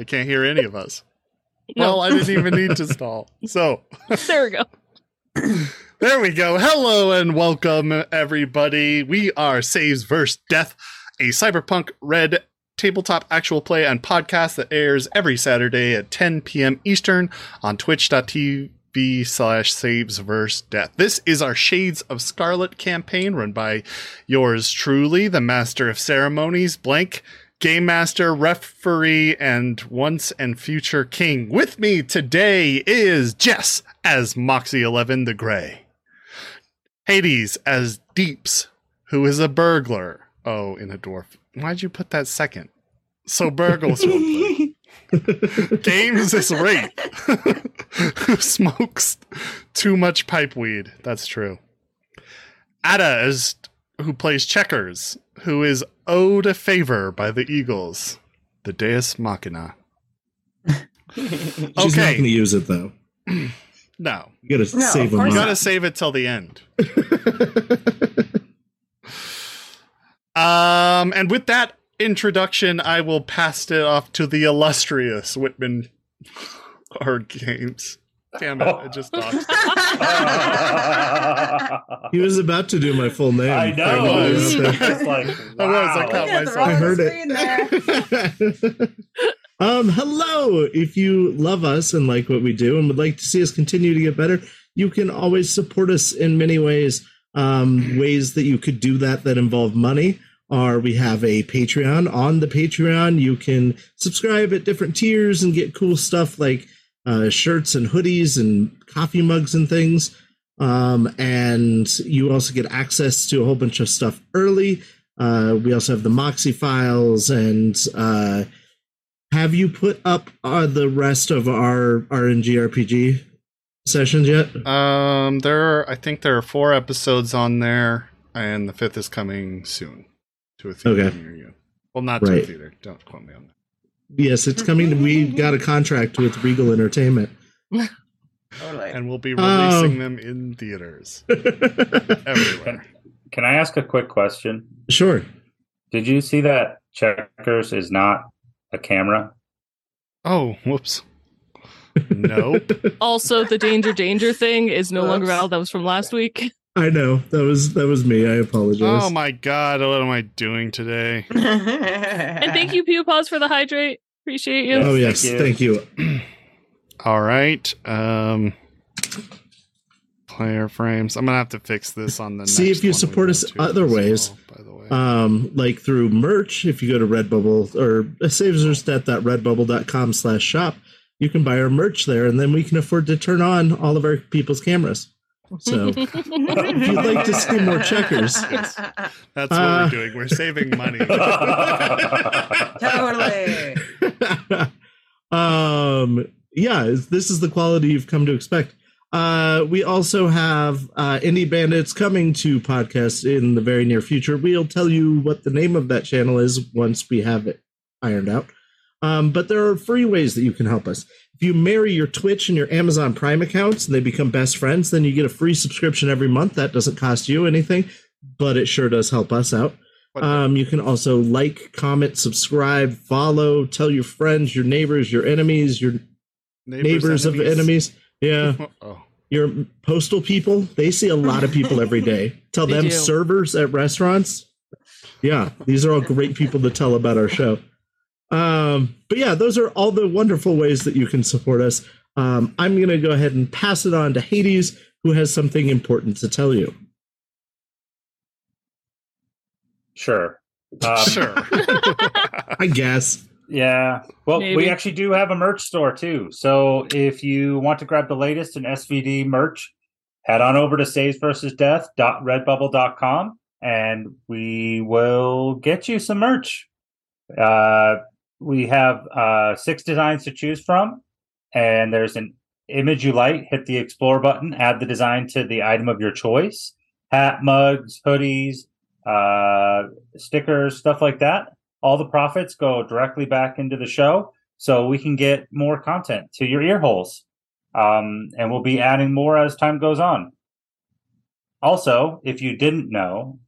They can't hear any of us. Well, I didn't even need to stall. So there we go. there we go. Hello and welcome, everybody. We are Saves versus Death, a cyberpunk red tabletop actual play and podcast that airs every Saturday at 10 p.m. Eastern on twitch.tv slash saves verse death. This is our Shades of Scarlet campaign run by yours truly, the master of ceremonies, blank game master, referee, and once and future king. With me today is Jess as Moxie 11 the Grey, Hades as Deeps, who is a burglar. Oh, in a dwarf. Why'd you put that second? So burgles. Games is Wraith, who smokes too much pipe weed. That's true. Ada is who plays checkers, who is owed a favor by the Eagles, the Deus Machina. She's not Okay. going to use it though. No, You got to No, save of them. you gotta save it till the end. Um, and with that introduction, I will pass it off to the illustrious Whitman or Games. Damn it, I just talked. He was about to do my full name. I know. I was. It's like, I was, I wow. caught Yeah, myself. I heard it. um, hello. If you love us and like what we do and would like to see us continue to get better, you can always support us in many ways. Um, ways that you could do that that involve money are we have a Patreon. On the Patreon, you can subscribe at different tiers and get cool stuff like uh, shirts and hoodies and coffee mugs and things. Um, and you also get access to a whole bunch of stuff early. Uh, we also have the Moxie files, and uh, have you put up uh, the rest of our RNG RPG sessions yet? Um, there are, I think there are four episodes on there, and the fifth is coming soon to a theater Okay. near you. Well, not to a theater. Don't quote me on that. Yes, it's coming. We got a contract with Regal Entertainment. Totally. And we'll be releasing um, them in theaters everywhere. Can I ask a quick question? sure. Did you see that Checkers is not a camera? Oh, whoops. Nope. Also, the danger danger thing is no longer valid. That was from last week. I know that was that was me. I apologize. oh my god, what am I doing today? And thank you, Pewpaws, for the hydrate. Appreciate you. oh Yes, yes, thank thank you. All right. Um player frames. I'm gonna have to fix this on the See next if you one support us other ways. well, by the way. um, like through merch. If you go to Redbubble or savesdeath.redbubble.com slash shop, you can buy our merch there, and then we can afford to turn on all of our people's cameras. So if you'd like to see more checkers, That's what uh, we're doing. We're saving money. totally. um, yeah, this is the quality you've come to expect. Uh, we also have uh, Indie Bandits coming to podcast in the very near future. We'll tell you what the name of that channel is once we have it ironed out. Um, but there are free ways that you can help us. If you marry your Twitch and your Amazon Prime accounts and they become best friends, then you get a free subscription every month. That doesn't cost you anything, but it sure does help us out. Um, you can also like, comment, subscribe, follow, tell your friends, your neighbors, your enemies, your neighbors, of enemies. Yeah, Oh. your postal people. They see a lot of people every day. Tell They them do. servers at restaurants. Yeah, these are all great people to tell about our show. Um, but yeah, those are all the wonderful ways that you can support us. Um, I'm going to go ahead and pass it on to Hades, who has something important to tell you. Sure. Um, sure. I guess. Yeah. Well, we actually do have a merch store too. So if you want to grab the latest in SVD merch, head on over to savesversusdeath.redbubble.com and we will get you some merch. Uh, we have uh, six designs to choose from, and there's an image you like. Hit the explore button, add the design to the item of your choice hat, mugs, hoodies, uh, stickers, stuff like that all the profits go directly back into the show so we can get more content to your ear holes. Um, and we'll be adding more as time goes on. Also, if you didn't know,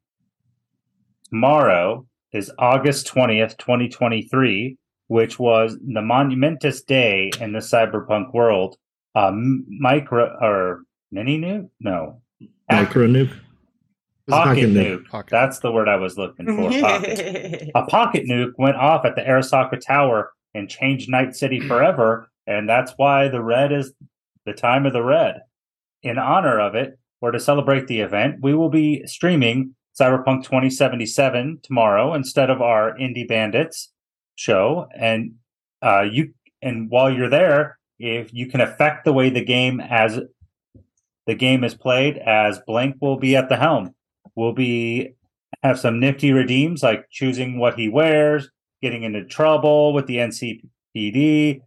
tomorrow is August 20th, 2023, which was the monumentous day in the cyberpunk world. Um, micro or mini nuke? No, Micro nuke. pocket, Pocket nuke. nuke. Pocket. That's the word I was looking for. Pocket. a pocket nuke went off at the Arasaka Tower and changed Night City forever, and that's why the red is the time of the red. In honor of it, or to celebrate the event, we will be streaming Cyberpunk 2077 tomorrow instead of our Indie Bandits show. And uh, you, and while you're there, if you can affect the way the game as the game is played, as Blank will be at the helm, we'll be have some nifty redeems like choosing what he wears, getting into trouble with the NCPD,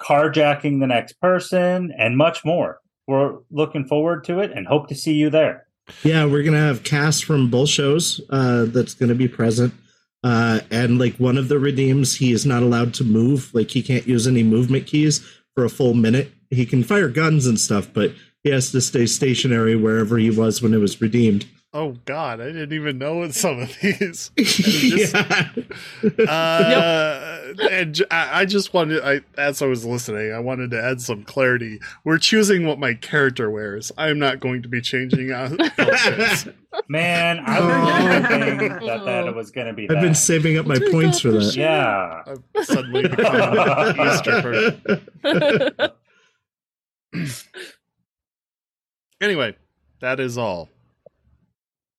carjacking the next person, and much more. We're looking forward to it and hope to see you there. Yeah, we're gonna have cast from both shows uh, that's gonna be present. Uh, and like one of the redeems, he is not allowed to move. Like he can't use any movement keys for a full minute. He can fire guns and stuff, but he has to stay stationary wherever he was when it was redeemed. Oh God, I didn't even know some of these. just- yeah. Uh, and j- I I just wanted, I as I was listening, I wanted to add some clarity. We're choosing what my character wears. I'm not going to be changing out outfits. Man, I Oh. was thinking that that was going to be. I've been saving up my points for that. Yeah. I've suddenly become a Easter person. Anyway, that is all.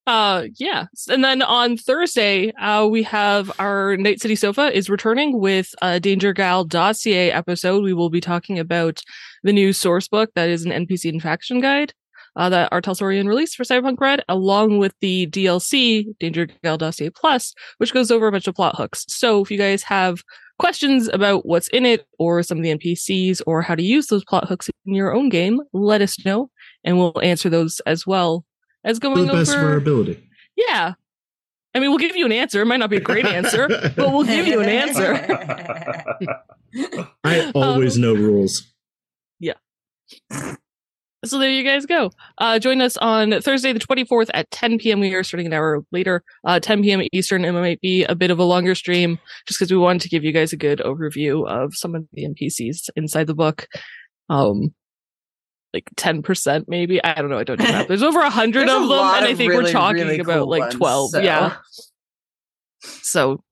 Uh, yeah. And then on Thursday, uh, we have our Night City Sofa is returning with a Danger Gal dossier episode. We will be talking about the new source book that is an NPC and faction guide. Uh, that R. Talsorian released for Cyberpunk Red, along with the DLC Danger Gal Dossier Plus, which goes over a bunch of plot hooks. So if you guys have questions about what's in it, or some of the NPCs, or how to use those plot hooks in your own game, let us know, and we'll answer those as well as To going the best of our ability. Yeah. I mean, we'll give you an answer. It might not be a great answer, but we'll give you an answer. I always know rules. Yeah. So there you guys go. Uh, join us on Thursday, the 24th at 10 p.m. We are starting an hour later, uh, 10 p.m. Eastern. It might be a bit of a longer stream just because we wanted to give you guys a good overview of some of the NPCs inside the book. Um, like 10% maybe. I don't know. I don't know. There's over a hundred There's a of them. And I of think we're talking really about cool like ones, 12. so- Yeah. So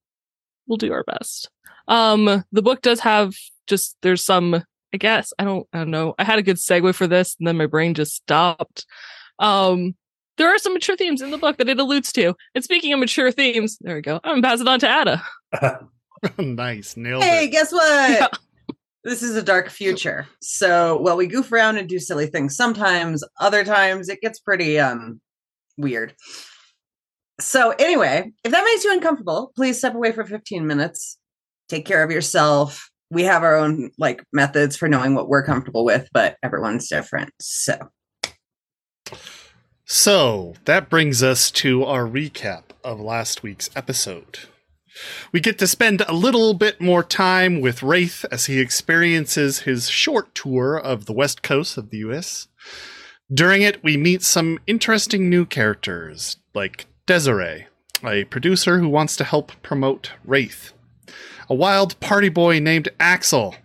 we'll do our best. Um, the book does have just, there's some, I guess, I don't, I don't know. I had a good segue for this and then my brain just stopped. Um, there are some mature themes in the book that it alludes to. And speaking of mature themes, there we go. I'm gonna pass it on to Ada. nice, nailed Hey, it. guess what? This is a dark future. So, while we goof around and do silly things sometimes, other times it gets pretty um weird. So, anyway, if that makes you uncomfortable, please step away for 15 minutes. Take care of yourself. We have our own like methods for knowing what we're comfortable with, but everyone's different. So, So that brings us to our recap of last week's episode. We get to spend a little bit more time with Wraith as he experiences his short tour of the west coast of the US. During it, we meet some interesting new characters, like Desiree, a producer who wants to help promote Wraith, a wild party boy named Axel,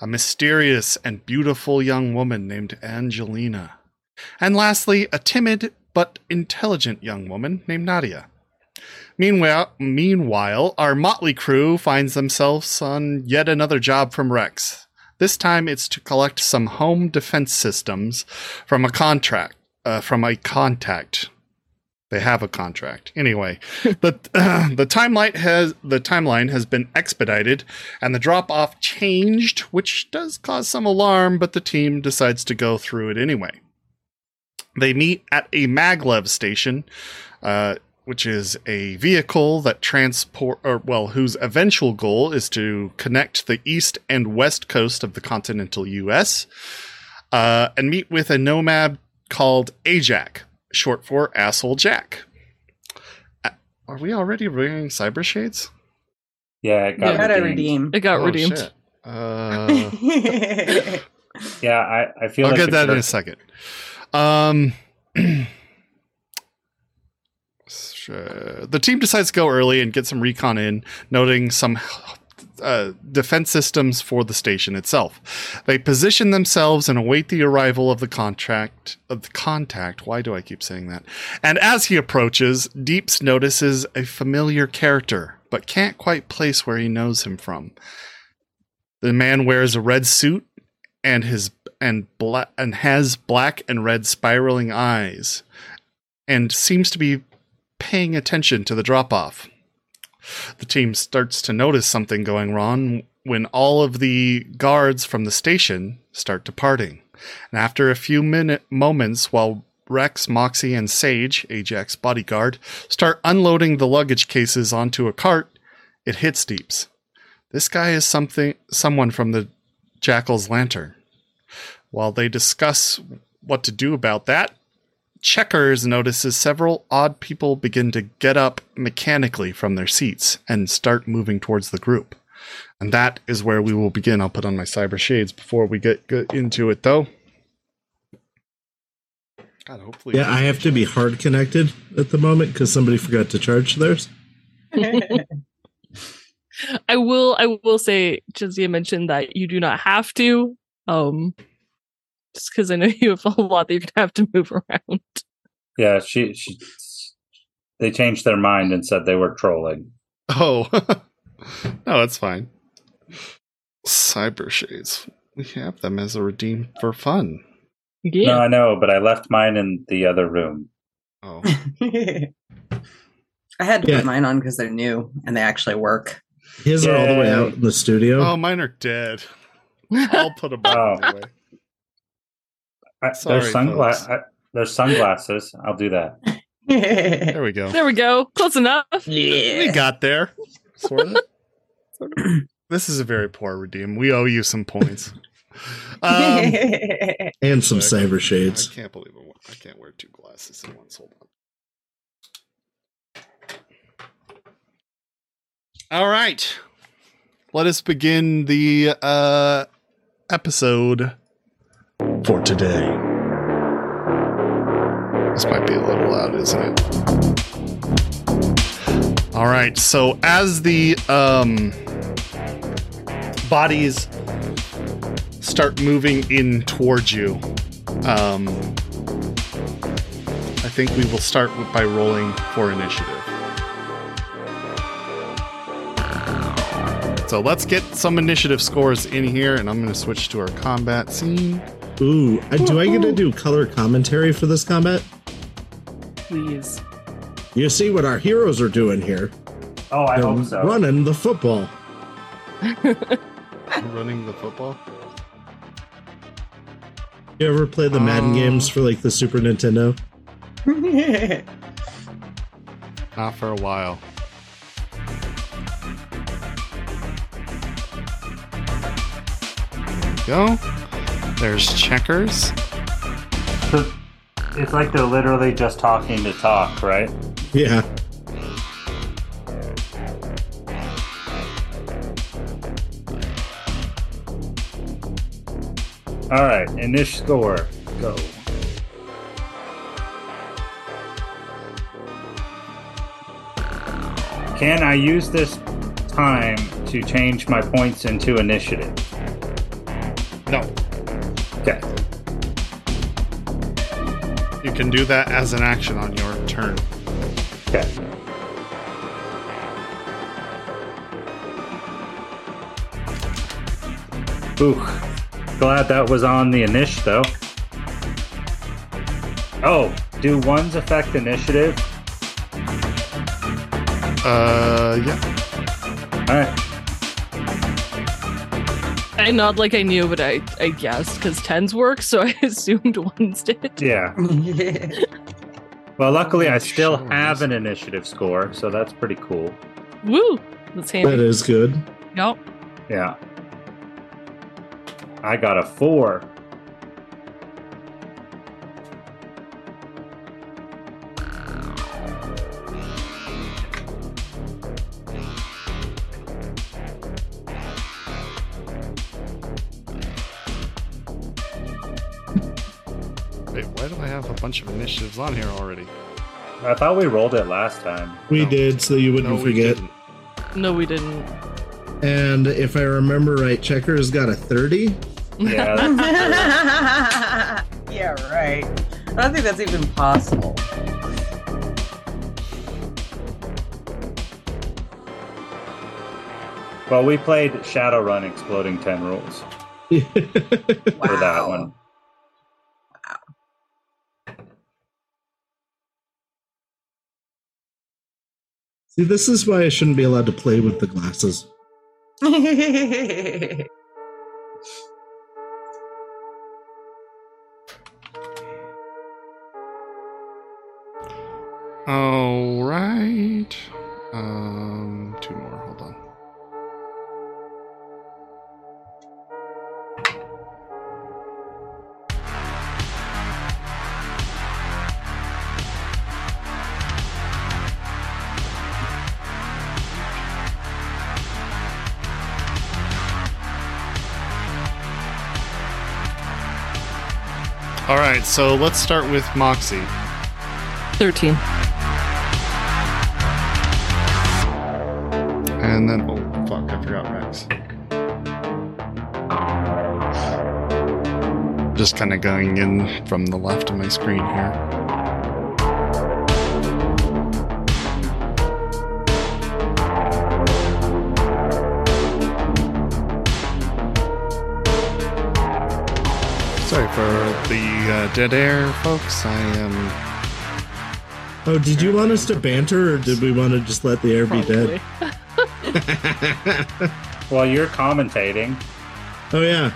a mysterious and beautiful young woman named Angelina, and lastly, a timid but intelligent young woman named Nadia. Meanwhile, meanwhile, our motley crew finds themselves on yet another job from Rex. This time, it's to collect some home defense systems from a contract, uh, from a contact. They have a contract anyway. the the timeline has the timeline has been expedited, and the drop off changed, which does cause some alarm. But the team decides to go through it anyway. They meet at a maglev station, uh, which is a vehicle that transport, or well, whose eventual goal is to connect the east and west coast of the continental U.S. Uh, and meet with a nomad called Ajax, short for Asshole Jack. Uh, Are we already wearing cyber shades? Yeah, it you got gotta redeemed. It got Oh, redeemed. shit. Uh, Yeah, I, I feel I'll like get the that in a second. Um, sure. the team decides to go early and get some recon in, noting some uh, defense systems for the station itself. They position themselves and await the arrival of the contract of the contact. Why do I keep saying that? And as he approaches, Deeps notices a familiar character, but can't quite place where he knows him from. The man wears a red suit and his and black and has black and red spiraling eyes, and seems to be paying attention to the drop off. The team starts to notice something going wrong when all of the guards from the station start departing. And after a few minute moments, while Rex, Moxie, and Sage, Ajax bodyguard, start unloading the luggage cases onto a cart, it hits Deeps. This guy is something someone from the Jackal's lantern. While they discuss what to do about that, Checkers notices several odd people begin to get up mechanically from their seats and start moving towards the group. And that is where we will begin. I'll put on my cyber shades before we get, get into it, though. God, hopefully. Yeah, I have to be hard connected at the moment because somebody forgot to charge theirs. I will I will say Jazia mentioned that you do not have to. Um just because I know you have a lot that you're gonna have to move around. Yeah, she, she they changed their mind and said they were trolling. Oh, no, that's fine. Cyber shades. We have them as a redeem for fun. Yeah. No, I know, but I left mine in the other room. Oh, I had to Yeah. put mine on because they're new and they actually work. His are all the way out in the studio. oh, mine are dead. I'll put them Oh. away. I, Sorry, there's sungla- I, there's sunglasses. I'll do that. There we go. there we go. Close enough. Yeah. We got there. Sort of. Sort of. This is a very poor redeem. We owe you some points. Um, and some Sorry. shades. I can't believe it. I can't wear two glasses at once. Hold on. All right. Let us begin the uh, episode for today. This might be a little loud, isn't it? All right. So as the um, bodies start moving in towards you, um, I think we will start by rolling for initiative. So let's get some initiative scores in here, and I'm going to switch to our combat scene. Ooh, uh, do I get to do color commentary for this combat? Please. You see what our heroes are doing here. Oh, I They're hope so. running the football. Running the football. You ever play the Madden Um, games for like the Super Nintendo? Not for a while. There we go. There's checkers. So it's like they're literally just talking to talk, right? Yeah. All right, initial score, go. Can I use this time to change my points into initiative? Can do that as an action on your turn. Okay. Ooh, glad that was on the initiative, though. Oh, do ones affect initiative? Uh, yeah. All right. I nod like I knew, but I I guessed because tens work, so I assumed ones did. Yeah. Well, luckily, I still Sure have an initiative score, so that's pretty cool. Woo! That's That handy. is good. Yep. Yeah. I got a four. Bunch of initiatives on here already? I thought we rolled it last time. We No. did, so you wouldn't No, forget. didn't. No, we didn't. And if I remember right, Checker's got a 30. Yeah, yeah, right. I don't think that's even possible. well, we played Shadowrun Exploding 10 Rules Wow. for that one. See, this is why I shouldn't be allowed to play with the glasses. All right. Um, All right, so let's start with Moxie. 13. And then, oh fuck, I forgot Rex. Just kind of going in from the left of my screen here. Sorry for the uh, dead air, folks. I am. Oh, did you want us to banter or did we want to just let the air be dead? Probably. Well, you're commentating. oh, yeah.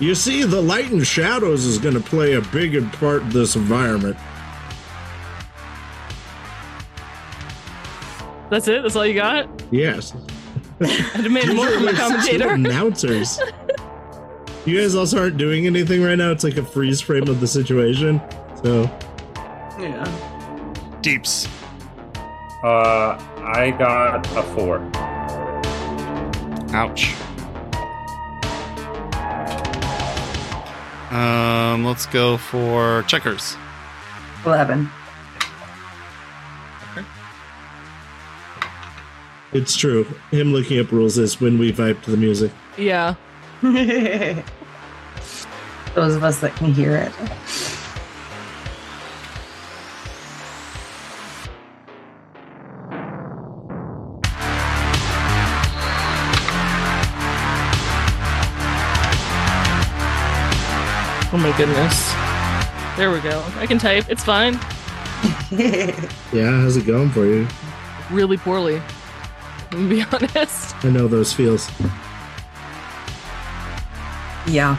You see, the light and shadows is going to play a big part in this environment. That's it? That's all you got? Yes. I demand more from the These are two commentator. announcers. You guys also aren't doing anything right now. It's like a freeze frame of the situation. So, yeah. Deeps. Uh, I got a four. Ouch. Um, let's go for checkers. 11. Okay. it's true. Him looking up rules is when we vibe to the music. Yeah. Those of us that can hear it. Oh my goodness. There we go. I can type. It's fine. Yeah, how's it going for you? Really poorly. I'm gonna be honest. I know those feels. yeah.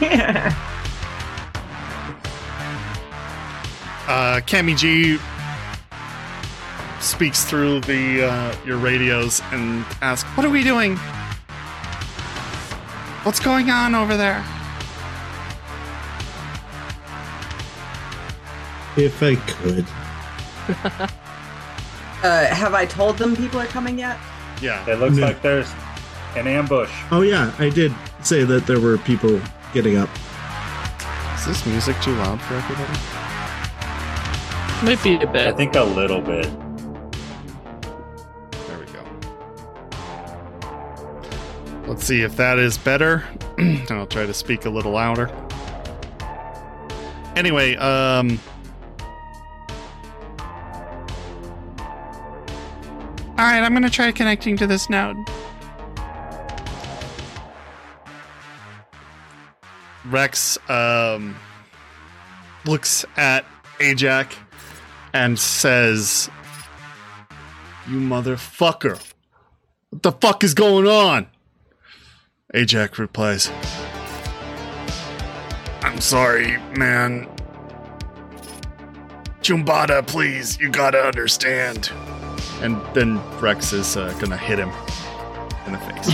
Uh, Cami G speaks through the uh, your radios and asks, "What are we doing? What's going on over there?" If I could. uh, have I told them people are coming yet? Yeah. It looks No. like there's an ambush. Oh, yeah, I did say that there were people getting up. Is this music too loud for everybody? Might be a I bit. I think a little bit. There we go. Let's see if that is better. I'll try to speak a little louder. Anyway, um All right, I'm going to try connecting to this node. Rex um looks at Ajax and says, you motherfucker. What the fuck is going on? Ajax replies, I'm sorry, man. Choombatta, please, you gotta understand. And then Rex is uh, gonna hit him in the face.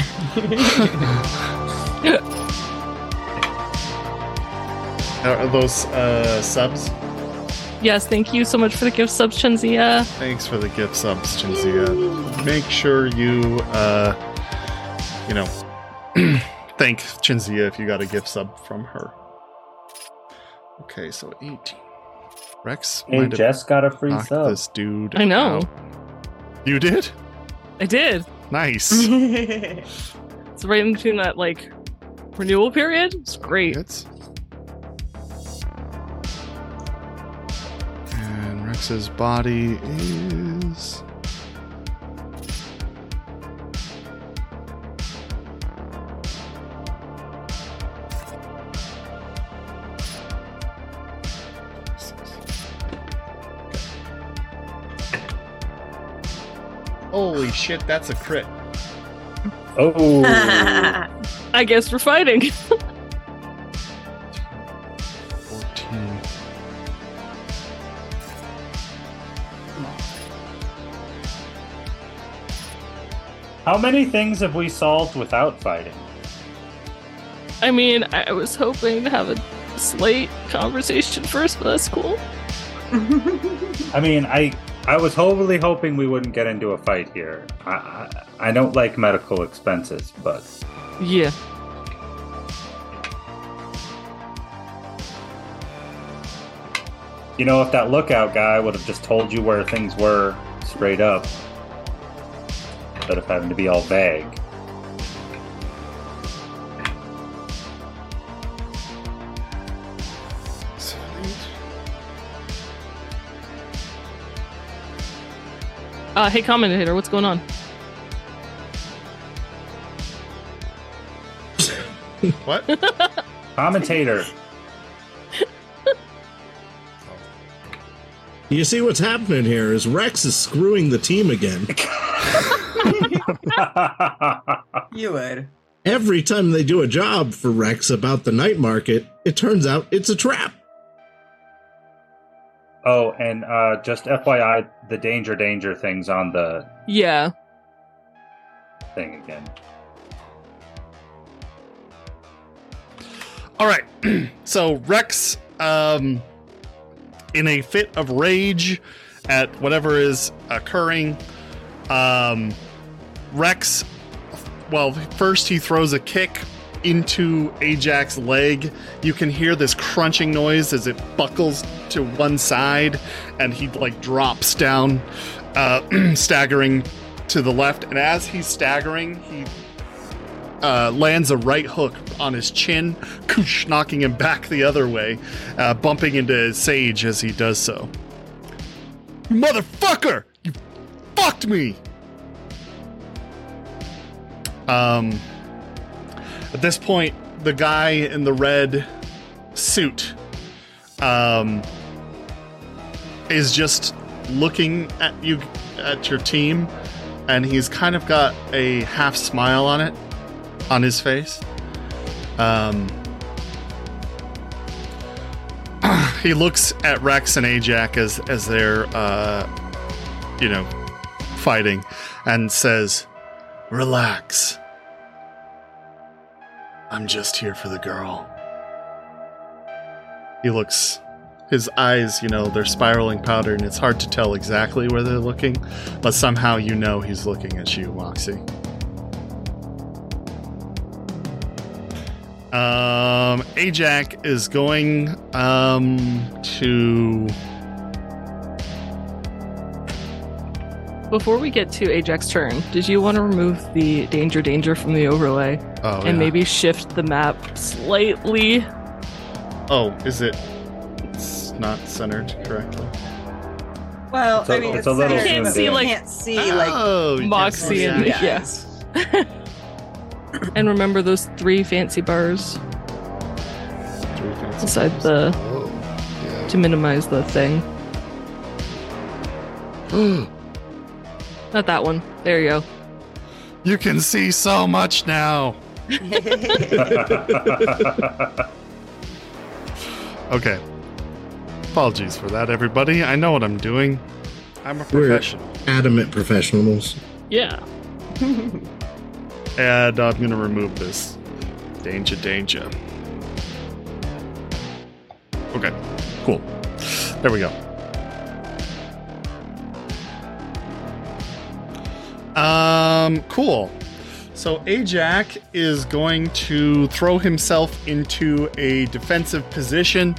Are are those uh, subs? Yes, thank you so much for the gift subs, Chenzia. Thanks for the gift subs, Chinzia. Make sure you, uh, you know, thank thank Chinzia if you got a gift sub from her. Okay, so 18. Rex Hey, might Jess got a free knocked sub. this dude. I know. out. You did? I did. Nice. It's right in between that like renewal period. It's great. Hits. And Rex's body is. Holy shit, that's a crit. Oh, I guess we're fighting. how many things have we solved without fighting? I mean, I was hoping to have a slight conversation first, but that's cool. I mean, I I was wholly hoping we wouldn't get into a fight here. I I, I don't like medical expenses, but Yeah. you know, if that lookout guy would have just told you where things were straight up, instead of having to be all vague. Uh, hey, commentator, what's going on? What? Commentator. You see what's happening here is Rex is screwing the team again. you would. Every time they do a job for Rex about the night market, it turns out it's a trap. oh, and uh, just FYI, the danger danger things on the Yeah. thing again. All right. so Rex, um, in a fit of rage at whatever is occurring, um, Rex, well, first he throws a kick into Ajax's leg. You can hear this crunching noise as it buckles to one side, and he like drops down, uh, staggering to the left. And as he's staggering, he uh, lands a right hook on his chin, koosh, knocking him back the other way, uh, bumping into Sage as he does so. You motherfucker! You fucked me! Um, at this point, the guy in the red suit um, is just looking at you, at your team, and he's kind of got a half smile on it on his face. Um, he looks at Rex and Ajax as as they're uh, you know fighting, and says, "Relax. I'm just here for the girl." He looks. His eyes, you know, they're spiraling powder, and it's hard to tell exactly where they're looking, but somehow you know he's looking at you, Moxie. Um, Ajax is going um to Before we get to Ajax's turn, did you want to remove the danger danger from the overlay oh and yeah. maybe shift the map slightly? oh is it? It's not centered correctly. Well, It's a- I mean, it's it's, a little centered, zoomed but in. you like- can't see oh, like oh, Moxie can and- see you it. yeah. And remember those three fancy bars Three fancy beside bars. the Oh, yeah. to minimize the thing. Not that one. There you go. you can see so much now. Okay. Apologies for that, everybody. I know what I'm doing. I'm a We're- professional. Adamant professionals. Yeah. And I'm gonna remove this. Danger, danger. Okay, cool. There we go. Um, cool. So Ajax is going to throw himself into a defensive position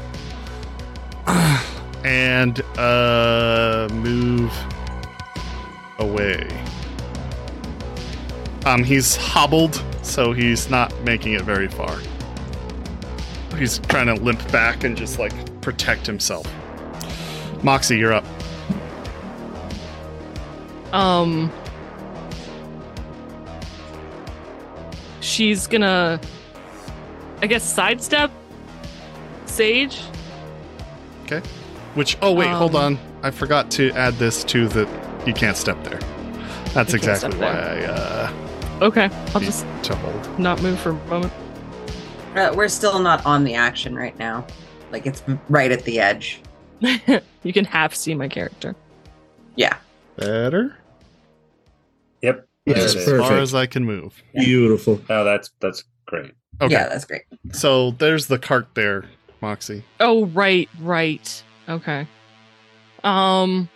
and uh, move away. Um, he's hobbled, so he's not making it very far. He's trying to limp back and just like protect himself. Moxie, you're up. Um, she's gonna, I guess, sidestep Sage. Okay. Which? Oh wait, hold Um, on. I forgot to add this to the. You can't step there. That's exactly step why there. I uh, Okay, I'll just to hold. not move for a moment. Uh, we're still not on the action right now. Like it's right at the edge. you can half see my character. Yeah. Better. Yep. Yes, As perfect. far as I can move. Beautiful. Oh, that's that's great. Okay. Yeah, that's great. So there's the cart there, Moxie. Oh, right, right. Okay. Um,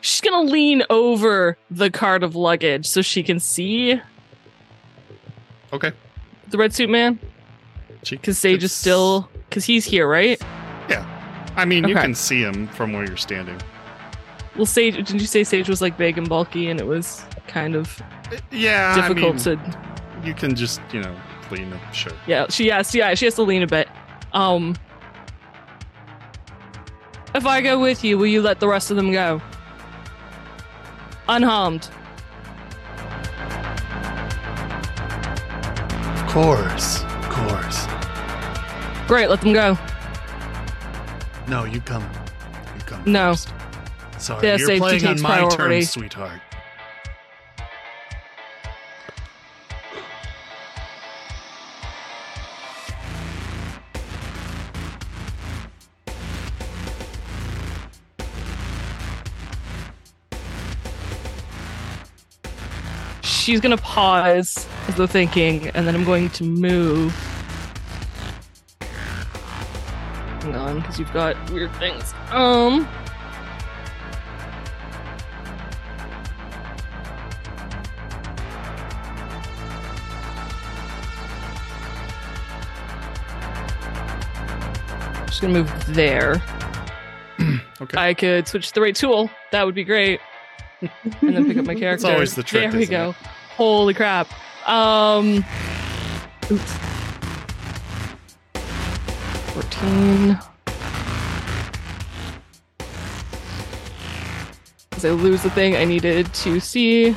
she's gonna lean over the cart of luggage so she can see Okay. the red suit man. Because Sage is still, because he's here, right? Yeah. I mean, you can see him from where you're standing. Well, Sage, didn't you say Sage was like big and bulky, and it was kind of Yeah. difficult I mean, to You can just, you know, lean it. Sure. Yeah, she has. Yeah, she has to lean a bit. Um, if I go with you, will you let the rest of them go? Unharmed. Of course. Of course. Great, let them go. No, you come. You come. No. First. Sorry, Yeah, you're playing on my priority. terms, sweetheart. She's gonna pause as though thinking, and then I'm going to move. Hang on, because you've got weird things. Um. Just gonna move there. Okay. I could switch to the right tool. That would be great. and then pick up my character. always the trick, There we go. it? Holy crap. Um. Oops. 14. As I lose the thing I needed to see.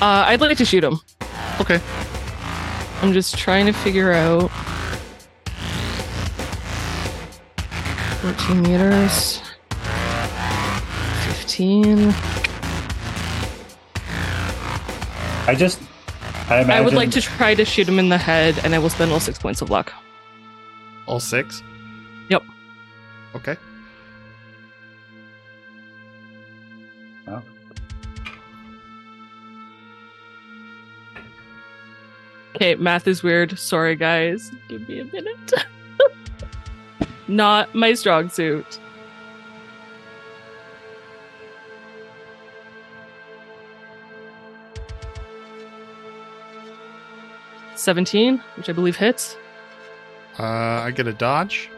Uh, I'd like to shoot him. Okay. I'm just trying to figure out. 14 meters. 15. I just I imagine I would like to try to shoot him in the head, and I will spend all six points of luck. All six? Yep. Okay. Okay, math is weird. Sorry, guys. Give me a minute. Not my strong suit. Seventeen, which I believe hits. Uh, I get a dodge.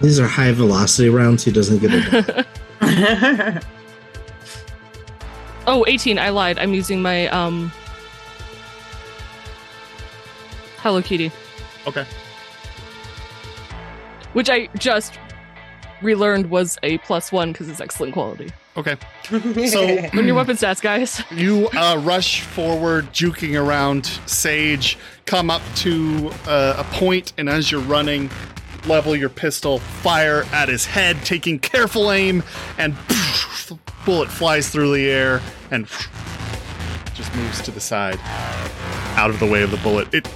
These are high velocity rounds. He doesn't get it. oh, 18. I lied. I'm using my um Hello Kitty, Okay. which I just relearned was a plus one because it's excellent quality. Okay. So- Learn your weapon stats, guys. You uh, rush forward, juking around Sage, come up to uh, a point, and as you're running, level your pistol, fire at his head, taking careful aim, and the bullet flies through the air and just moves to the side, out of the way of the bullet. It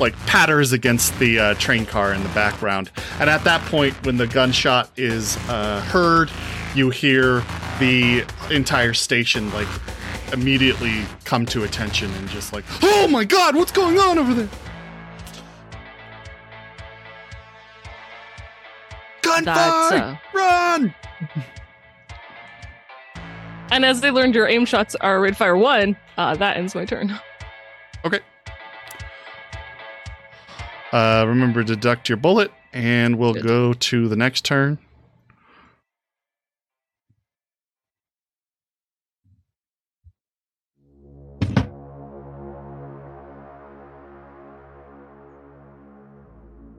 like patters against the uh, train car in the background, and at that point, when the gunshot is uh, heard, you hear the entire station like immediately come to attention and just like, oh my god, what's going on over there? Gunfire! uh, Run! and as they learned your aim shots are rate fire one, uh, that ends my turn. Uh, remember to deduct your bullet, and we'll Good. go to the next turn.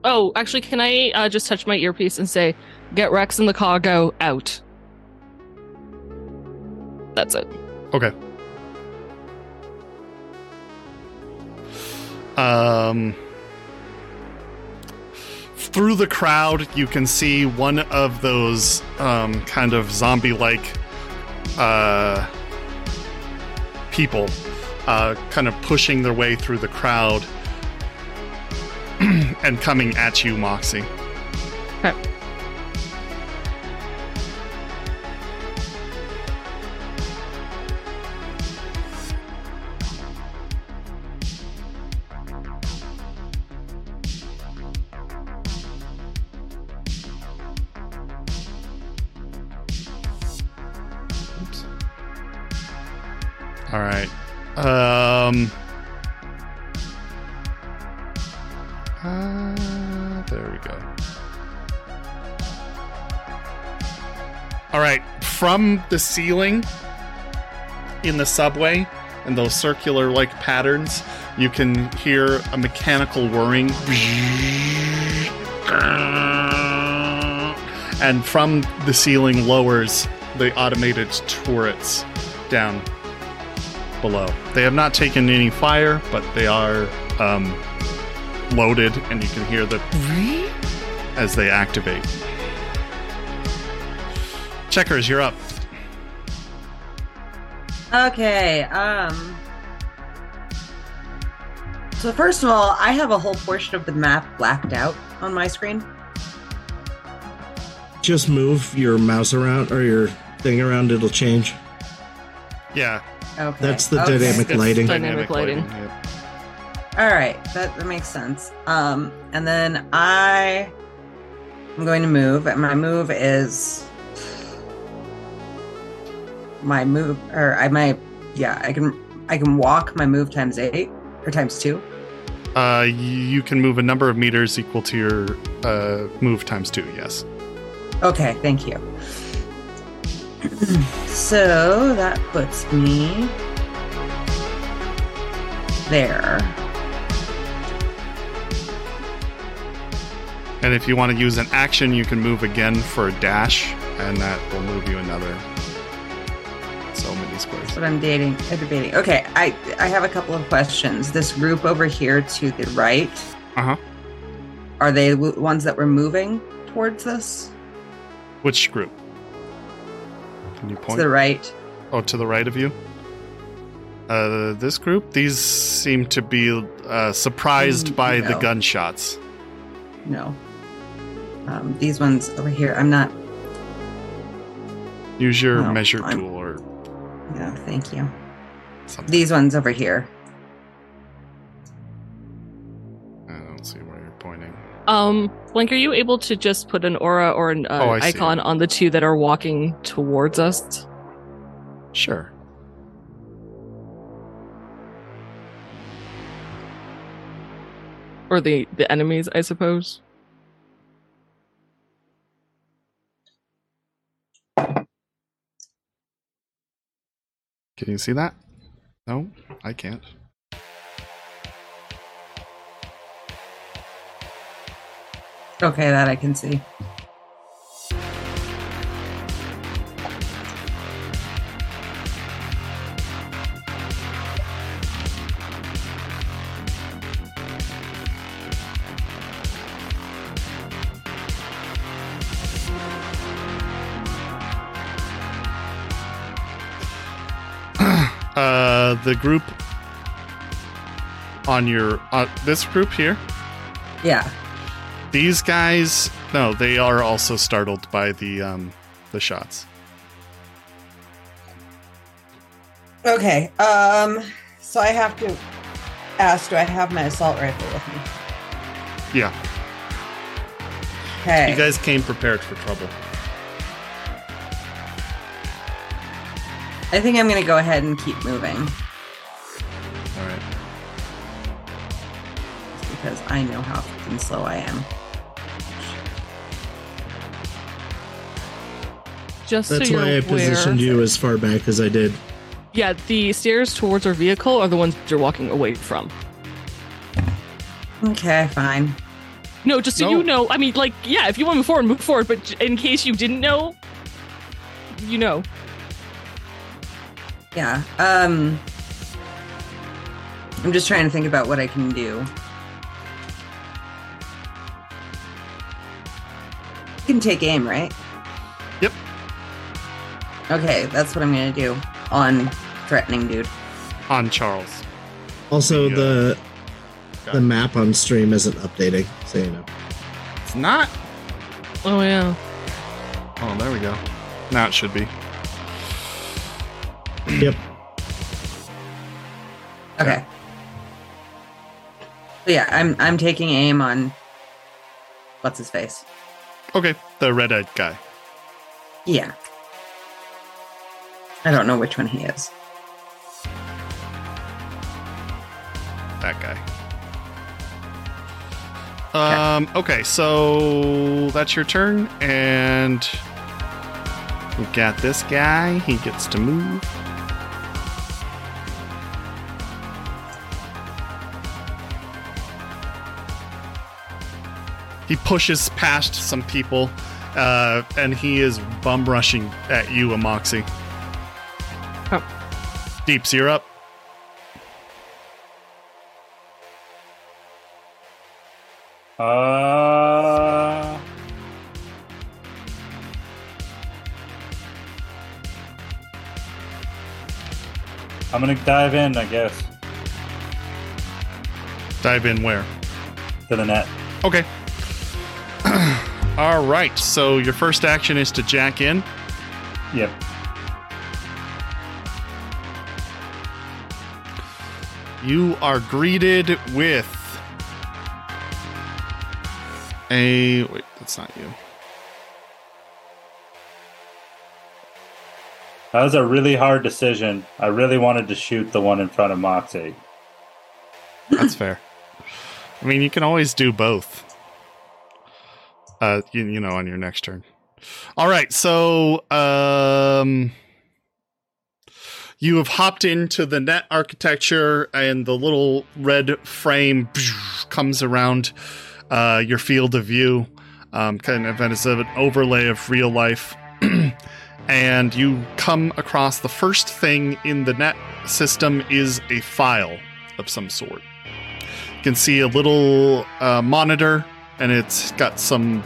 Oh, actually, can I uh, just touch my earpiece and say, "Get Rex and the cargo out"? That's it. Okay. Um, through the crowd, you can see one of those um, kind of zombie-like uh, people uh, kind of pushing their way through the crowd and coming at you, Moxie. Okay. All right. Um. Uh, there we go. All right. From the ceiling in the subway and those circular like patterns, you can hear a mechanical whirring. And from the ceiling lowers the automated turrets down below. They have not taken any fire, but they are um, loaded, and you can hear the as they activate. Checkers, you're up. Okay. Um. So first of all, I have a whole portion of the map blacked out on my screen. Just move your mouse around or your thing around, it'll change. Yeah, Okay. That's the okay. dynamic it's lighting. Dynamic lighting. yep. All right, that, that makes sense. Um, and then I am going to move, and my move is my move, or I might, yeah, I can, I can walk my move times eight or times two. Uh, you can move a number of meters equal to your uh, move times two. Yes. Okay, thank you. So that puts me there. And if you want to use an action, you can move again for a dash, and that will move you another so many squares. That's what I'm dating, I'm debating. Okay, I I have a couple of questions. This group over here to the right, Uh huh. are they the ones that were moving towards this? Which group? Can you To the right. Oh, to the right of you? Uh, this group? These seem to be uh, surprised Mm, by the gunshots. No. Um, these ones over here. I'm not. Use your No, measure I'm- tool or No, thank you. something. These ones over here. Um, Blink, are you able to just put an aura or an uh, Oh, I see. icon on the two that are walking towards us? Sure. Or the, the enemies, I suppose? Can you see that? No, I can't. Okay, that I can see. Uh, the group on your uh, this group here. Yeah. These guys, no, they are also startled by the um the shots. Okay. Um. So I have to ask: Do I have my assault rifle with me? Yeah. Okay. You guys came prepared for trouble. I think I'm going to go ahead and keep moving All right. because I know how fucking slow I am. Just That's so why you're I positioned aware, you as far back as I did. Yeah, the stairs towards our vehicle are the ones you're walking away from. Okay, fine. No, just so No. you know. I mean, like, yeah, if you want to move forward, move forward. But in case you didn't know, you know. Yeah. Um I'm just trying to think about what I can do. You can take aim, right? Yep. Okay, that's what I'm gonna do on threatening dude. On Charles. Also, Yeah. the the map on stream isn't updating, so you know. It's not. Oh yeah. Oh, there we go. Now it should be. Yep. Okay. So yeah, I'm I'm taking aim on what's his face. Okay, the red-eyed guy. Yeah. I don't know which one he is. That guy. Um. Okay, so that's your turn, and we've got this guy. He gets to move. He pushes past some people, uh, and he is bum rushing at you, Amoxie. Deeps, you're up. Uh, I'm gonna dive in, I guess, Dive in where? to the net. Okay. All right. So your first action is to jack in. Yep. You are greeted with a wait. That's not you. That was a really hard decision. I really wanted to shoot the one in front of Moxie. That's fair. I mean, you can always do both. Uh, you, you know, on your next turn. All right. So, um, you have hopped into the net architecture, and the little red frame comes around uh, your field of view, um, kind of as an overlay of real life. and you come across the first thing in the net system is a file of some sort. You can see a little uh, monitor, and it's got some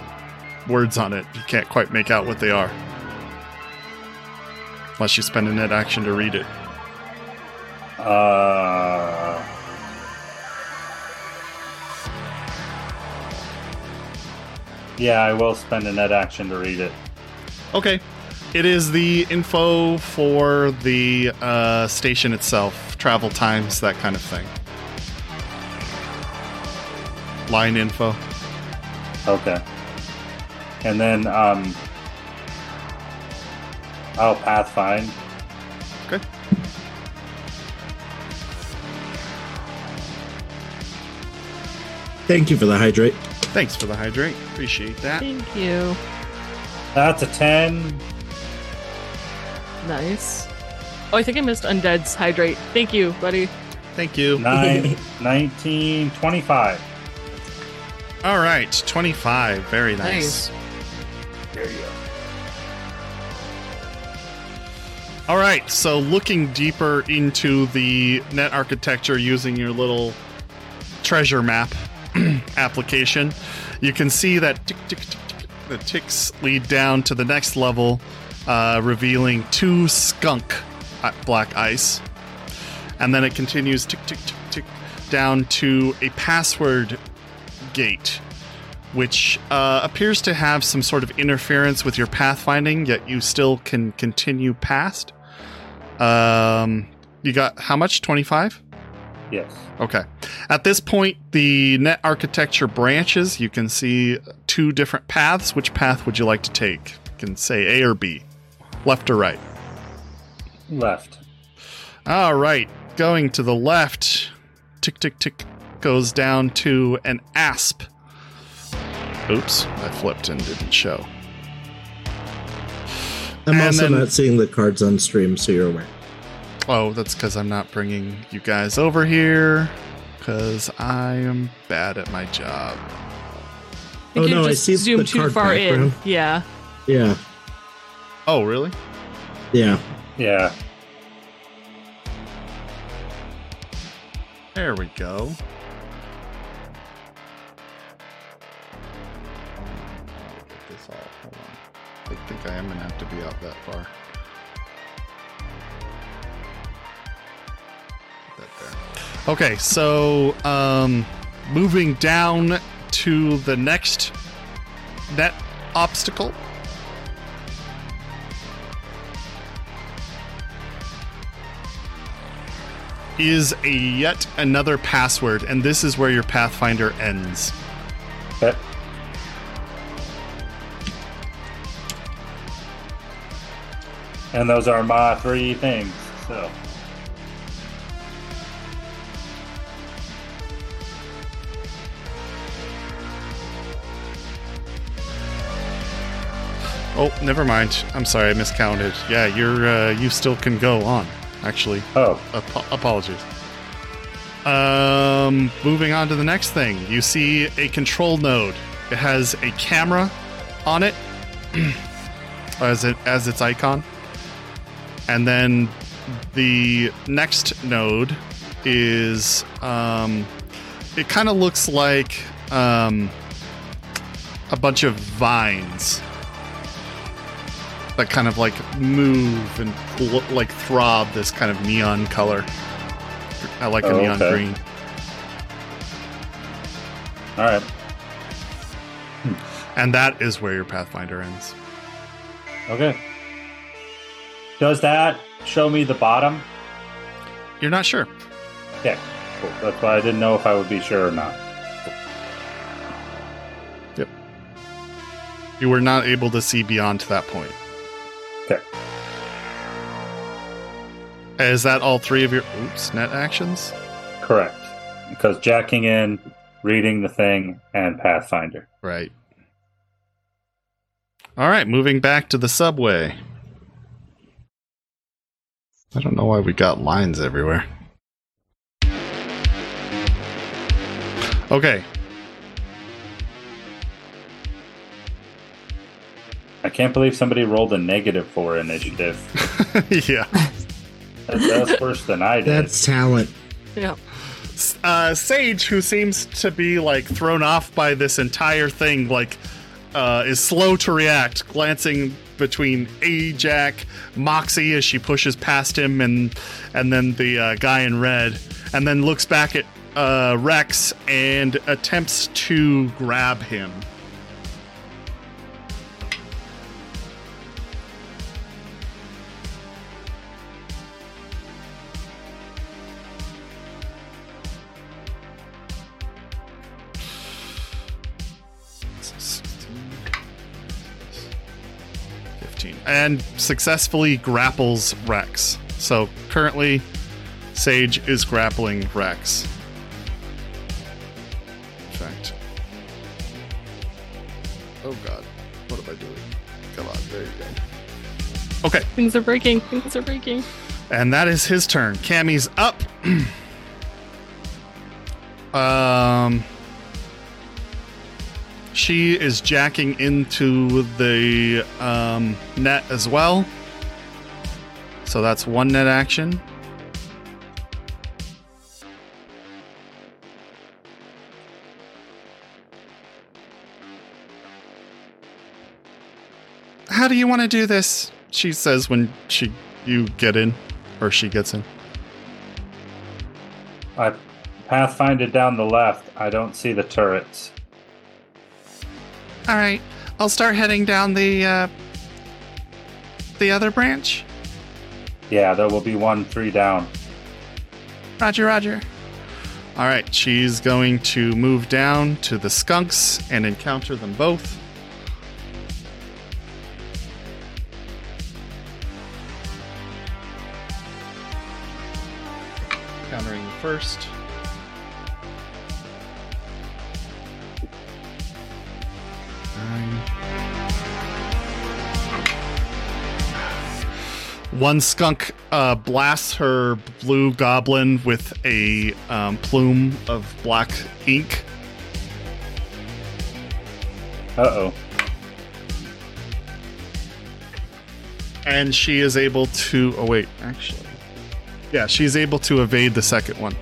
words on it. You can't quite make out what they are. Unless you spend a net action to read it. Uh, yeah, I will spend a net action to read it. Okay. It is the info for the uh, station itself, travel times, that kind of thing. Line info. Okay. And then um Oh, I'll pathfind. Okay. Thank you for the hydrate. Thanks for the hydrate. Appreciate that. Thank you. That's a 10. Nice. Oh, I think I missed Undead's hydrate. Thank you, buddy. Thank you. 9, 19, 25. All right, 25. Very nice. Nice. There you go. All right, so looking deeper into the net architecture using your little treasure map application, you can see that tick, tick, tick, the ticks lead down to the next level, uh, revealing two skunk uh, black ice. And then it continues tick, tick, tick, tick, down to a password gate, which uh, appears to have some sort of interference with your pathfinding, yet you still can continue past. Um, you got how much? 25? Yes. Okay. At this point, the net architecture branches. You can see two different paths. Which path would you like to take? You can say A or B, left or right. Left. All right. Going to the left, tick, tick, tick, goes down to an asp. Oops, I flipped and didn't show. I'm And also then- not seeing the cards on stream, so you're aware. Oh, that's because I'm not bringing you guys over here because I am bad at my job. I Oh, you no, I just see the zoomed too card far in. Yeah. Yeah, Oh, really? yeah. Yeah. There we go. Think I am gonna have to be out that far. That there. Okay, so um, moving down to the next net obstacle. Is a yet another password, and this is where your Pathfinder ends. Okay. And those are my three things. So Oh, never mind. I'm sorry, I miscounted. Yeah, you're uh, you still can go on. Actually, oh, Ap- apologies. Um, moving on to the next thing. You see a control node. It has a camera on it as it as its icon. And then the next node is um it kind of looks like um a bunch of vines that kind of like move and like throb this kind of neon color. I like a Oh, neon okay. green. all right. And that is where your Pathfinder ends. Okay. Does that show me the bottom? You're not sure. Okay. Cool. That's why I didn't know if I would be sure or not. Yep. You were not able to see beyond to that point. Okay. Is that all three of your oops net actions? Correct. Because jacking in, reading the thing, and Pathfinder. Right. All right, moving back to the subway. I don't know why we got lines everywhere. Okay, I can't believe somebody rolled a negative for initiative. yeah. That's, that's worse than I did. That's talent. Yeah. uh, Sage, who seems to be like thrown off by this entire thing, like uh, is slow to react, glancing between Ajax, Moxie as she pushes past him, and and then the uh, guy in red, and then looks back at uh, Rex and attempts to grab him. And successfully grapples Rex. So currently, Sage is grappling Rex. In fact. Oh god. What am I doing? Come on, there you go. Okay, Things are breaking. Things are breaking. and that is his turn. Cammy's up. um she is jacking into the um, net as well. So that's one net action. How do you want to do this? She says when she you get in or she gets in. I Pathfinder down the left. I don't see the turrets. All right, I'll start heading down the uh, the other branch. Yeah, there will be one three down. Roger, Roger. All right, she's going to move down to the skunks and encounter them both. Countering the first. One skunk uh, blasts her blue goblin with a um, plume of black ink. Uh oh. And she is able to. Oh, wait, actually. Yeah, she's able to evade the second one.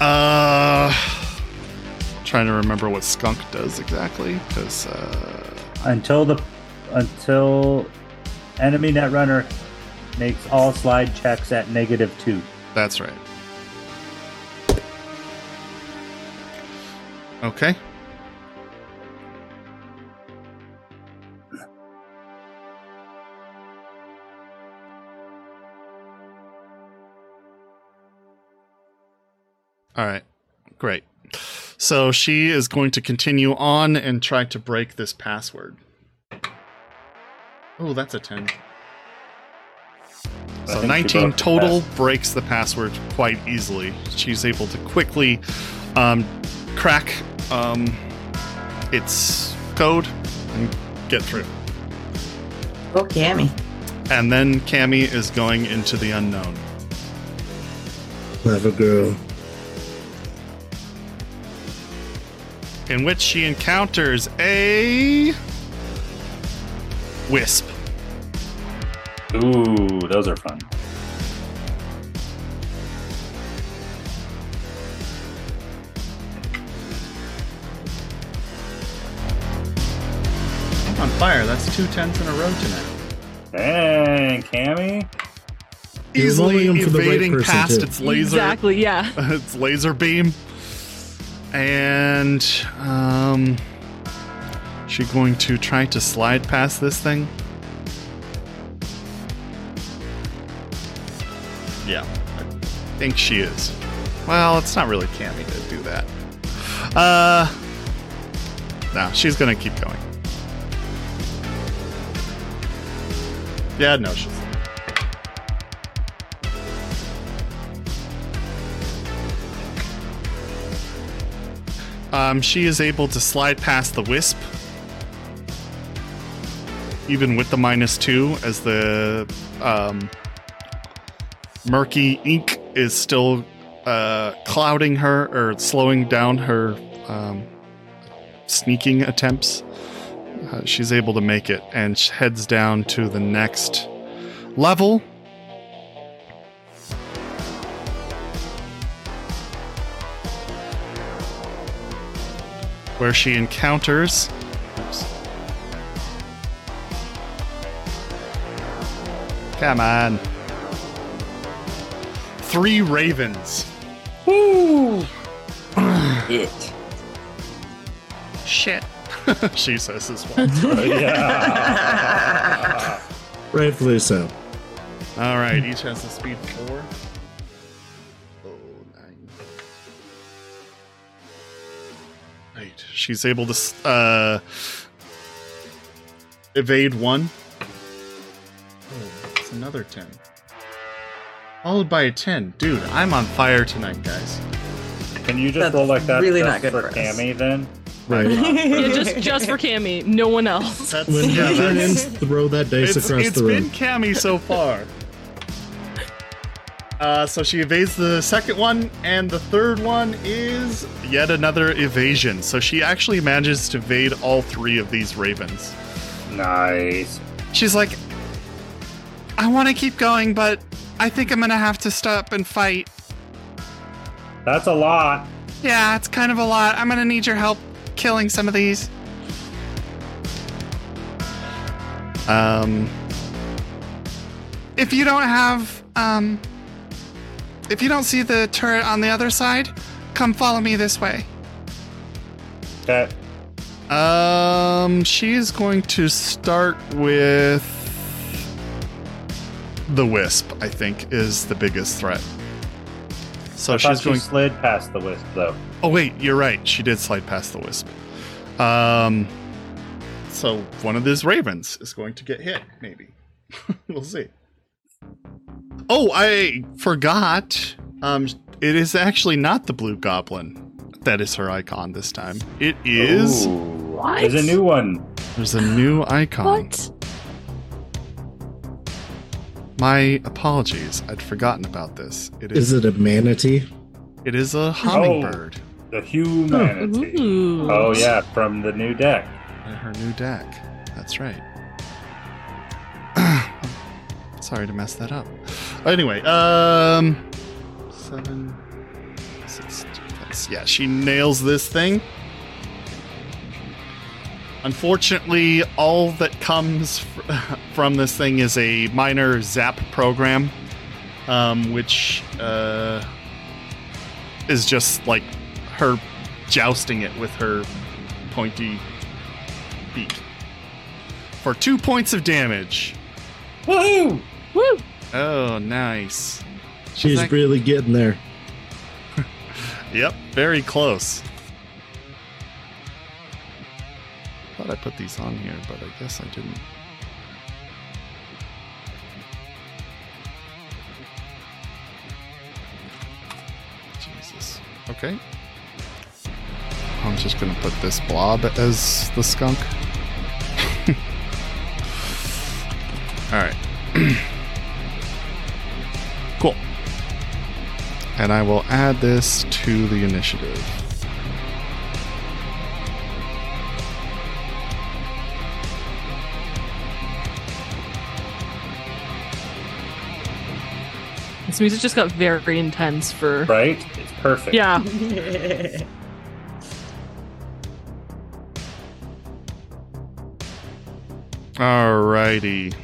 Uh. Trying to remember what skunk does exactly, because. Uh, Until the until enemy netrunner makes all slide checks at negative two. That's right. Okay. All right. Great. So she is going to continue on and try to break this password. Oh, that's a 10. So 19 total pass. breaks the password quite easily. She's able to quickly um, crack um, its code and get through. Oh, Cammy. And then Cammy is going into the unknown. Clever girl. in which she encounters a wisp. Ooh, those are fun. I'm on fire. That's two tens in a row tonight. Dang, Cammy. You're Easily rolling them for the right evading past too. its laser, Exactly. Yeah. its laser beam, and um, she going to try to slide past this thing. Yeah, I think she is. Well, it's not really Cammy to do that. Uh, no, she's gonna keep going. Yeah, no, she's. Um, she is able to slide past the wisp, even with the minus two, as the um, murky ink is still uh, clouding her or slowing down her um, sneaking attempts. Uh, she's able to make it and heads down to the next level. Where she encounters. Come on. Three ravens. It. Shit. she says as well. yeah. Rightfully so. All right, each has a speed four. Oh, nine. Right, she's able to uh, evade one. It's another ten. Followed by a ten, dude. I'm on fire tonight, guys. Can you just That's roll like that really just not good for for. Cammy then? Right. Yeah. Just just for Cammy, no one else. That's When yeah, you turn in, throw that dice it's, across it's the been. Cammy so far. Uh, so she evades the second one, and the third one is yet another evasion. So she actually manages to evade all three of these ravens. Nice. She's like, I want to keep going, but I think I'm gonna have to stop and fight. That's a lot. Yeah, it's kind of a lot. I'm gonna need your help killing some of these. Um, if you don't have, um, if you don't see the turret on the other side, come follow me this way. Okay. Um, she is going to start with the wisp, I think, is the biggest threat. So I thought she's she going. slid past the wisp, though. Oh wait, you're right. She did slide past the wisp. Um, so one of these ravens is going to get hit. Maybe we'll see. Oh, I forgot. Um, it is actually not the blue goblin that is her icon this time. It is. Ooh, What? There's a new one. There's a new icon. What? My apologies. I'd forgotten about this. It is. Is it a manatee? It is a hummingbird. The humanity. Ooh. Oh yeah, from the new deck. in her new deck. That's right. Sorry to mess that up. Anyway, um, seven, six, that's, yeah, she nails this thing. Unfortunately, all that comes fr- from this thing is a minor zap program, um, which uh, is just like her jousting it with her pointy beak for two points of damage. Woohoo! Woo! Oh, nice. She's Thank- really getting there. Yep, very close. Thought I put these on here, but I guess I didn't. Jesus. Okay. I'm just gonna put this blob as the skunk. Alright. cool. And I will add this to the initiative. This music just got very intense for. Right? It's perfect. Yeah. Alrighty.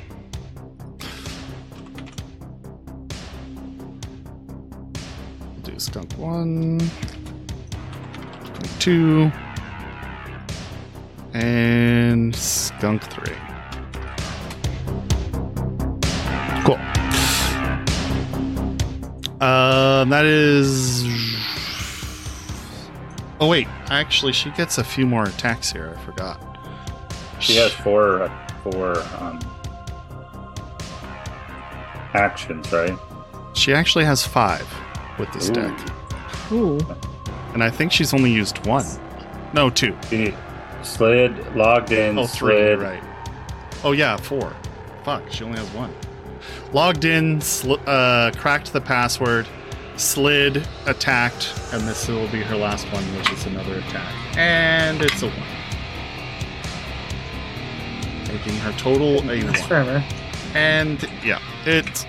We'll do skunk one, skunk two, and skunk three. Cool. Um, that is. Oh wait, actually, she gets a few more attacks here. I forgot. She has four uh, four um, actions, right? She actually has five with this Ooh. deck, Ooh. and I think she's only used one. No, two. She slid, logged in, Oh, three. slid. Right. Oh yeah, four. Fuck, she only has one. Logged in, sl- uh, cracked the password, slid, attacked, and this will be her last one, which is another attack, and it's a one, making her total a That's one. forever. and yeah, it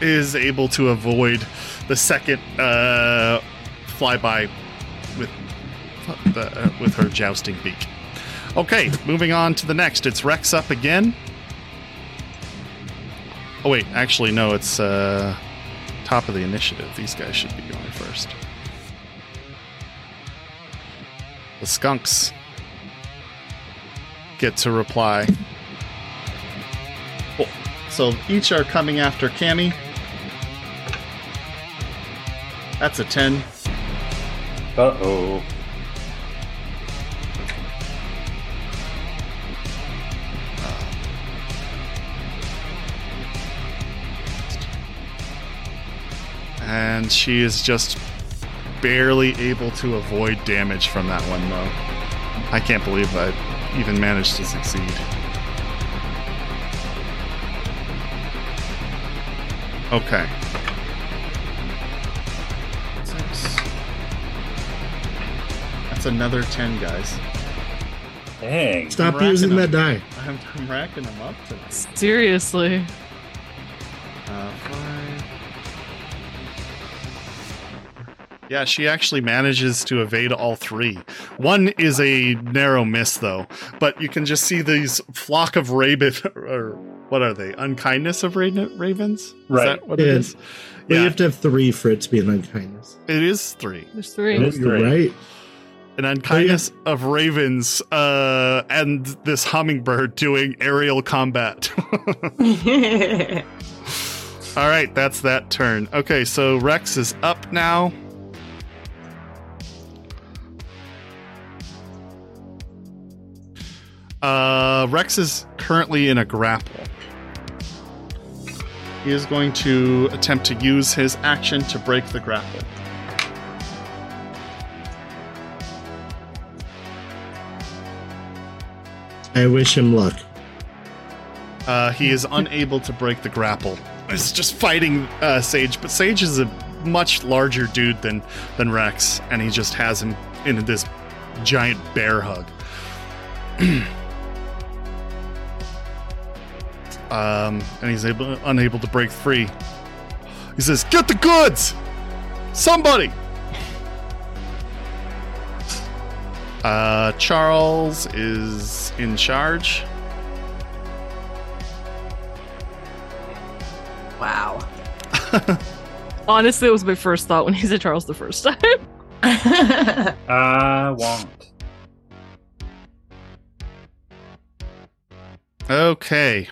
is able to avoid the second uh, flyby with the, uh, with her jousting beak. Okay, moving on to the next. It's Rex up again. Oh wait, actually no, it's uh, top of the initiative. These guys should be going first. The skunks get to reply. Cool. So each are coming after Cammy. That's a 10. Uh oh. And she is just barely able to avoid damage from that one, though. I can't believe I even managed to succeed. Okay. Six. That's another 10, guys. Dang. Stop racking using that die. I'm, I'm racking them up tonight. Seriously. Uh, Yeah, she actually manages to evade all three. One is a narrow miss, though, but you can just see these flock of raven, or what are they? Unkindness of ra- ravens? Is Right. that what it Yeah. is? But you have to have three for it to be an unkindness. it is three. There's three. It is You're three. right. An unkindness of ravens, uh, and this hummingbird doing aerial combat. All right, that's that turn. Okay, so Rex is up now. Uh, Rex is currently in a grapple. He is going to attempt to use his action to break the grapple. I wish him luck. Uh, he is unable to break the grapple. He's just fighting uh, Sage, but Sage is a much larger dude than than Rex, and he just has him in this giant bear hug. um, and he's able, unable to break free. He says, "Get the goods, somebody!" Uh, Charles is in charge. Wow. Honestly, it was my first thought when he said Charles the first time. I won't. Okay.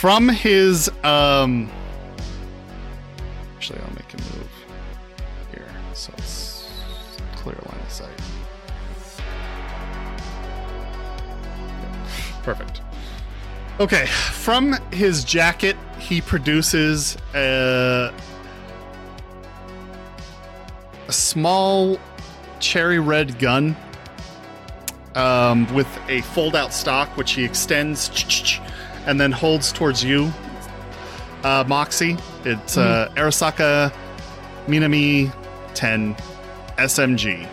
From his um actually I'll make him move here so it's clear line of sight. Perfect. Okay, from his jacket he produces a a small cherry red gun um, with a fold out stock, which he extends and then holds towards you, uh, Moxie. It's uh, Arasaka Minami 10 SMG.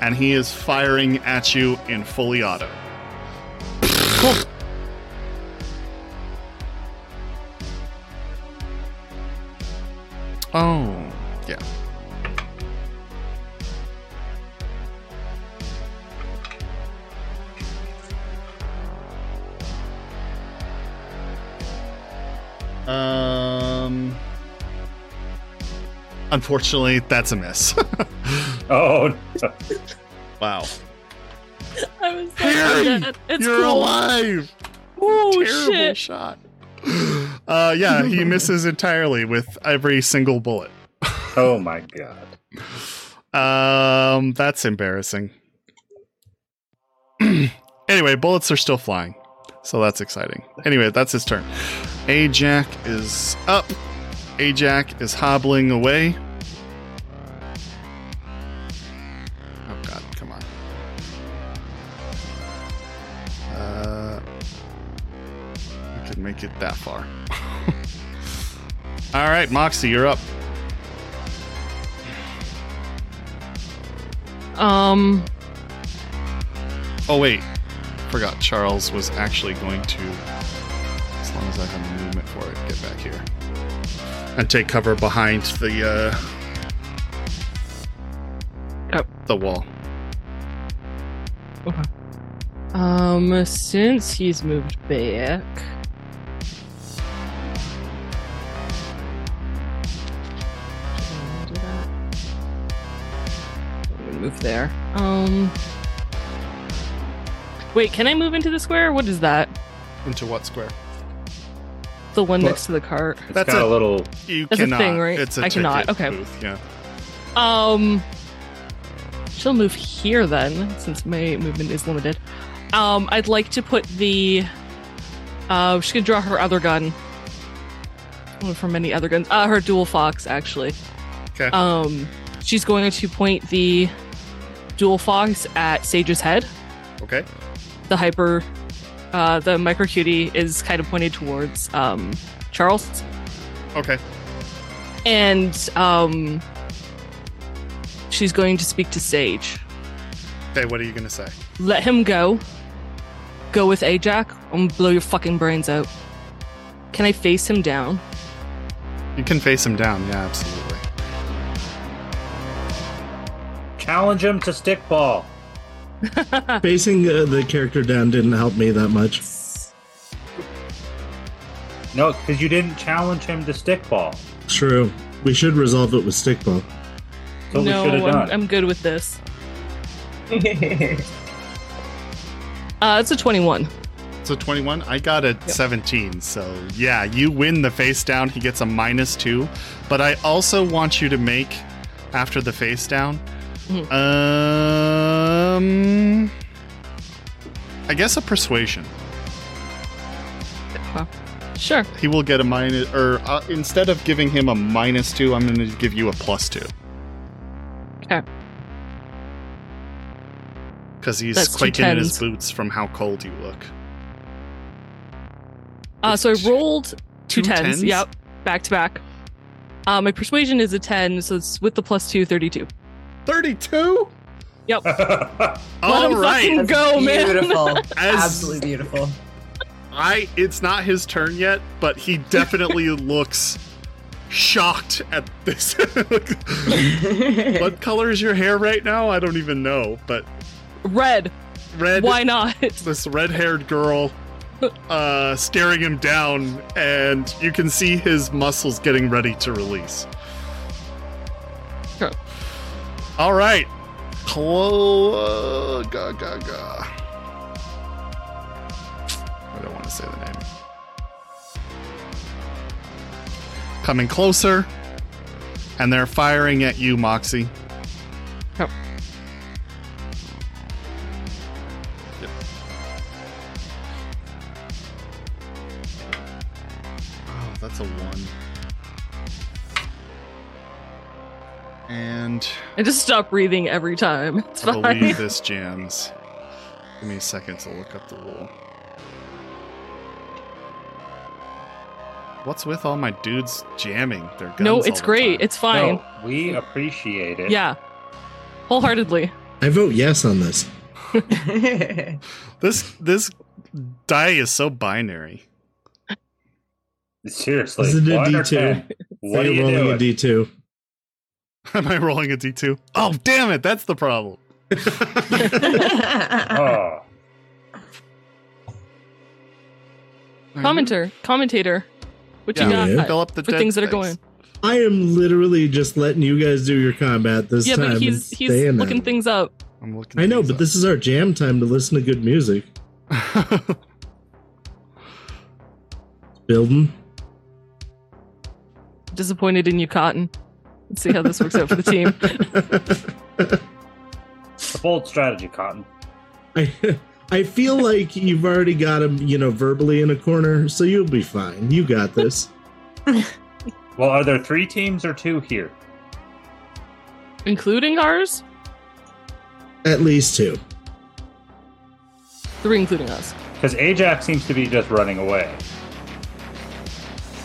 And he is firing at you in fully auto. Oh, Unfortunately, that's a miss. Oh, no. wow. I was Harry. It's you're cool. alive. Oh Terrible shit! shot. Uh, yeah, he misses entirely with every single bullet. oh my god. Um, that's embarrassing. anyway, bullets are still flying, so that's exciting. Anyway, that's his turn. Ajax is up. Ajax is hobbling away. Make it that far. All right, Moxie, you're up. Um, Oh wait, forgot Charles was actually going to, as long as I have a movement for it, get back here and take cover behind the uh, Oh. the wall. um, since he's moved back, Move there. Um. Wait, can I move into the square? What is that? Into what square? The one What? next to the cart. It's That's got a- a little. You That's a cannot. thing, right? It's a I cannot, ticket okay. booth, yeah. Um, she'll move here then, since my movement is limited. Um, I'd like to put the. Uh, she's gonna draw her other gun. One from many other guns. Uh, her dual fox actually. Okay. Um, she's going to point the dual fox at Sage's head. okay. The hyper, uh, the micro cutie is kind of pointed towards um Charles, Okay. and um, she's going to speak to Sage. Okay. What are you gonna say? let him go. Go with Ajax. I'm blow your fucking brains out. Can I face him down? You can face him down. Yeah, absolutely. Challenge him to stickball. Facing uh, the character down didn't help me that much. No, because you didn't challenge him to stickball. True. We should resolve it with stickball. That's what no, we I'm, done. I'm good with this. Uh, it's a 21. So 21. I got a 17. So yeah, you win the face down. He gets a minus two. But I also want you to make after the face down. Mhm. Um, I guess a persuasion. Sure. He will get a minus, or uh, instead of giving him a minus two, I'm going to give you a plus two. Okay. Because he's That's quaking in his boots from how cold you look. Uh, so I rolled two Two tens. tens? Yep. Back to back. Uh, my persuasion is a 10, so it's with the plus two, 32. 32? Yep. All him right. go, man. beautiful. As- Absolutely beautiful. I it's not his turn yet, but he definitely looks shocked at this. what color is your hair right now? I don't even know, but Red. red Why not? this red-haired girl uh staring him down and you can see his muscles getting ready to release. All right. Clo- ga, ga, ga. I don't want to say the name. Coming closer, and they're firing at you, Moxie. Yep. Yep. Oh, that's a one. And I just stop breathing every time. It's I fine. believe this jams. Give me a second to look up the rule. What's with all my dudes jamming their guns? no, all it's the great. time? It's fine. No, we appreciate it. Yeah. Wholeheartedly. I vote yes on this. this this die is so binary. Seriously. This is a one or D2. 10? What are You're you rolling doing? a D2. Am I rolling a d2? Oh, damn it! That's the problem. oh, Commenter. Commentator. What you Yeah, got? fill up the For things that are space. going. I am literally just letting you guys do your combat this Yeah, time. Yeah, but he's he's looking there. things up. I'm looking. I know, but up. this is our jam time to listen to good music. Building. Disappointed in you, Cotton. Let's see how this works out for the team. a bold strategy, Cotton. I I feel like you've already got him, you know, verbally in a corner, so you'll be fine. You got this. Well, are there three teams or two here? Including ours? At least two. Three including us. Because Ajax seems to be just running away.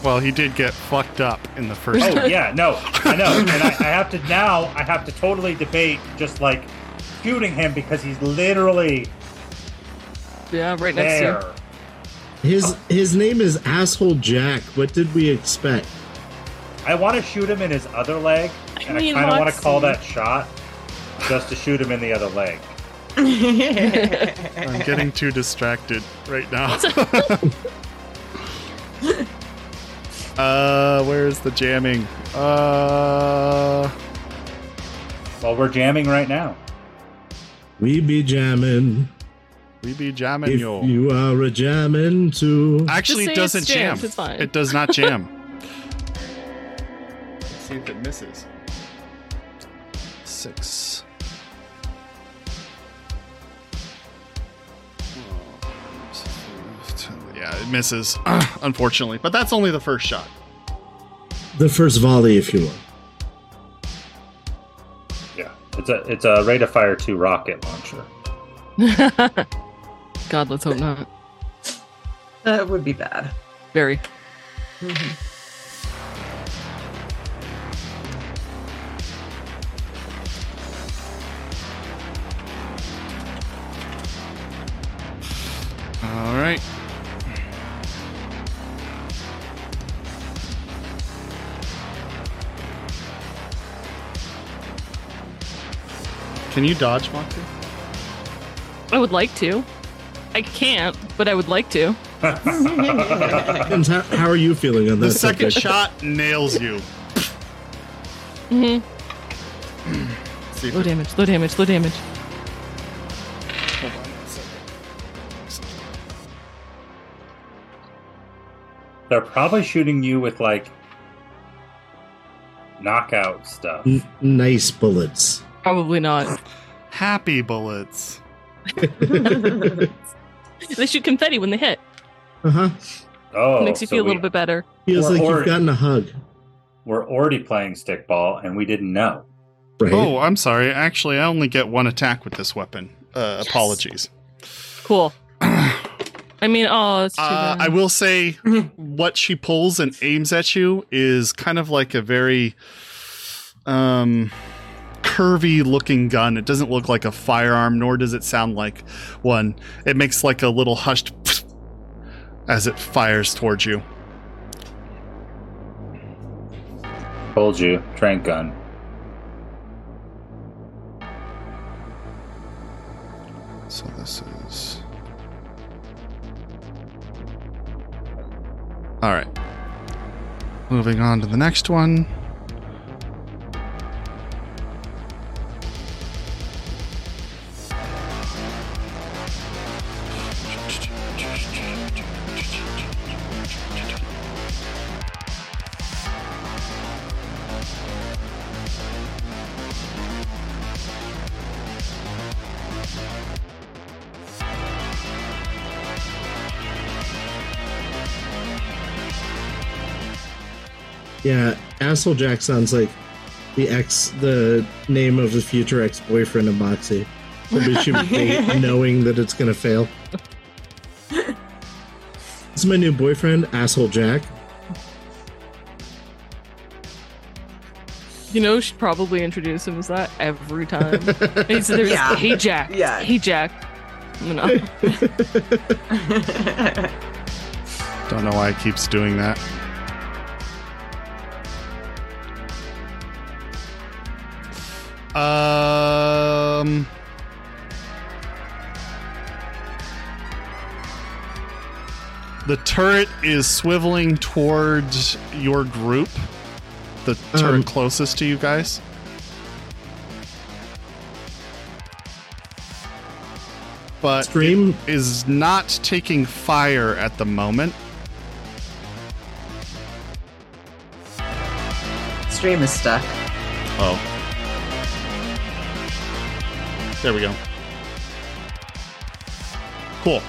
Well, he did get fucked up in the first. Oh yeah, no, I know, and I, I have to now. I have to totally debate just like shooting him because he's literally Yeah, right next to you. there. His his name is Asshole Jack. What did we expect? I want to shoot him in his other leg, and I, mean, kind of want to call that shot just to shoot him in the other leg. I'm getting too distracted right now. uh, where's the jamming? Uh, Well, we're jamming right now. We be jamming. we be jamming If yo. you are a jamming too. Actually, it doesn't it's jam. jammed, it's fine. It does not jam. Let's see if it misses. Six. It misses, unfortunately. But that's only the first shot. The first volley, if you will. Yeah, it's a it's a rate of fire two rocket launcher. God, let's hope not. that would be bad. Very. All Can you dodge, Moxie? I would like to. I can't, but I would like to. Depends how, how are you feeling on this? The this second subject? shot nails you. hmm See if Low it- damage, low damage, low damage. hold on one second. They're probably shooting you with like knockout stuff. N- nice bullets. Probably not. Happy bullets. They shoot confetti when they hit. Uh huh. Oh, Makes you so feel a we- little bit better. Feels Or- like or- you've gotten a hug, We're already playing stickball, and we didn't know. right? Oh, I'm sorry. Actually, I only get one attack with this weapon. Uh, Yes. Apologies. Cool. I mean, oh, that's too Uh, bad. I will say what she pulls and aims at you is kind of like a very um curvy looking gun. It doesn't look like a firearm nor does it sound like one. It makes like a little hushed as it fires towards you. Told you, trank gun. So this is All right. Moving on to the next one. Yeah, Asshole Jack sounds like the ex, the name of the future ex-boyfriend of Moxie. Probably should be knowing that it's gonna fail. This is my new boyfriend, Asshole Jack. you know, should probably introduce him as that every time. He's, there's, Yeah. Hey, Jack. Yeah. Hey, Jack. You know. Don't know why he keeps doing that. Um. The turret is swiveling towards your group. The turret Um, closest to you guys. But Stream is not taking fire at the moment. Stream is stuck. Oh. There we go. Cool.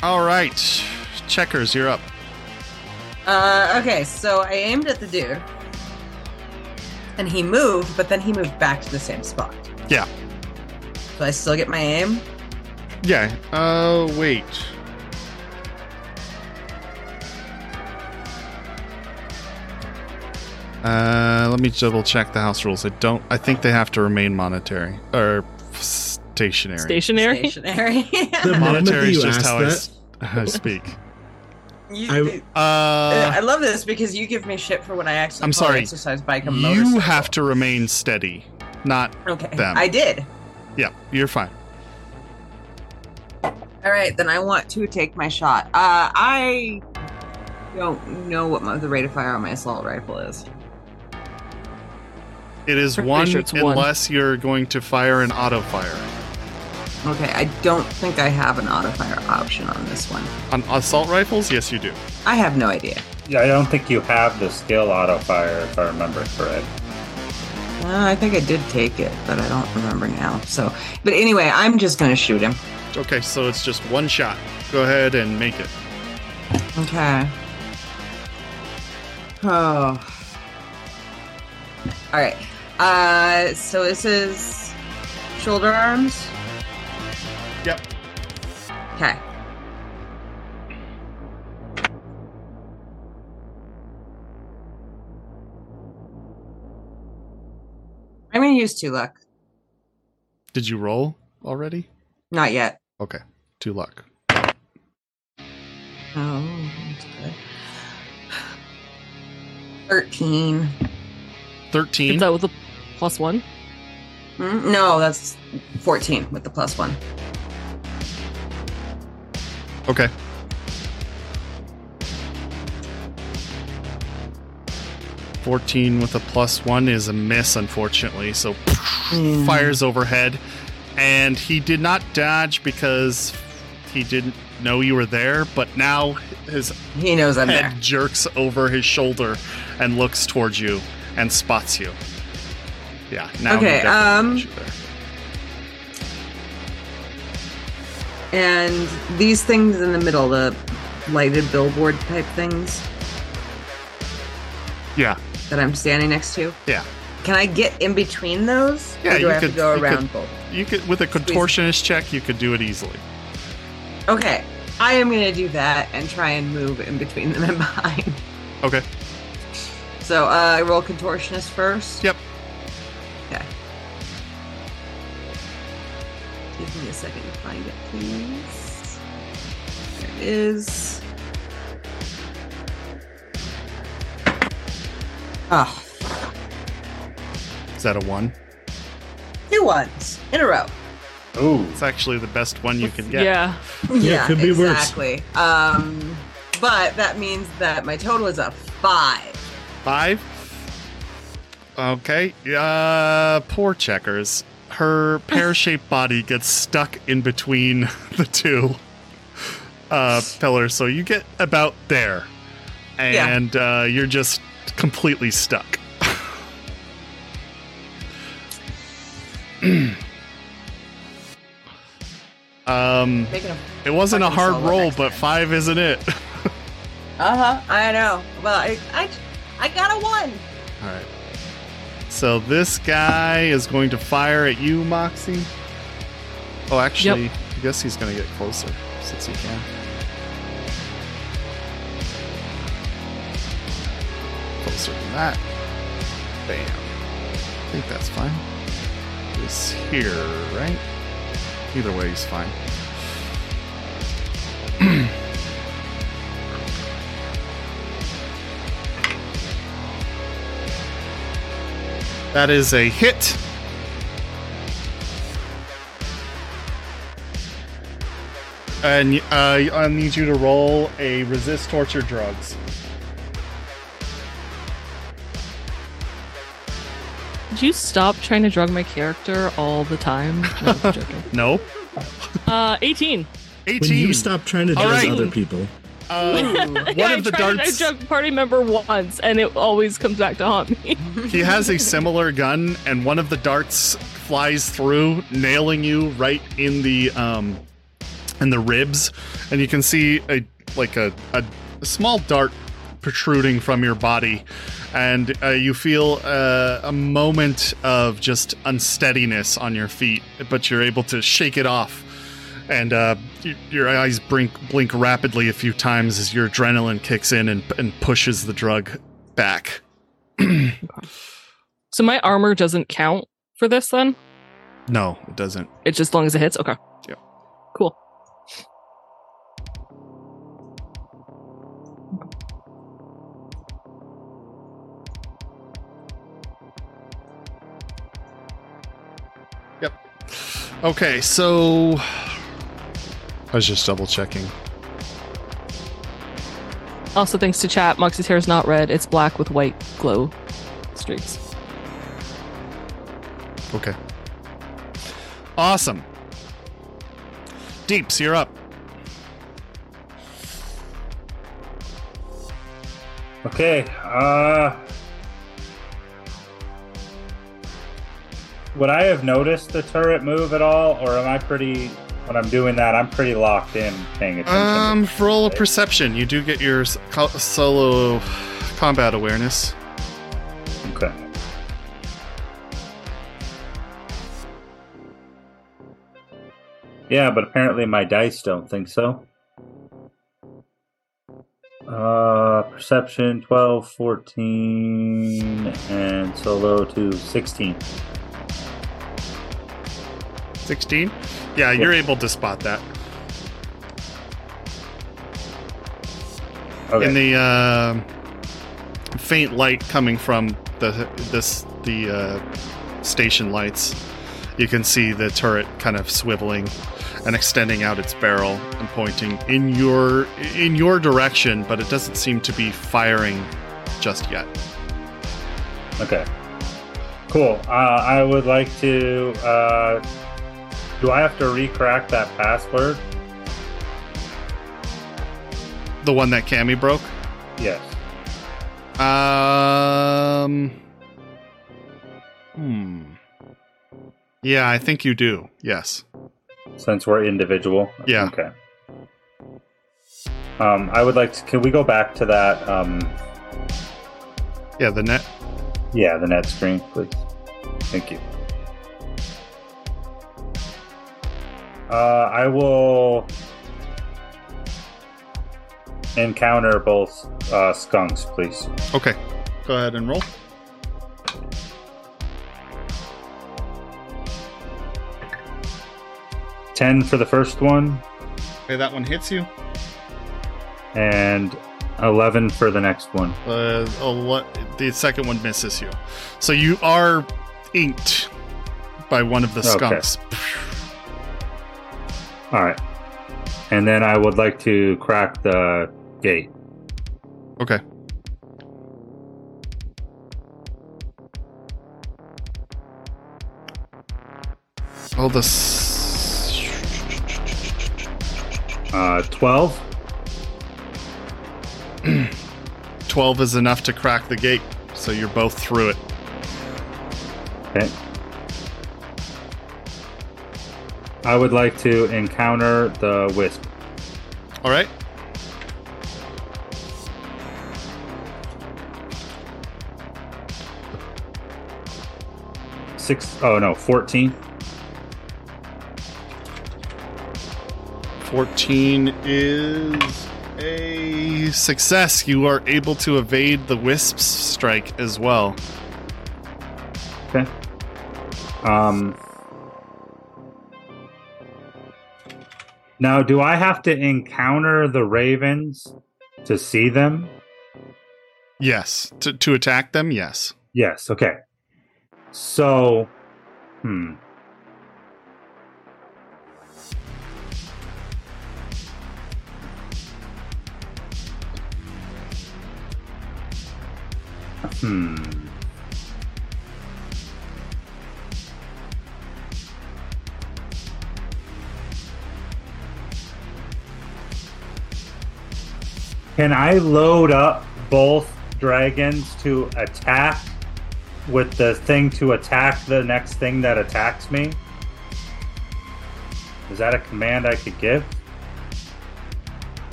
All right. Checkers, you're up. Uh, okay, so I aimed at the dude, and he moved, but then he moved back to the same spot. Yeah. Do I still get my aim. Yeah. Uh, wait. Uh, let me double check the house rules. I don't. I think they have to remain monetary or stationary. Stationary. Stationary. The monetary is just asked how I, that- s- I speak. You- I- uh, I love this because you give me shit for when I actually I'm sorry. exercise bike a you motorcycle. have to remain steady. Not. Okay, them. I did. Yeah, you're fine. All right, then I want to take my shot. Uh, I don't know what my, the rate of fire on my assault rifle is. It is one sure it's one. unless you're going to fire an auto fire. Okay, I don't think I have an auto fire option on this one. On assault rifles, yes, you do. I have no idea. Yeah, I don't think you have the skill auto fire, if I remember correct. Uh, I think I did take it, but I don't remember now. So, but anyway, I'm just gonna shoot him. Okay, so it's just one shot. Go ahead and make it. Okay. Oh. All right. Uh, so this is shoulder arms. Yep. Okay. I'm gonna use two luck. Did you roll already? Not yet. Okay, two luck. Oh, that's good. Thirteen. Is Thirteen. that with a plus one? Hmm? No, that's 14 with the plus one. Okay. Fourteen with a plus one is a miss, unfortunately. So fires overhead, and he did not dodge because he didn't know you were there. But now his He knows I'm head there. jerks over his shoulder and looks towards you and spots you. Yeah. Now Okay, um, knows you there. And these things in the middle, the lighted billboard type things Yeah. that I'm standing next to. Yeah. Can I get in between those? Yeah, Or do you I have could- to go you around both? You could with a contortionist check, you could do it easily. Okay. I am gonna do that and try and move in between them and behind. Okay. So uh, I roll contortionist first. Yep. Give me a second to find it, please. There it is. Ah, Is that a one? two ones in a row. Ooh. It's actually the best one you can get. Yeah. Yeah, could be worse. exactly. Um, but that means that my total is a five. Five. Okay. Uh, poor checkers. Her pear-shaped body gets stuck in between the two uh, pillars, so you get about there, Yeah. and uh, you're just completely stuck. um, it wasn't a hard roll, but time. five isn't it? Uh huh. I know. Well, I, I, I got a one. All right. So this guy is going to fire at you, Moxie. Oh, actually, I guess he's going to get closer since he can. Closer than that. Bam. I think that's fine. He's here, right? Either way, he's fine. That is a hit. And uh, I need you to roll a resist torture drugs. Did you stop trying to drug my character all the time? No, No. Uh, 18. 18. When you stop trying to drug right. other people. Uh, one of the darts. I a party member once, and it always comes back to haunt me. He has a similar gun, and one of the darts flies through, nailing you right in the um, in the ribs, and you can see a like a, a, a small dart protruding from your body, and uh, you feel uh, a moment of just unsteadiness on your feet, but you're able to shake it off. And uh, your eyes blink, blink rapidly a few times as your adrenaline kicks in and, and pushes the drug back. so my armor doesn't count for this then? No, it doesn't. It's just as long as it hits? Okay. Yep. Cool. Yep. Okay, so I was just double checking. Also, thanks to chat, Moxie's hair is not red. It's black with white glow streaks. Okay. Awesome. Deeps, you're up. Okay. Uh Would I have noticed the turret move at all, or am I pretty? When I'm doing that, I'm pretty locked in, paying attention. Um, roll a perception. You do get your co- solo combat awareness. okay. Yeah, but apparently my dice don't think so. Uh, perception 12, 14, and solo to 16. 16? Yeah, you're able to spot that. Okay. In the uh, faint light coming from the this the uh, station lights, You can see the turret kind of swiveling and extending out its barrel and pointing in your in your direction, but it doesn't seem to be firing just yet. Okay. Cool. Uh, I would like to. Uh, do I have to recrack that password? The one that Cammy broke. Yes. Um. Hmm. Yeah, I think you do. Yes. Since we're individual. Yeah. Okay. Um, I would like to. Can we go back to that? Um, Yeah, the net. yeah, the net screen, please. Thank you. Uh, I will encounter both uh, skunks, please. Okay. Go ahead and roll. Ten for the first one, Okay, that one hits you. and eleven for the next one. Uh, oh, what? The second one misses you. So you are inked by one of the skunks. Okay. All right. And then I would like to crack the gate. Okay. Oh, the s- Uh, 12. 12 is enough to crack the gate, so you're both through it. Okay. I would like to encounter the wisp. All right. Six oh no, 14. 14 is a success. You are able to evade the wisp's strike as well. Okay. Um. Now, do I have to encounter the ravens to see them? Yes. To, to attack them, yes. Yes. Okay. So, hmm. Hmm. Can I load up both dragons to attack with the thing to attack the next thing that attacks me? Is that a command I could give?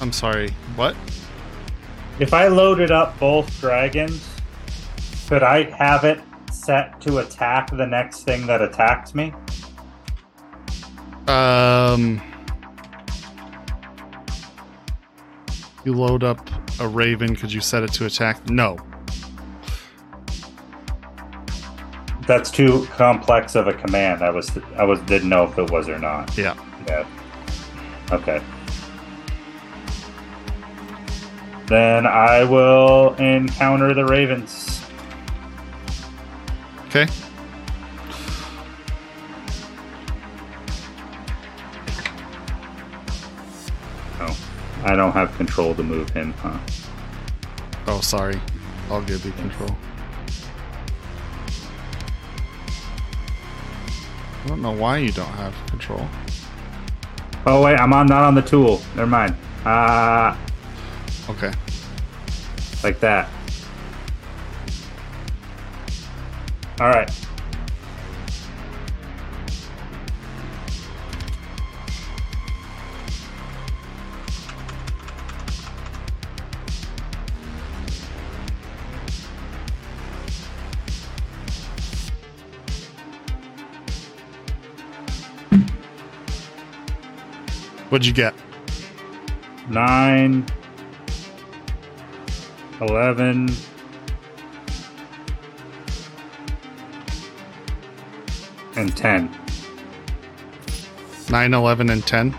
I'm sorry. What? If I loaded up both dragons, could I have it set to attack the next thing that attacks me? Um. You load up a raven. Could you set it to attack? No. That's too complex of a command. I was I was didn't know if it was or not. Yeah. Yeah. Okay. Then I will encounter the ravens. Okay. I don't have control to move him, huh? Oh, sorry. I'll give you control. I don't know why you don't have control. Oh wait, I'm on not on the tool. Never mind. Ah, Okay. like that. All right. What'd you get? Nine, eleven, and ten. 9, 11, and 10?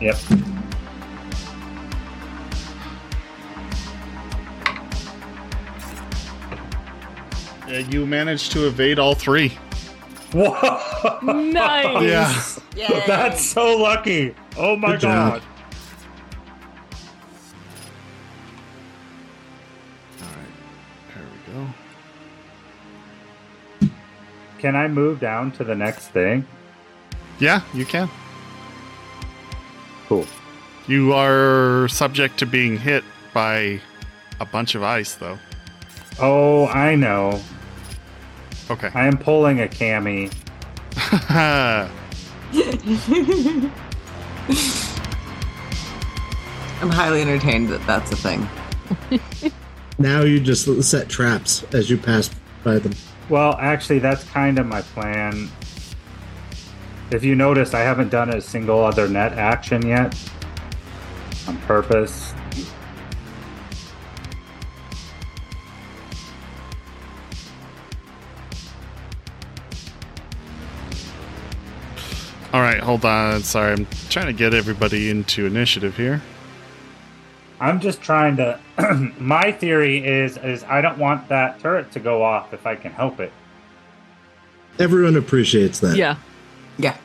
Yep. Yeah, you managed to evade all three. Whoa! Nice. Yeah. Yay. That's so lucky. Oh my Good job. god. All right. There we go. Can I move down to the next thing? Yeah, you can. Cool. You are subject to being hit by a bunch of ice, though. Oh, I know. Okay. I am pulling a cami. I'm highly entertained that that's a thing. Now you just set traps as you pass by them. Well, actually, that's kind of my plan. If you notice, I haven't done a single other net action yet on purpose. All right, hold on. Sorry, I'm trying to get everybody into initiative here. I'm just trying to. my theory is is I don't want that turret to go off if I can help it. Everyone appreciates that. Yeah. Yeah.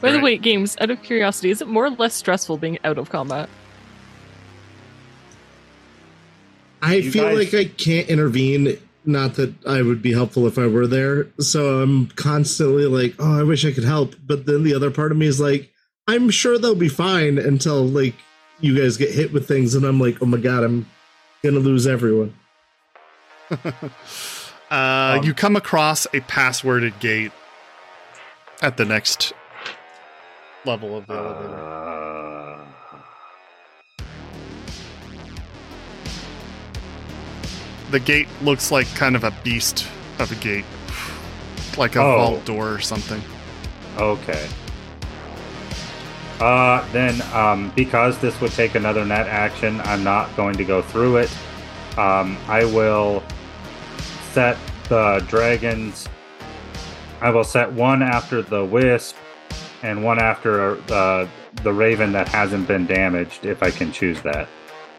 By the Right. way, games, out of curiosity, is it more or less stressful being out of combat? I You feel guys- like I can't intervene. Not that I would be helpful if I were there. So I'm constantly like, oh, I wish I could help. But then the other part of me is like, I'm sure they'll be fine until like you guys get hit with things, and I'm like, oh my god, I'm gonna lose everyone. Uh, Um, you come across a passworded gate at the next level of the elevator. The gate looks like kind of a beast of a gate, like a Oh. vault door or something. okay. Uh, then, um, because this would take another net action, I'm not going to go through it. Um, I will set the dragons. I will set one after the wisp, and one after uh, the raven that hasn't been damaged. If I can choose that,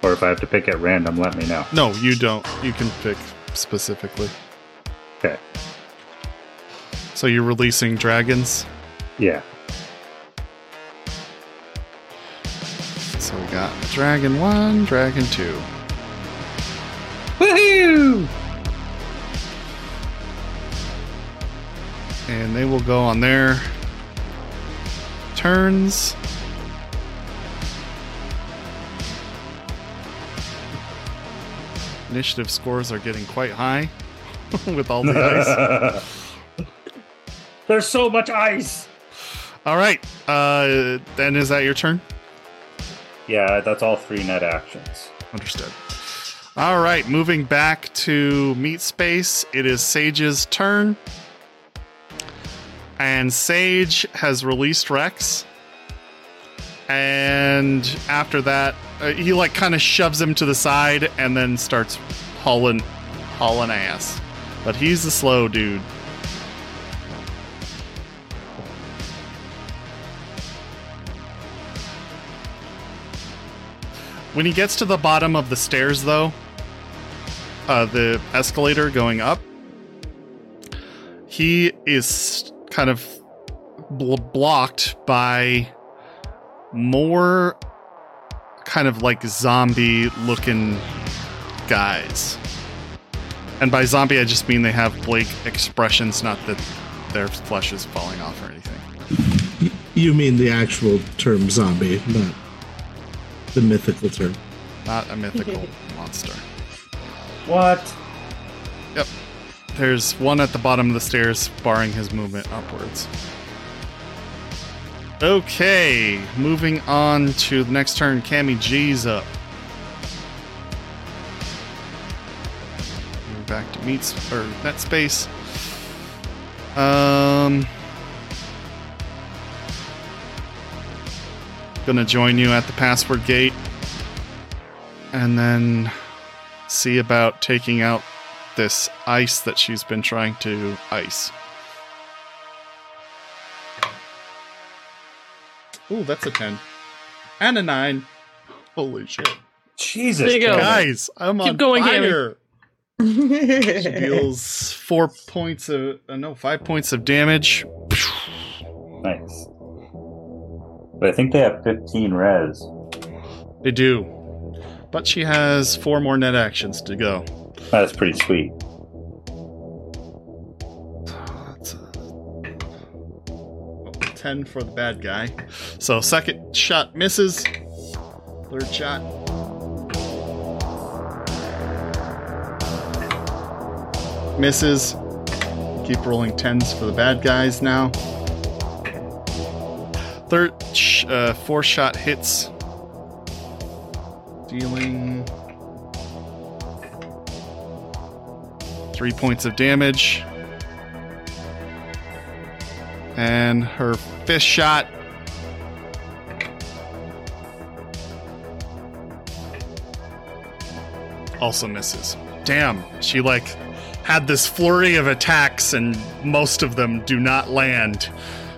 or if I have to pick at random, let me know. No, you don't. You can pick specifically. Okay. So you're releasing dragons. Yeah. So we got dragon one, dragon two. Woohoo! and they will go on their turns. Initiative scores are getting quite high with all the ice. There's so much ice. All right, uh, then is that your turn? Yeah, that's all three net actions. Understood. All right, moving back to meat space, it is Sage's turn. And Sage has released Rex. And after that, uh, he like kind of shoves him to the side and then starts hauling hauling ass. But he's a slow dude. When he gets to the bottom of the stairs, though, uh, the escalator going up, he is kind of bl- blocked by more kind of like zombie looking guys. And by zombie, I just mean they have Blake expressions, not that their flesh is falling off or anything. You mean the actual term zombie, not the mythical term. Not a mythical monster. What? Yep. There's one at the bottom of the stairs barring his movement upwards. Okay, moving on to the next turn. Cammy G's up. Moving back to meets or net space. Um, gonna join you at the password gate, and then see about taking out this ice that she's been trying to ice. Ooh, that's a 10. And a 9. Holy shit. Jesus. There you go. Guys, I'm Keep on going, Cammy. fire. She deals four points of uh, no five points of damage. Nice. But I think they have 15 rez. They do, but she has four more net actions to go. That's pretty sweet. 10 for the bad guy. So, second shot misses. Third shot. Misses. Keep rolling 10s for the bad guys now. Third, sh- uh, four shot hits. Dealing. Three points of damage. And her fifth shot. Also misses. Damn, she like had this flurry of attacks and most of them do not land.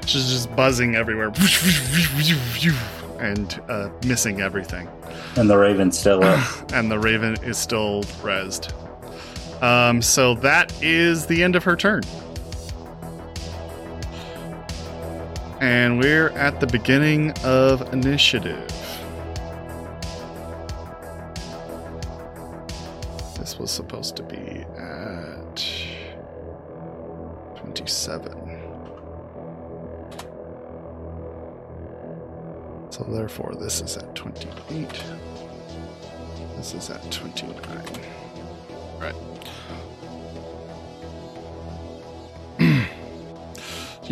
She's just buzzing everywhere and uh, missing everything And the Raven's still up. and the raven is still rezzed. Um, so that is the end of her turn. And we're at the beginning of initiative. This was supposed to be at 27. So therefore, this is at 28. This is at 29. Right.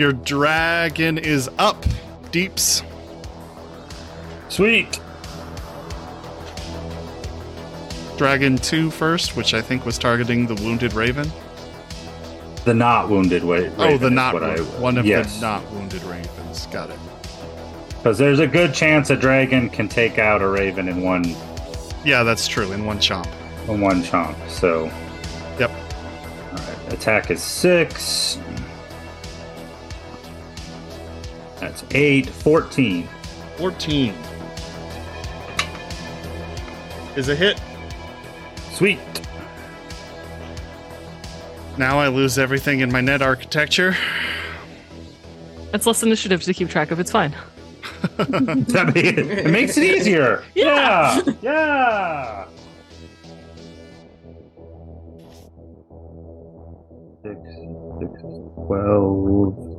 Your dragon is up, Deeps. Sweet. Dragon 2 first, which I think was targeting the wounded raven. The not wounded way. oh, the not I, one of yes. the not wounded ravens. Got it. Because there's a good chance a dragon can take out a raven in one Yeah, that's true. In one chomp. in one chomp. So, Yep. all right, attack is six. That's eight. 14. 14 is a hit. Sweet. Now I lose everything in my net architecture. It's less initiative to keep track of. It's fine. That ma- it makes it easier. Yeah. Yeah. yeah. Six, six, twelve,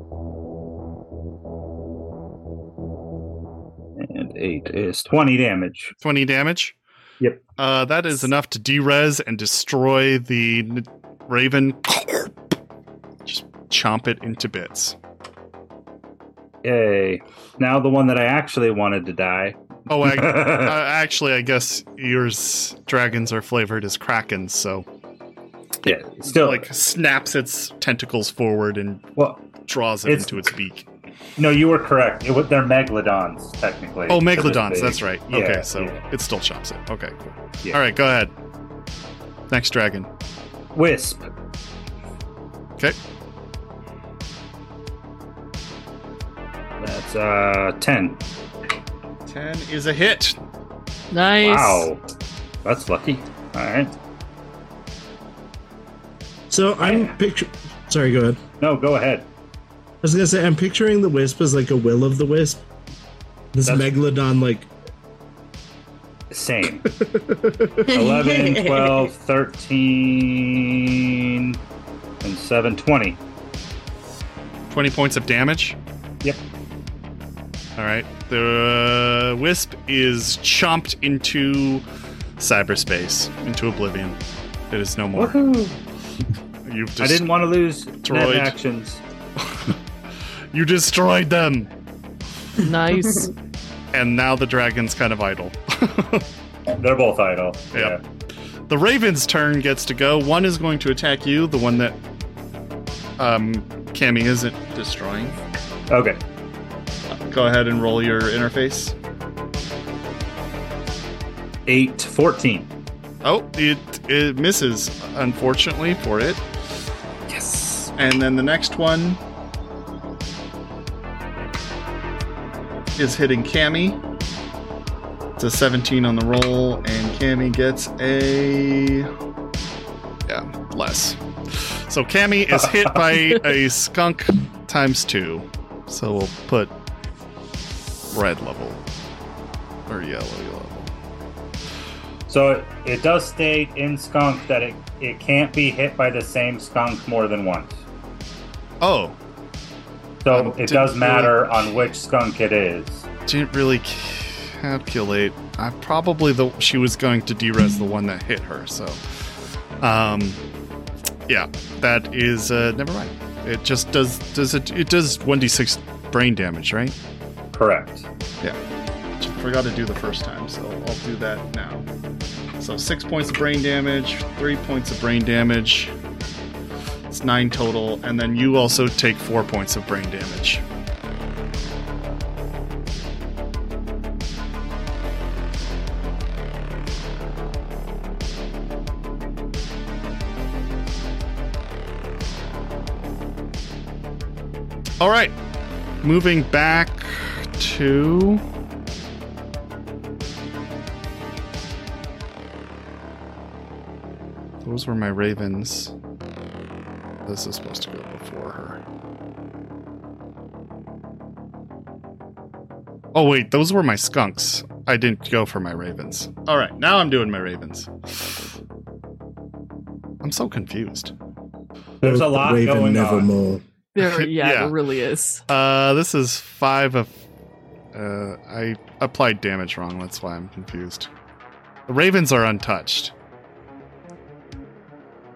and eight is twenty damage. 20 damage. Yep. Uh, that is enough to derez and destroy the n- raven. Just chomp it into bits. Yay! Now the one that I actually wanted to die. Oh, I, uh, actually, I guess yours dragons are flavored as krakens, so Yeah, still like snaps its tentacles forward and well. draws it It's- into its beak. No, you were correct. It was, they're megalodons technically. Oh, They're megalodons. That's right. Yeah, okay, so yeah. it still chops it. Okay, cool. Yeah. All right, go ahead. Next dragon. Wisp. Okay. That's uh ten. 10 is a hit. Nice. Wow, that's lucky. All right. So I'm picture. Sorry, go ahead. No, go ahead. I was gonna say I'm picturing the wisp as like a will of the wisp. This That's- megalodon, like Same. 11, 12, 13, and 7, 20. 20 points of damage. Yep. All right. The wisp is chomped into cyberspace, into oblivion. It is no more. Woohoo! You've just, I didn't want to lose Destroyed. net actions. you destroyed them, Nice. and now the dragon's kind of idle. They're both idle. Yep. the raven's turn gets to go. One is going to attack you, the one that um, Cammy isn't destroying. Okay. Go ahead and roll your interface. 8, 14. Oh, it it misses, unfortunately for it. Yes. And then the next one is hitting Cammy. It's a 17 on the roll, and Cammy gets a Yeah, less. So Cammy is hit by a skunk times two. So we'll put red level or yellow level. So it, it does state in skunk that it, it can't be hit by the same skunk more than once. Oh, So Um, it does matter on which skunk it is. didn't really calculate. I probably the she was going to derez the one that hit her. So, um, yeah, that is uh, never mind. It just does does it it does one d six brain damage, right? Correct. Yeah, forgot to do the first time, so I'll do that now. So six points of brain damage, three points of brain damage. It's nine total, and then you also take four points of brain damage. All right, moving back to Those were my ravens. This is supposed to go before her. Oh, wait, those were my skunks. I didn't go for my ravens. All right, now I'm doing my ravens. I'm so confused. There's a lot Raven going on. Nevermore. There, yeah, Yeah. there really is. Uh, this is five of. Uh, I applied damage wrong. That's why I'm confused. The ravens are untouched.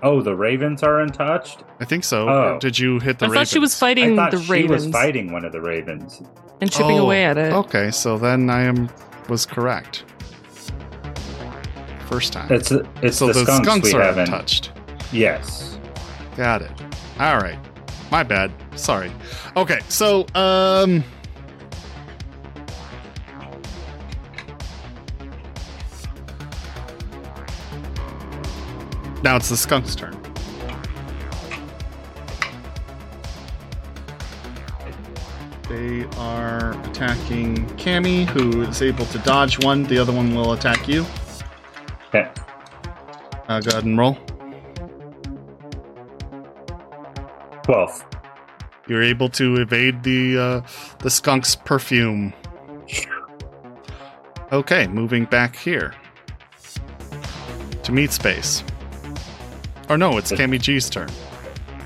Oh, the ravens are untouched? I think so. Oh. Did you hit the I ravens? thought she was fighting I fighting thought the she ravens was fighting one of the ravens. and chipping Oh, away at it. Okay, so then I am was correct. First time. It's it's so the, the skunks, skunks we are haven't. untouched. Yes. Got it. All right. My bad. Sorry. Okay, so um Now it's the skunk's turn. They are attacking Cammy, who is able to dodge one. The other one will attack you. Okay. Uh, go ahead and roll. Twelve. You're able to evade the uh, the skunk's perfume. Okay, moving back here to meat space. Or no, it's Cammy G's turn.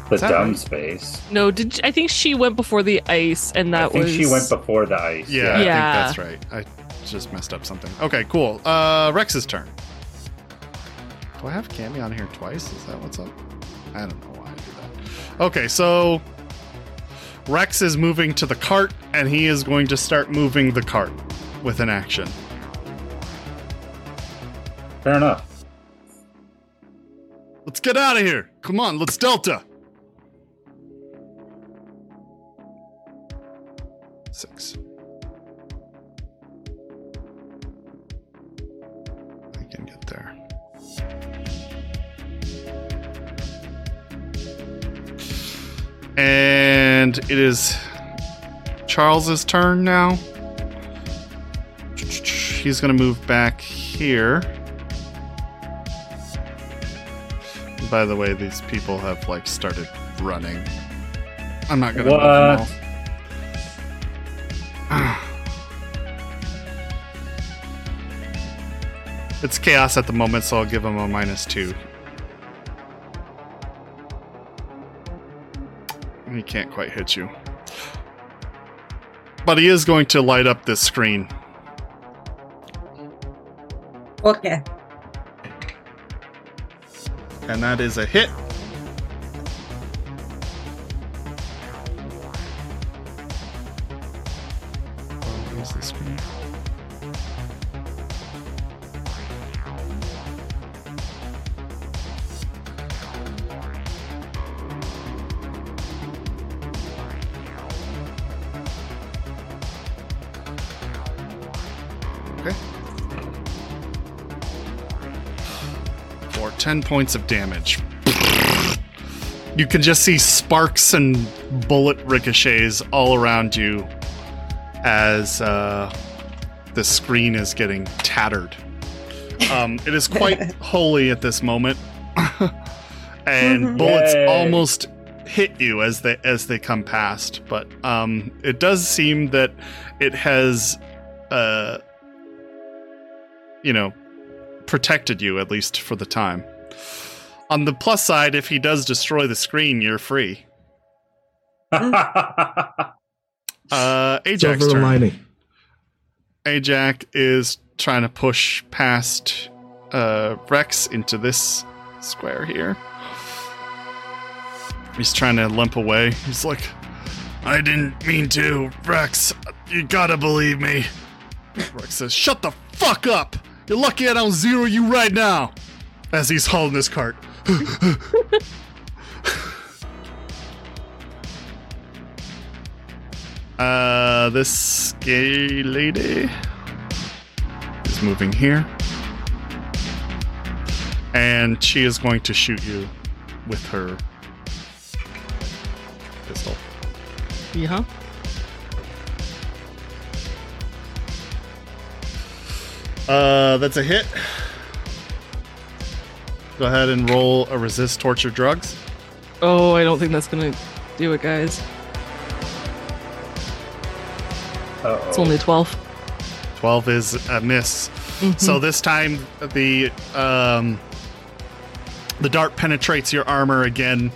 The Is that dumb right? space. No, did I think she went before the ice, and that was I think was she went before the ice. Yeah, I Yeah. think that's right. I just messed up something. Okay, cool. Uh, Rex's turn. Do I have Cammy on here twice? Is that what's up? I don't know why I do that. Okay, so Rex is moving to the cart, and he is going to start moving the cart with an action. Fair enough. Let's get out of here. Come on, let's Delta. Six. I can get there. And it is Charles's turn now. He's going to move back here. By the way, these people have like started running. I'm not gonna. move them What? all. it's chaos at the moment, so I'll give him a minus two. He can't quite hit you, but he is going to light up this screen. Okay. And that is a hit. 10 points of damage. You can just see sparks and bullet ricochets all around you as uh, the screen is getting tattered. Um, it is quite holy at this moment. and Mhm. bullets Yay. almost hit you as they as they come past. But um, it does seem that it has, uh, you know, protected you at least for the time. On the plus side, if he does destroy the screen, you're free. Uh, Ajax Silver turn. lining. Ajax is trying to push past uh, Rex into this square here. He's trying to limp away. He's like, I didn't mean to, Rex. You gotta believe me. Rex says, Shut the fuck up! You're lucky I don't zero you right now! As he's hauling his cart. uh, this gay lady is moving here. And she is going to shoot you with her pistol. Yeah. Uh, that's a hit. Go ahead and roll a resist torture drugs. Oh, I don't think that's gonna do it, guys. Uh-oh. It's only 12. 12 is a miss. Mhm. So this time the um, the dart penetrates your armor again,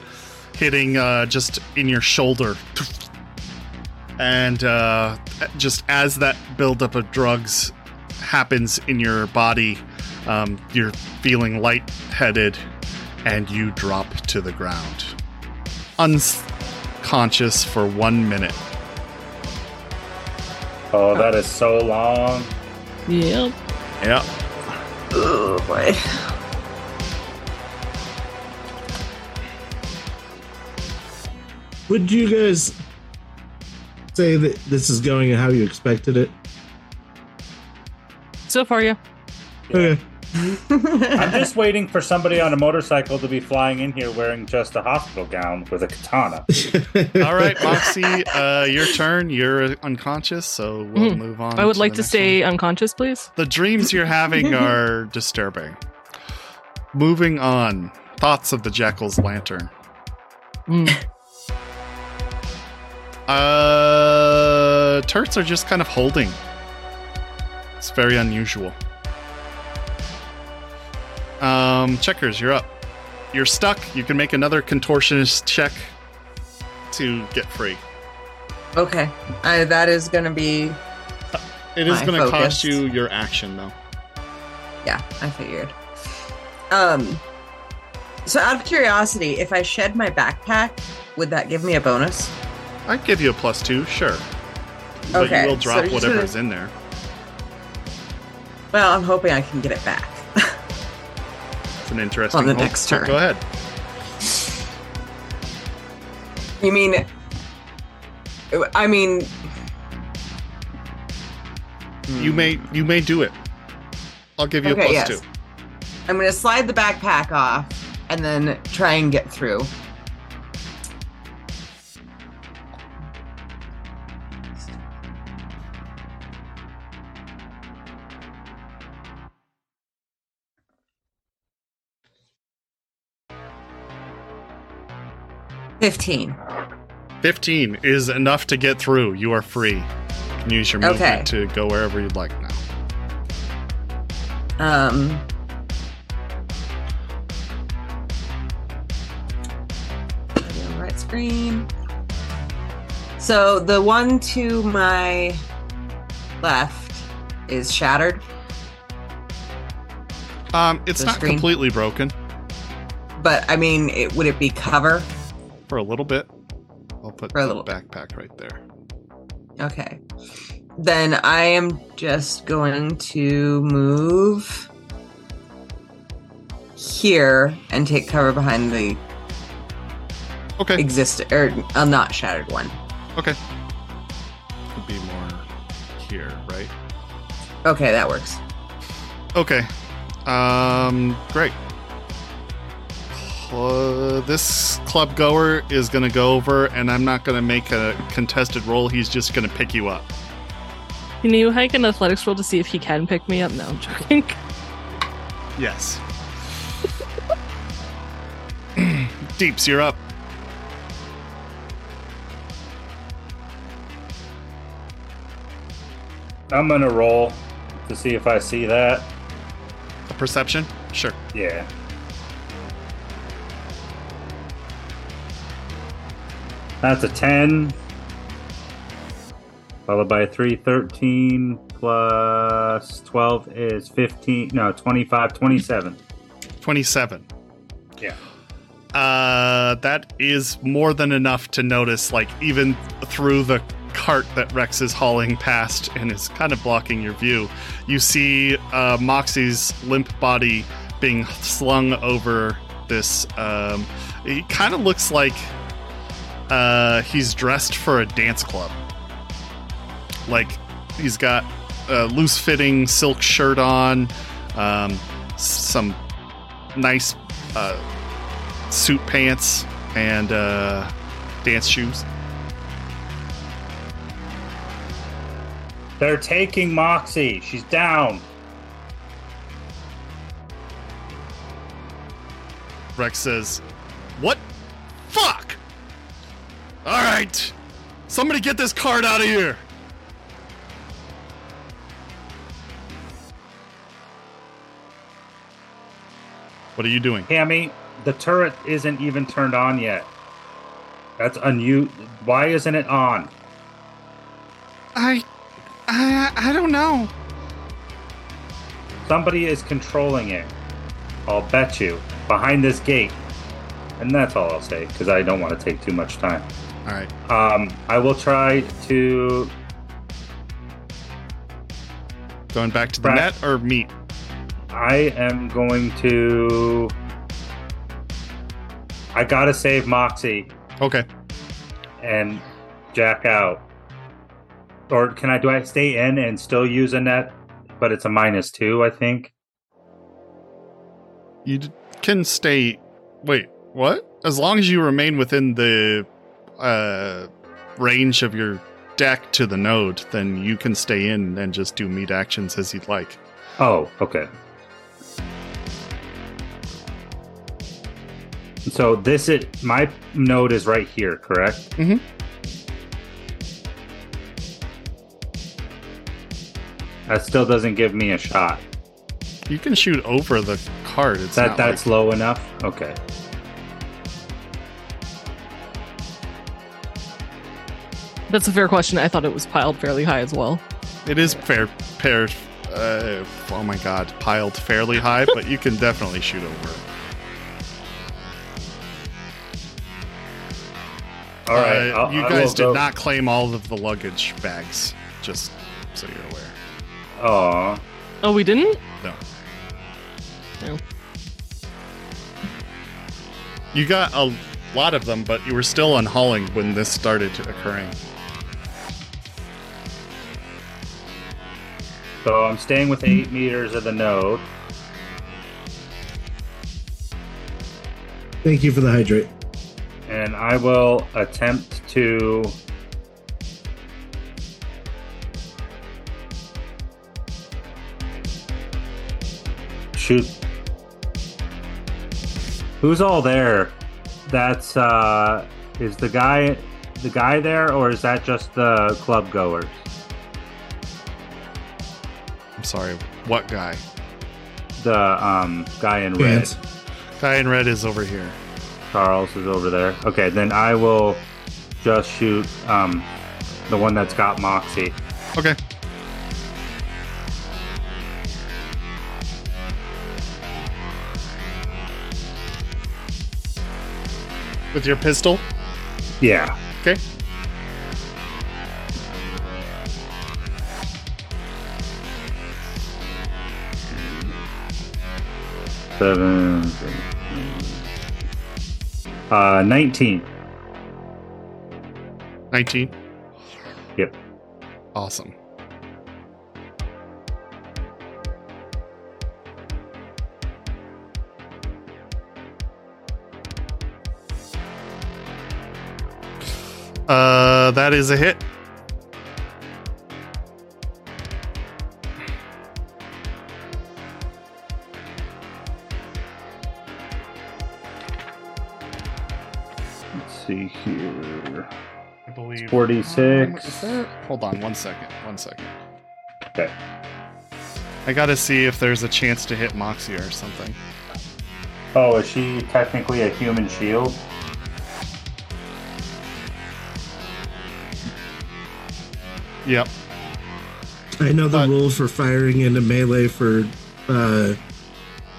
hitting uh, just in your shoulder. And uh, just as that buildup of drugs happens in your body, um, you're feeling lightheaded and you drop to the ground. Unconscious for one minute. Oh, that is so long. Yep. Yeah. Oh boy. Would you guys say that this is going how you expected it? So far, yeah. Okay. I'm just waiting for somebody on a motorcycle to be flying in here wearing just a hospital gown with a katana. All right, Moxie, uh, your turn. You're unconscious, so we'll Mhm. move on. I would like to next stay unconscious, please. The dreams you're having are disturbing. Moving on. Thoughts of the Jackal's lantern. Mm. Uh, turrets are just kind of holding. It's very unusual. Um, checkers, you're up. You're stuck. You can make another contortionist check to get free. okay, I, that is going to be. It is going to cost you your action, though. Yeah, I figured. Um. So, out of curiosity, if I shed my backpack, would that give me a bonus? I'd give you a plus two, sure. But Okay, you will drop you're whatever gonna- is in there. Well, I'm hoping I can get it back. An interesting On the next turn. Go ahead. You mean? I mean, You may you may do it. I'll give you Okay, a plus yes. two. I'm going to slide the backpack off and then try and get through. Fifteen. 15 is enough to get through. You are free. You can use your movement Okay. to go wherever you'd like now. Um. Right screen. So the one to my left is shattered, Um, it's The not screen. completely broken but I mean, it, would it be cover? For a little bit. I'll put For a the little bit. backpack right there. Okay. Then I am just going to move here and take cover behind the Okay. exist or uh, not shattered one. Okay. Could be more here, right? Okay, that works. Okay. Um, great. Uh, this club goer is going to go over, and I'm not going to make a contested roll. He's just going to pick you up. Can you hike an athletics roll to see if he can pick me up? No, I'm joking. Yes. Deeps, you're up. I'm gonna roll to see if I see that. A perception? Sure. Yeah. That's a 10. Followed by a 3, 13 plus 12 is 15. No, 25, 27. 27. Yeah. Uh, that is more than enough to notice, like, even through the cart that Rex is hauling past and is kind of blocking your view, you see uh, Moxie's limp body being slung over this. Um, he kind of looks like uh, he's dressed for a dance club. Like, he's got a loose fitting silk shirt on, um, some nice uh, suit pants, and uh, dance shoes. They're taking Moxie. She's down. Rex says, What? Fuck! Alright! Somebody get this card out of here! What are you doing? Cammy, the turret isn't even turned on yet. That's unused. Why isn't it on? I. I. I don't know. Somebody is controlling it. I'll bet you. Behind this gate. And that's all I'll say, because I don't want to take too much time. Alright. Um, I will try to. Going back to the Right. net or meat? I am going to. I gotta save Moxie Okay. and jack out. Or can I? Do I stay in and still use a net? But it's a minus two, I think. You d- can stay. Wait, what? As long as you remain within the uh, range of your deck to the node, then you can stay in and just do meat actions as you'd like. Oh, okay. So this it my node is right here, correct? Mm-hmm. That still doesn't give me a shot. You can shoot over the card. It's That that's like- low enough. Okay. That's a fair question. I thought it was piled fairly high as well. it is fair, fair. Uh, oh my god, piled fairly high, but you can definitely shoot over. All right. Uh, you guys did go- not claim all of the luggage bags, just so you're aware. Aw. Oh, we didn't? No. No. You got a lot of them, but you were still unhauling when this started occurring. So I'm staying with eight meters of the node. Thank you for the hydrate. and I will attempt to shoot. Who's all there? That's uh is the guy the guy there or is that just the club goers? I'm sorry, what guy? The um guy in red. Pants. Guy in red is over here. Charles is over there. Okay, then I will just shoot um the one that's got Moxie. Okay. With your pistol? Yeah. Okay. Seven. Uh, 19. 19. Yep. Awesome. Uh, that is a hit. See here. I believe 46. Um, Hold on one second. One second. Okay. I gotta see if there's a chance to hit Moxia or something. Oh, is she technically a human shield? Yep. I know the But- rules for firing into melee for uh,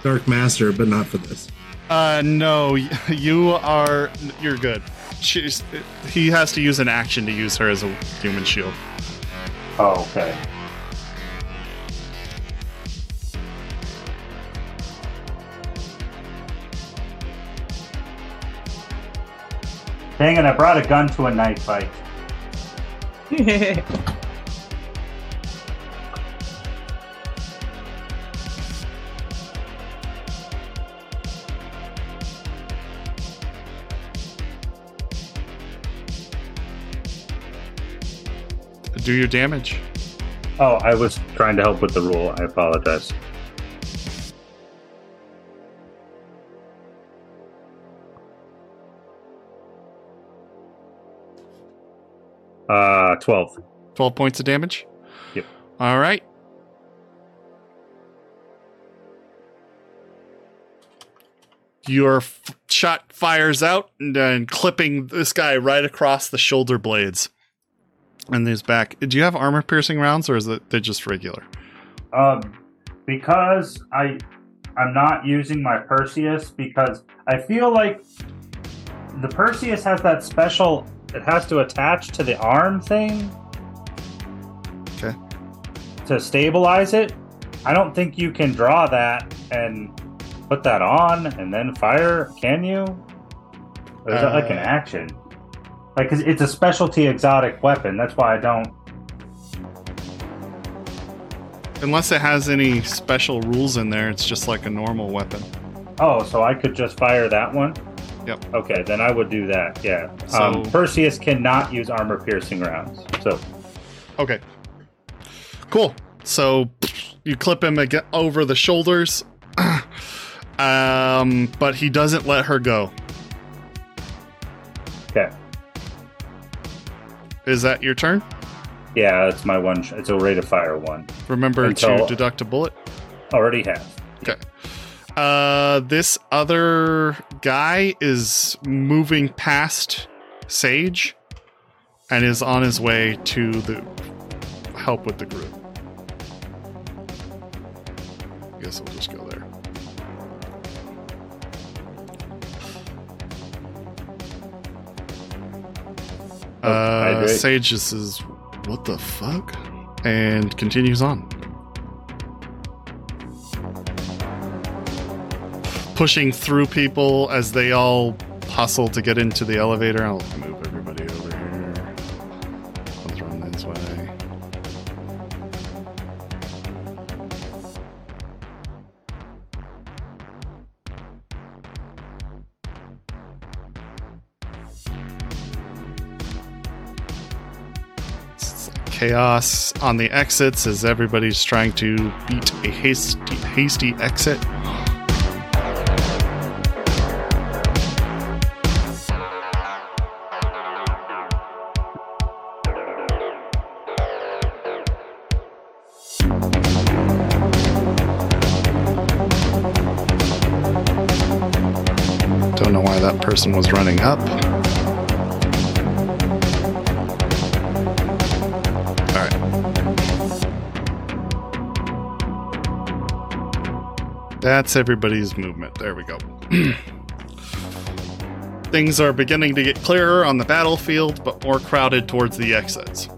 Dark Master, but not for this. Uh, no, you are. You're good. She's. He has to use an action to use her as a human shield. Oh, okay. Dang it, I brought a gun to a knife fight. Do your damage. Oh, I was trying to help with the rule. I apologize. Uh, 12. 12 points of damage? Yep. All right. Your f- shot fires out and then clipping this guy right across the shoulder blades and his back. Do you have armor piercing rounds or is it they're just regular? Um, because I, I'm not using my Perseus because I feel like the Perseus has that special. It has to attach to the arm thing. Okay. To stabilize it, I don't think you can draw that and put that on and then fire. Can you? Or is that like an Uh, action? Like it's a specialty exotic weapon. That's why I don't. Unless it has any special rules in there, it's just like a normal weapon. Oh, so I could just fire that one? Yep. Okay, then I would do that. Yeah. So- um, Perseus cannot use armor piercing rounds. So Okay. Cool. So you clip him over the shoulders, um, but he doesn't let her go. Is that your turn? Yeah, it's my one. Sh- it's a rate of fire one. Remember Until- to deduct a bullet. Already have. Okay. Uh, this other guy is moving past Sage and is on his way to the help with the group. I guess we'll just go Uh. Sage just says, "What the fuck?" and continues on. pushing through people as they all hustle to get into the elevator. Chaos on the exits as everybody's trying to beat a hasty, hasty exit. Don't know why that person was running up. That's everybody's movement. There we go. Things are beginning to get clearer on the battlefield, but more crowded towards the exits.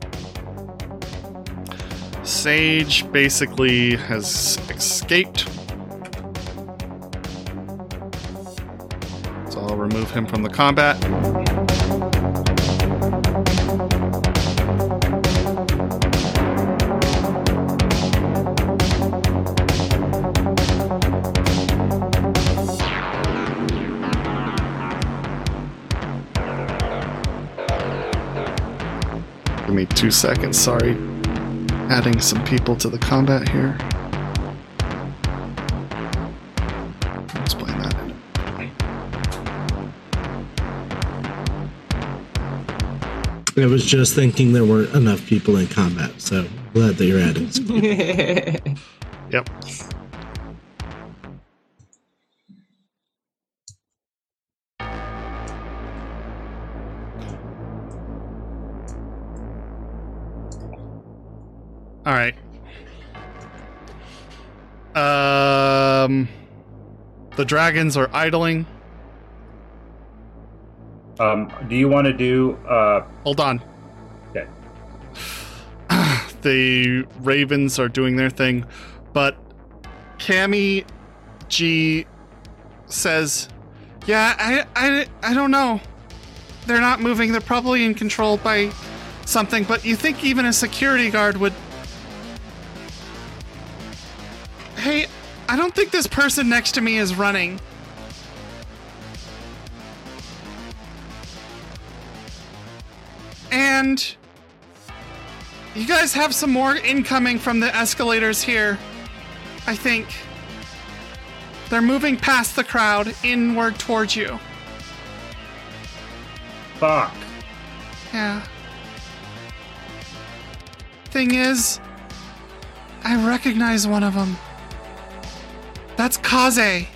Sage basically has escaped So I'll remove him from the combat. seconds. Sorry. Adding some people to the combat here. Explain that. I was just thinking there weren't enough people in combat, so glad that you're adding. yep. All right. Um, the dragons are idling. Um, do you want to do? Uh, Hold on. Okay. the ravens are doing their thing, but Cammy G says, "Yeah, I, I, I don't know. They're not moving. They're probably in control by something. But you think even a security guard would? Hey, I don't think this person next to me is running." And you guys have some more incoming from the escalators here. I think. They're moving past the crowd inward towards you. fuck. Yeah. Thing is, I recognize one of them. That's Kaze.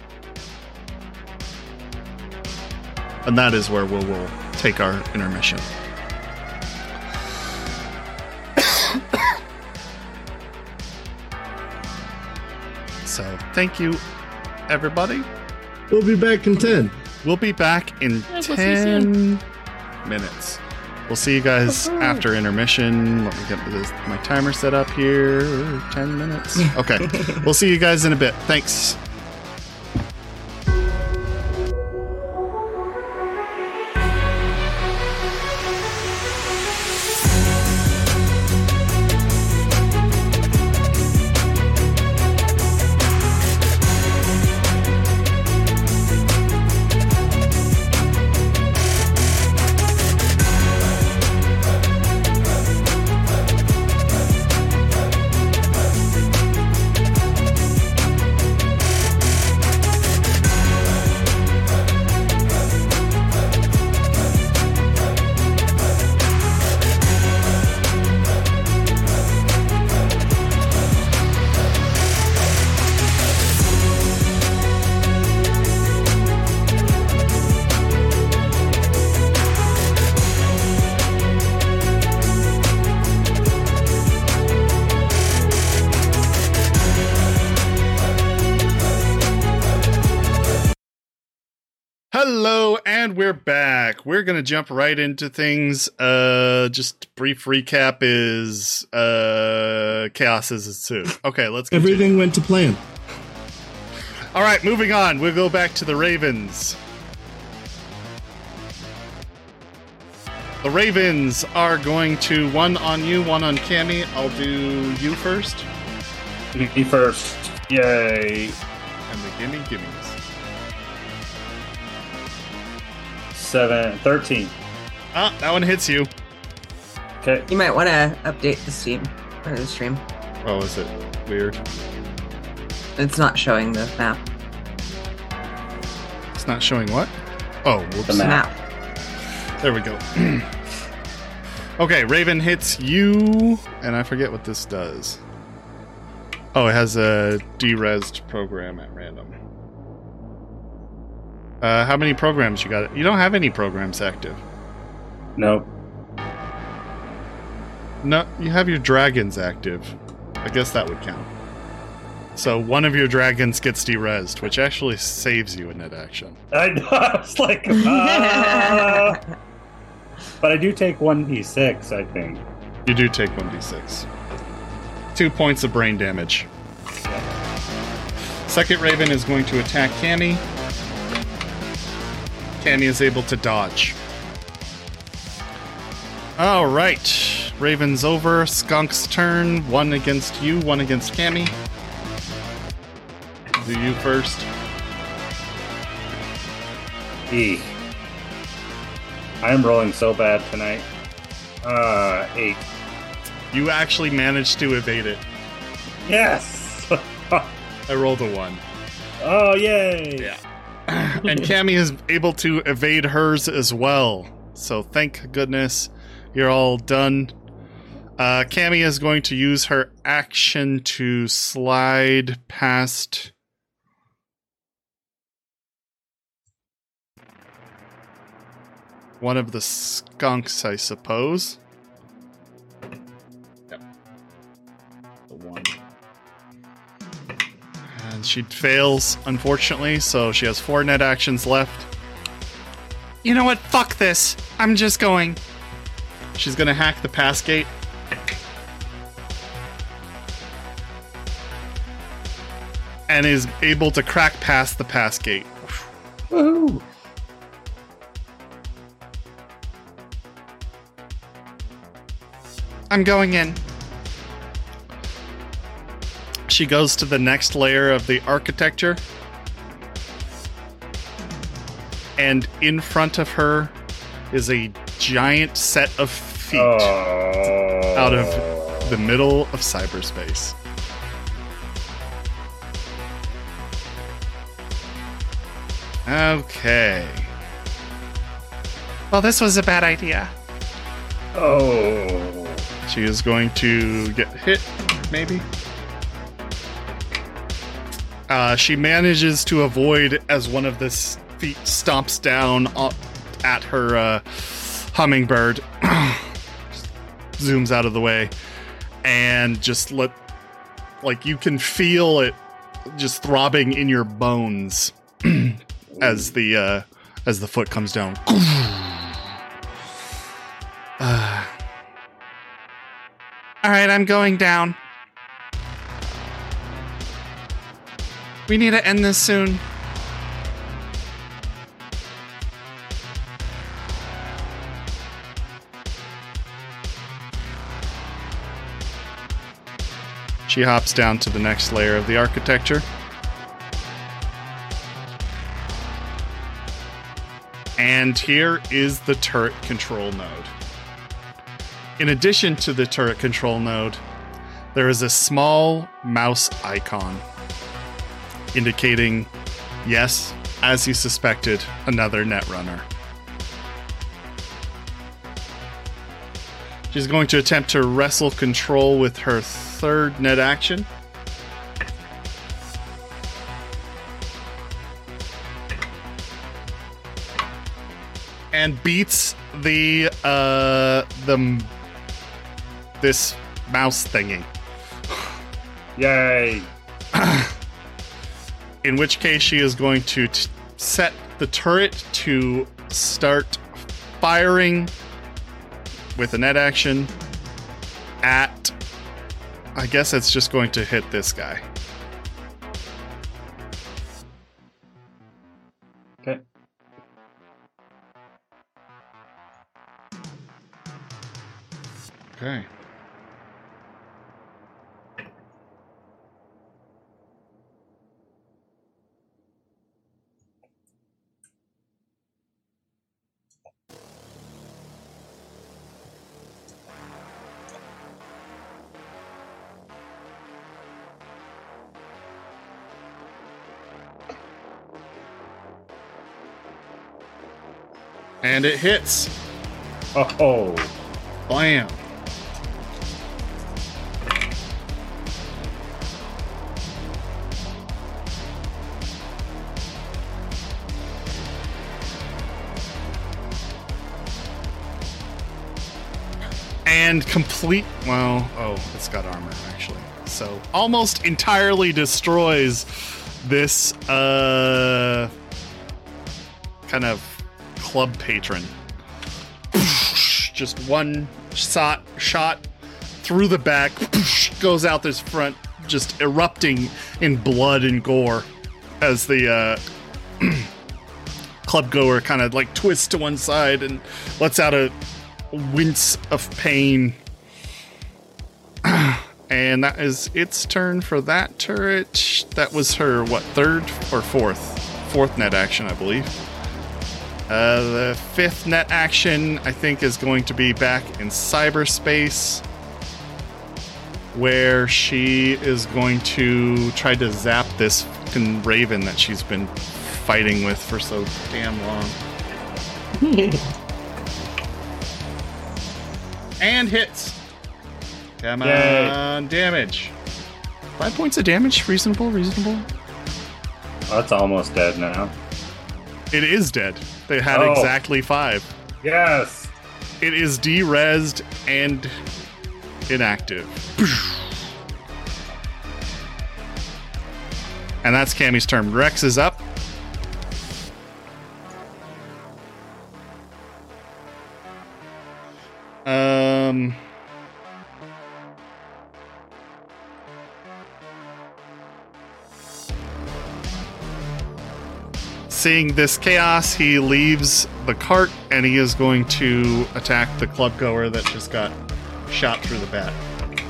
And that is where we'll, we'll take our intermission. so, thank you, everybody. We'll be back in 10. We'll be back in Yeah, we'll 10 minutes. We'll see you guys after intermission. Let me get this, my timer set up here. 10 minutes. Okay. we'll see you guys in a bit. Thanks. And we're back. We're gonna jump right into things. Uh, just brief recap is uh, chaos is ensued. Okay, let's continue. Everything went to plan. All right, moving on. We'll go back to the Ravens. The Ravens are going to one on you, one on Cammy. I'll do you first. Me first. Yay. And the gimme gimmies. Seven, 13. Ah, that one hits you. Okay. you might want to update the Steam or the stream. Oh, is it weird? It's not showing the map. It's not showing what? Oh, whoops. The map. Map. There we go. okay, Raven hits you, and I forget what this does. Oh, it has a derezzed program at random. Uh, how many programs you got? You don't have any programs active. Nope. No, you have your dragons active. I guess that would count. So one of your dragons gets derezzed, which actually saves you in that action. I know. I was like, ah. but I do take 1d6, I think. You do take 1d6. Two points of brain damage. Second Raven is going to attack Cammy. Cammy is able to dodge. Alright. Raven's over. Skunk's turn. One against you, one against Cammy. Do you first. E. I am rolling so bad tonight. Uh, 8. You actually managed to evade it. Yes! I rolled a one. oh, yay! Yeah. And Cammy is able to evade hers as well. So thank goodness. you're all done. Uh, Cammy is going to use her action to slide past. One of the skunks, I suppose. And she fails, unfortunately, so she has four net actions left. You know what? Fuck this. I'm just going. She's gonna hack the pass gate. And is able to crack past the pass gate. Woohoo! I'm going in. She goes to the next layer of the architecture. And in front of her is a giant set of feet Oh. out of the middle of cyberspace. Okay. Well, this was a bad idea. Oh. She is going to get hit, maybe. Uh, she manages to avoid as one of the feet stomps down at her uh, hummingbird, zooms out of the way, and just let, like, you can feel it just throbbing in your bones as the uh, as the foot comes down. Uh, all right, I'm going down. We need to end this soon. She hops down to the next layer of the architecture. And here is the turret control node. In addition to the turret control node, there is a small mouse icon indicating, yes, as he suspected, another netrunner. She's going to attempt to wrestle control with her third net action. And beats the uh the this mouse thingy. Yay. in which case she is going to t- set the turret to start firing with a net action at I guess it's just going to hit this guy. Okay. Okay. And it hits. Oh. Blam. And complete. Well, oh, it's got armor actually. So almost entirely destroys this uh kind of club patron. Just one shot shot through the back goes out this front just erupting in blood and gore as the uh club goer kind of like twists to one side and lets out a wince of pain. And that is its turn for that turret. That was her what third or fourth? Fourth net action i believe uh, the fifth net action, I think, is going to be back in cyberspace, where she is going to try to zap this fucking raven that she's been fighting with for so damn long. and hits. Come Yay. on, damage. Five points of damage. Reasonable, reasonable. That's almost dead now. It is dead. They had Oh. exactly five. Yes. It is derezzed and inactive. And that's Cammy's turn. Rex is up. Um. Seeing this chaos, he leaves the cart and he is going to attack the club goer that just got shot through the bat. Okay.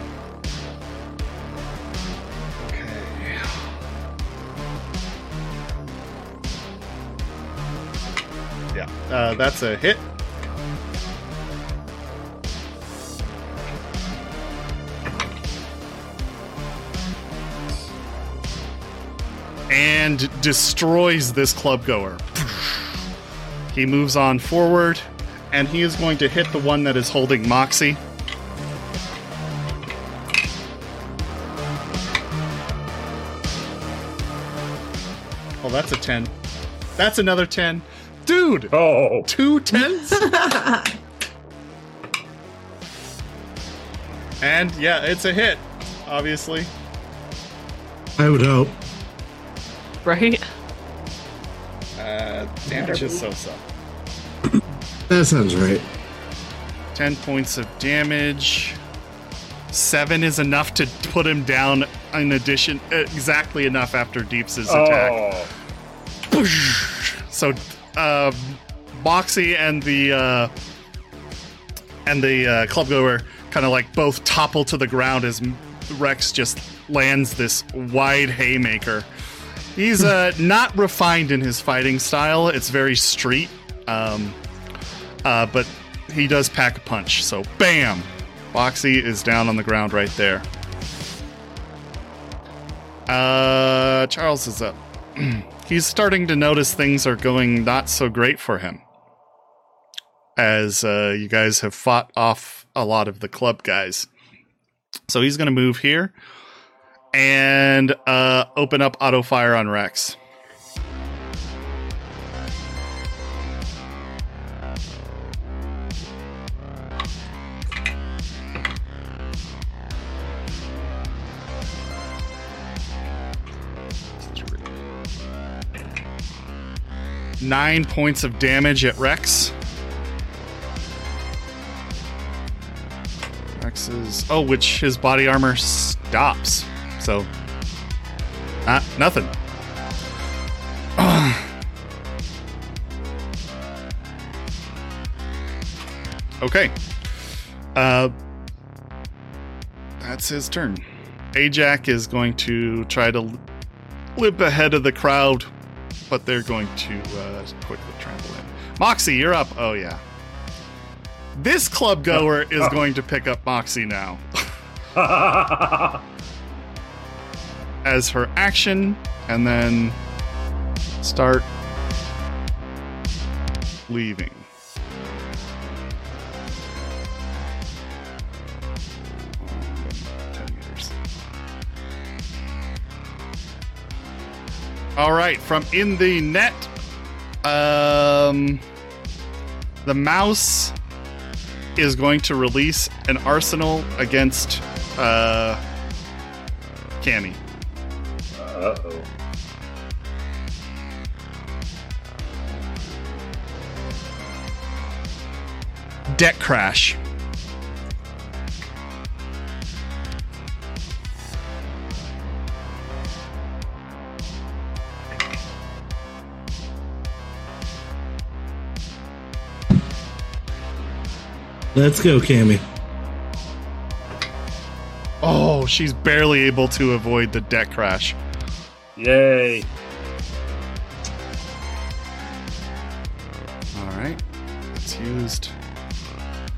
Yeah, uh, that's a hit. And destroys this club goer. He moves on forward, and he is going to hit the one that is holding Moxie. Oh, that's a 10. That's another 10. Dude! Oh. Two tens? and yeah, it's a hit, obviously. I would hope. Right? Uh, damage is so so. That sounds right. 10 points of damage. Seven is enough to put him down in addition, exactly enough after Deeps' attack. Oh. So, uh, Moxie and the uh, and the uh, club goer kind of like both topple to the ground as Rex just lands this wide haymaker. He's uh, not refined in his fighting style. It's very street, um, uh, but he does pack a punch. So, bam! Boxy is down on the ground right there. Uh, Charles is up. He's starting to notice things are going not so great for him. As uh, you guys have fought off a lot of the club guys. So he's going to move here and uh, open up auto fire on Rex. Nine points of damage at Rex. Rex's oh, which his body armor stops. So, not nothing. okay. Uh, that's his turn. Ajax is going to try to limp ahead of the crowd, but they're going to uh, quickly trample in. Moxie, you're up. Oh yeah. This club goer is going to pick up Moxie now as her action, and then start leaving. All right, from in the net, um, the mouse is going to release an arsenal against uh, Cammy. Uh oh. Deck crash. Let's go, Cammy. Oh, she's barely able to avoid the deck crash. Yay. All right, it's used.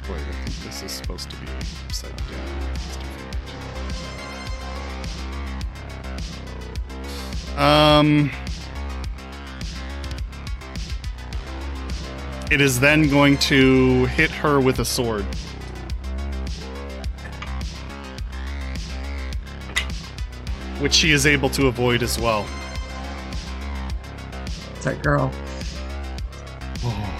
Wait, I think this is supposed to be upside down. Um, it is then going to hit her with a sword. Which she is able to avoid as well. It's our girl.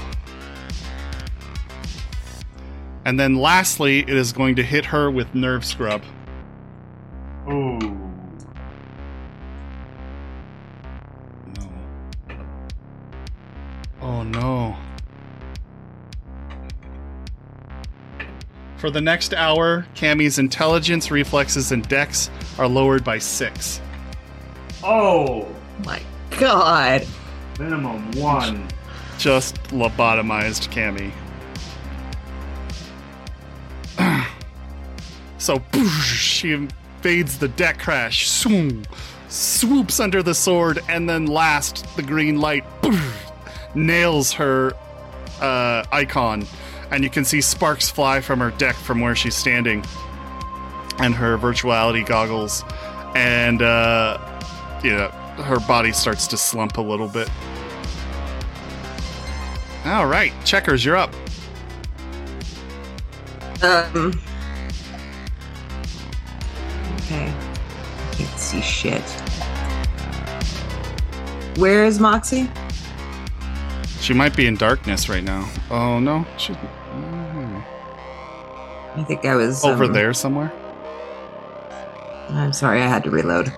And then lastly, it is going to hit her with Nerve Scrub. Ooh. No. Oh no. For the next hour, Cammy's intelligence, reflexes, and dex are lowered by six. Oh, My God. minimum one. Just lobotomized Cammy. so she invades the deck crash, swoom, swoops under the sword, and then last, the green light nails her uh, icon, and you can see sparks fly from her deck from where she's standing, and her virtuality goggles, and uh, yeah, her body starts to slump a little bit. All right, checkers, you're up. Um. Okay. I can't see shit. Where is Moxie? She might be in darkness right now. Oh no, she mm, I think I was over um, there somewhere. I'm sorry, I had to reload.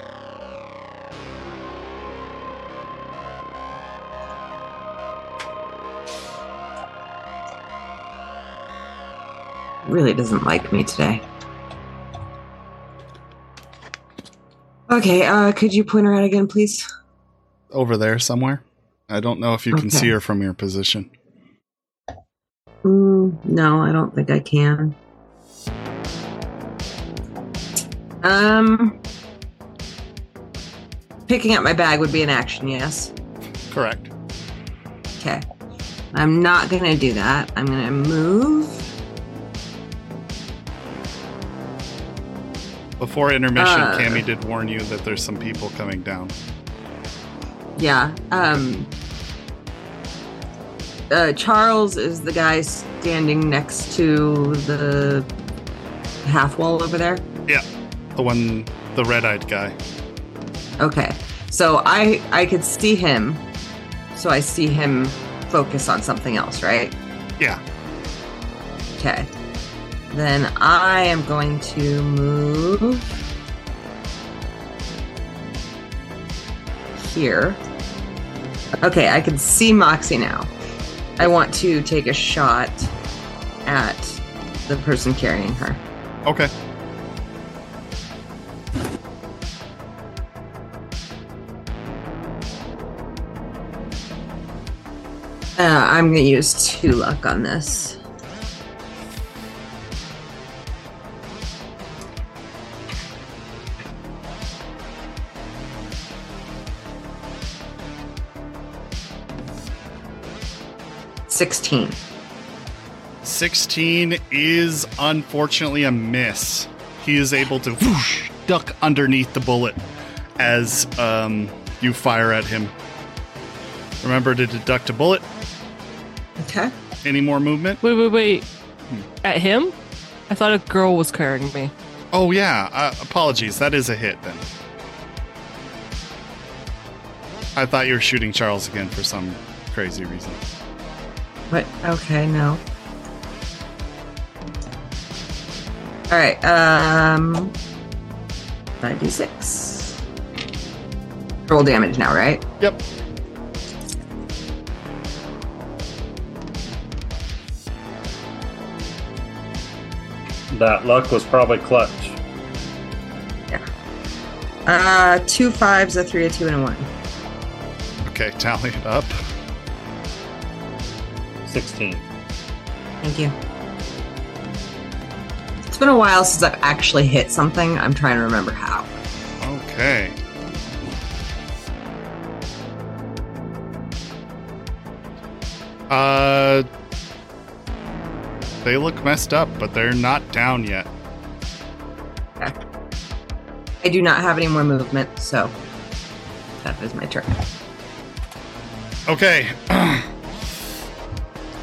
Really doesn't like me today. Okay, uh, could you point her out again, please? Over there somewhere. I don't know if you can see her from your position. Mm, no, I don't think I can. Um, picking up my bag would be an action, yes. Correct. Okay. I'm not gonna do that. I'm gonna move. Before intermission, Uh. Cammy did warn you that there's some people coming down. Yeah. Um. Uh, Charles is the guy standing next to the half wall over there. The one, the red-eyed guy. Okay. So I I could see him. So I see him focus on something else, right? Yeah. Okay. Then I am going to move here. Okay, I can see Moxie now. I want to take a shot at the person carrying her. Okay. Uh, I'm to use two luck on this. Sixteen. 16 is unfortunately a miss. He is able to whoosh, duck underneath the bullet as um, you fire at him. Remember to deduct a bullet. Okay. Any more movement? Wait, wait, wait. At him? I thought a girl was carrying me. Oh, yeah. Uh, apologies. That is a hit then. I thought you were shooting Charles again for some crazy reason. What? Okay, no. All right. Um, ninety-six. Roll damage now, right? Yep. That luck was probably clutch. Yeah. Uh, two fives, a three, a two, and a one. Okay, tally it up. 16. Thank you. It's been a while since I've actually hit something. I'm trying to remember how. Okay. Uh, they look messed up, but they're not down yet. I do not have any more movement, so that is my turn. Okay.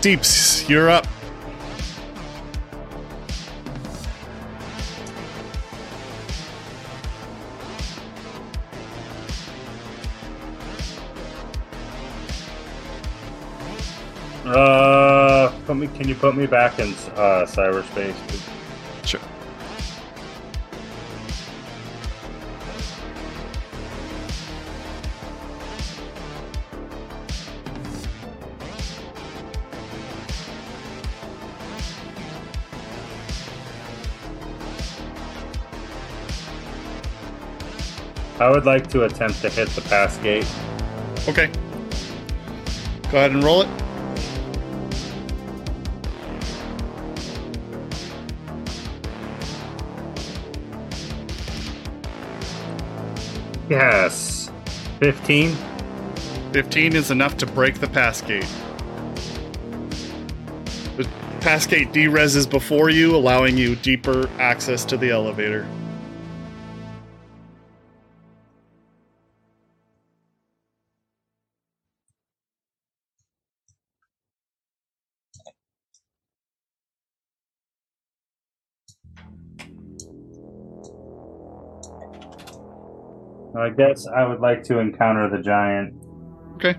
Deeps, you're up. Put me? Can you put me back in uh, cyberspace? please? Sure. I would like to attempt to hit the pass gate. Okay. Go ahead and roll it. 15. 15 is enough to break the pass gate. The pass gate derezzes before you, allowing you deeper access to the elevator. I guess I would like to encounter the giant. Okay.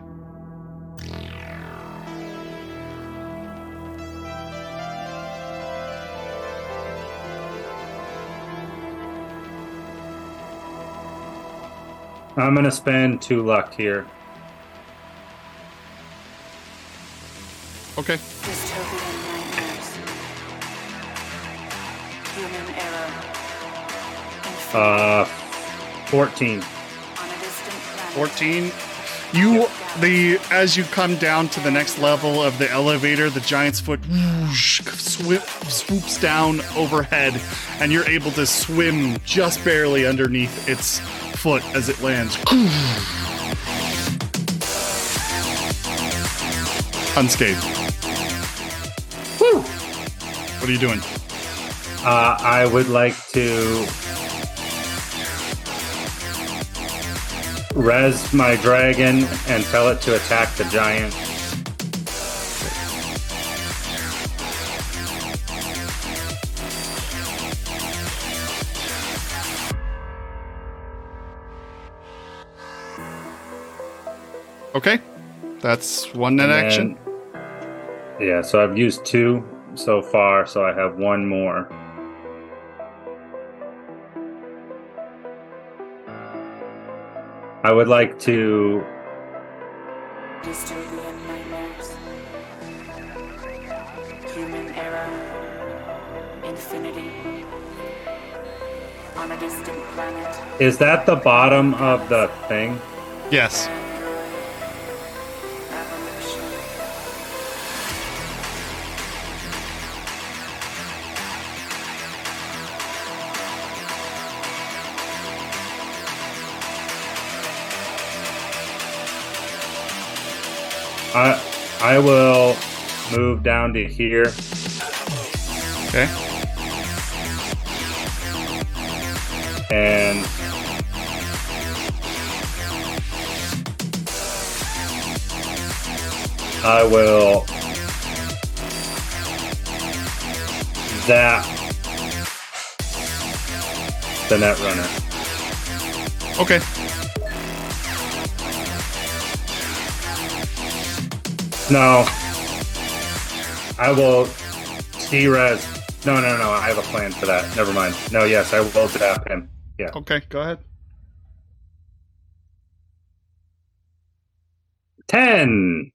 I'm gonna spend two luck here. Okay. Dystopian nightmares. Human error. Uh, 14. on a distant planet. 14. You the as you come down to the next level of the elevator, the giant's foot whoosh, swip, swoops down overhead, and you're able to swim just barely underneath its foot as it lands. Unscathed. Woo! What are you doing? Uh, I would like to rez my dragon and tell it to attack the giant. Okay. That's one net action. Yeah, so I've used two so far, so I have one more. I would like to Dystopian nightmares. Human error. Infinity. On a distant planet. Is that the bottom of the thing? Yes. I will move down to here. Okay. And I will zap the net runner. Okay. No. I will T-res. No, no, no. I have a plan for that. Never mind. No, yes, I will zap him. Yeah. Okay. Go ahead. 10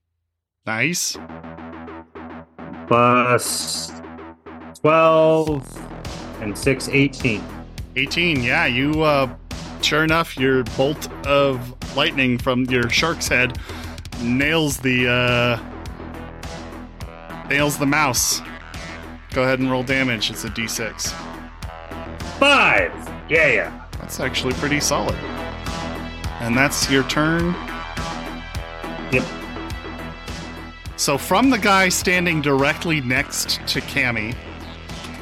Nice. plus 12 and 6, 18. 18 yeah you uh sure enough your bolt of lightning from your shark's head nails the uh nails the mouse go ahead and roll damage it's a d6 Five! Yeah. yeah. that's actually pretty solid and that's your turn Yep. so from the guy standing directly next to Cammy,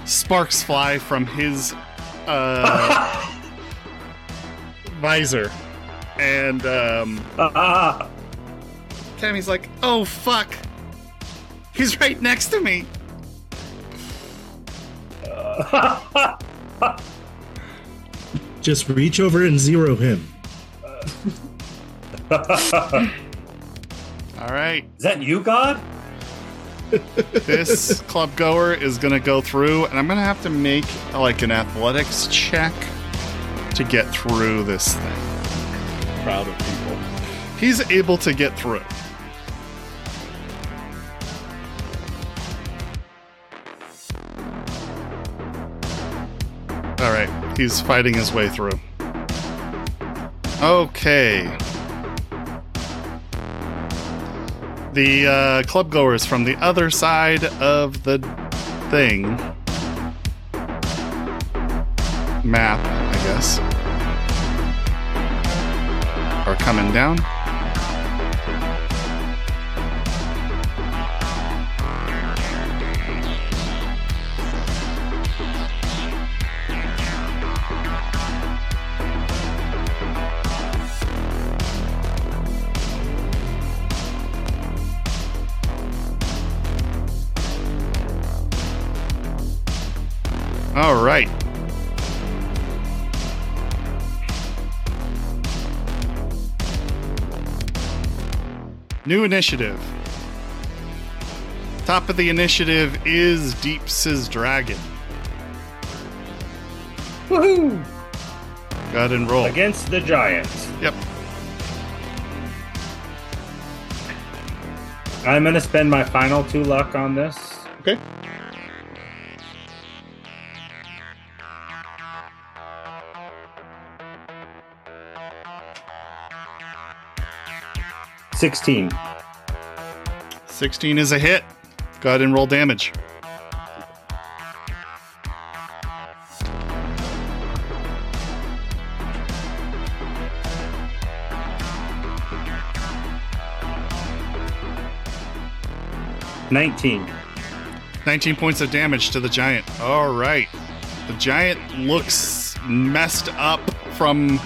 sparks fly from his uh visor and um Ah, Cammy's like, oh fuck. He's right next to me. Just reach over and zero him. All right. Is that you, God? this club goer is going to go through, and I'm going to have to make like an athletics check to get through this thing. Crowd of people. He's able to get through. He's fighting his way through. Okay. The uh, club goers from the other side of the thing map, I guess, are coming down. New initiative. Top of the initiative is Deep's Dragon. Woohoo! Go ahead and roll. Against the Giants. Yep. I'm going to spend my final two luck on this. Okay. Sixteen. 16 is a hit. Go ahead and roll damage. Nineteen. 19 points of damage to the giant. All right. The giant looks messed up from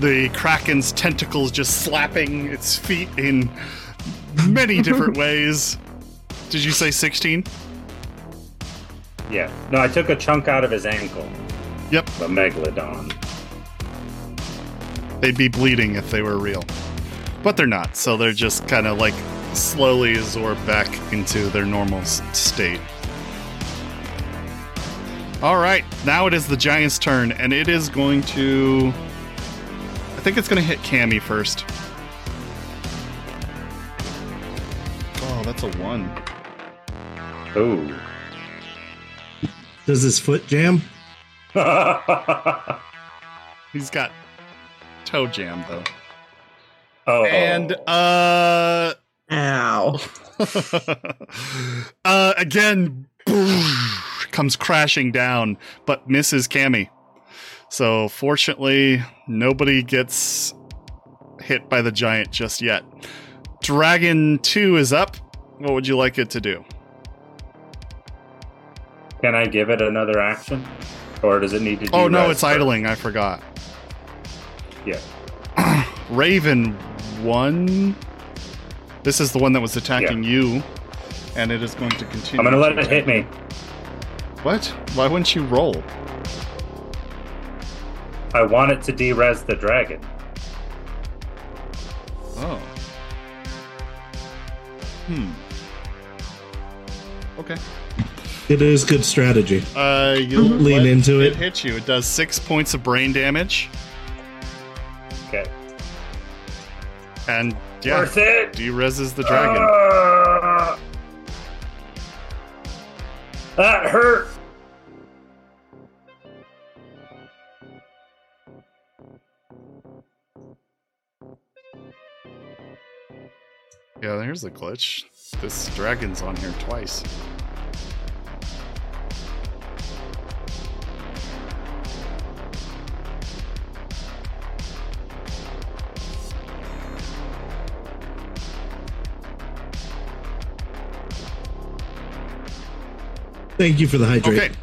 the kraken's tentacles just slapping its feet in many different ways. Did you say 16? Yeah. No, I took a chunk out of his ankle. Yep. The megalodon. They'd be bleeding if they were real. But they're not, so they're just kind of like slowly absorb back into their normal state. All right, now it is the giant's turn, and it is going to. I think it's going to hit Cammy first. Oh, that's a one. Oh. Does his foot jam? He's got toe jam though, Oh. and uh, Ow. uh, again, comes crashing down, but misses Cammy. So fortunately, nobody gets hit by the giant just yet. Dragon 2 is up. What would you like it to do? Can I give it another action? Or does it need to oh, do Oh no, it's first? idling. I forgot. Yeah. Raven 1. This is the one that was attacking you, and it is going to continue. I'm gonna let it hit me. What? Why wouldn't you roll? I want it to de-rez the dragon. Oh. Hmm. Okay. It is good strategy. Uh, you Lean let into it. it. hits you. It does six points of brain damage, Okay. and yeah, Worth it. de-rezzes the dragon. Ah. that hurt. Yeah, there's a glitch. This dragon's on here twice. Thank you for the hydrate. Okay.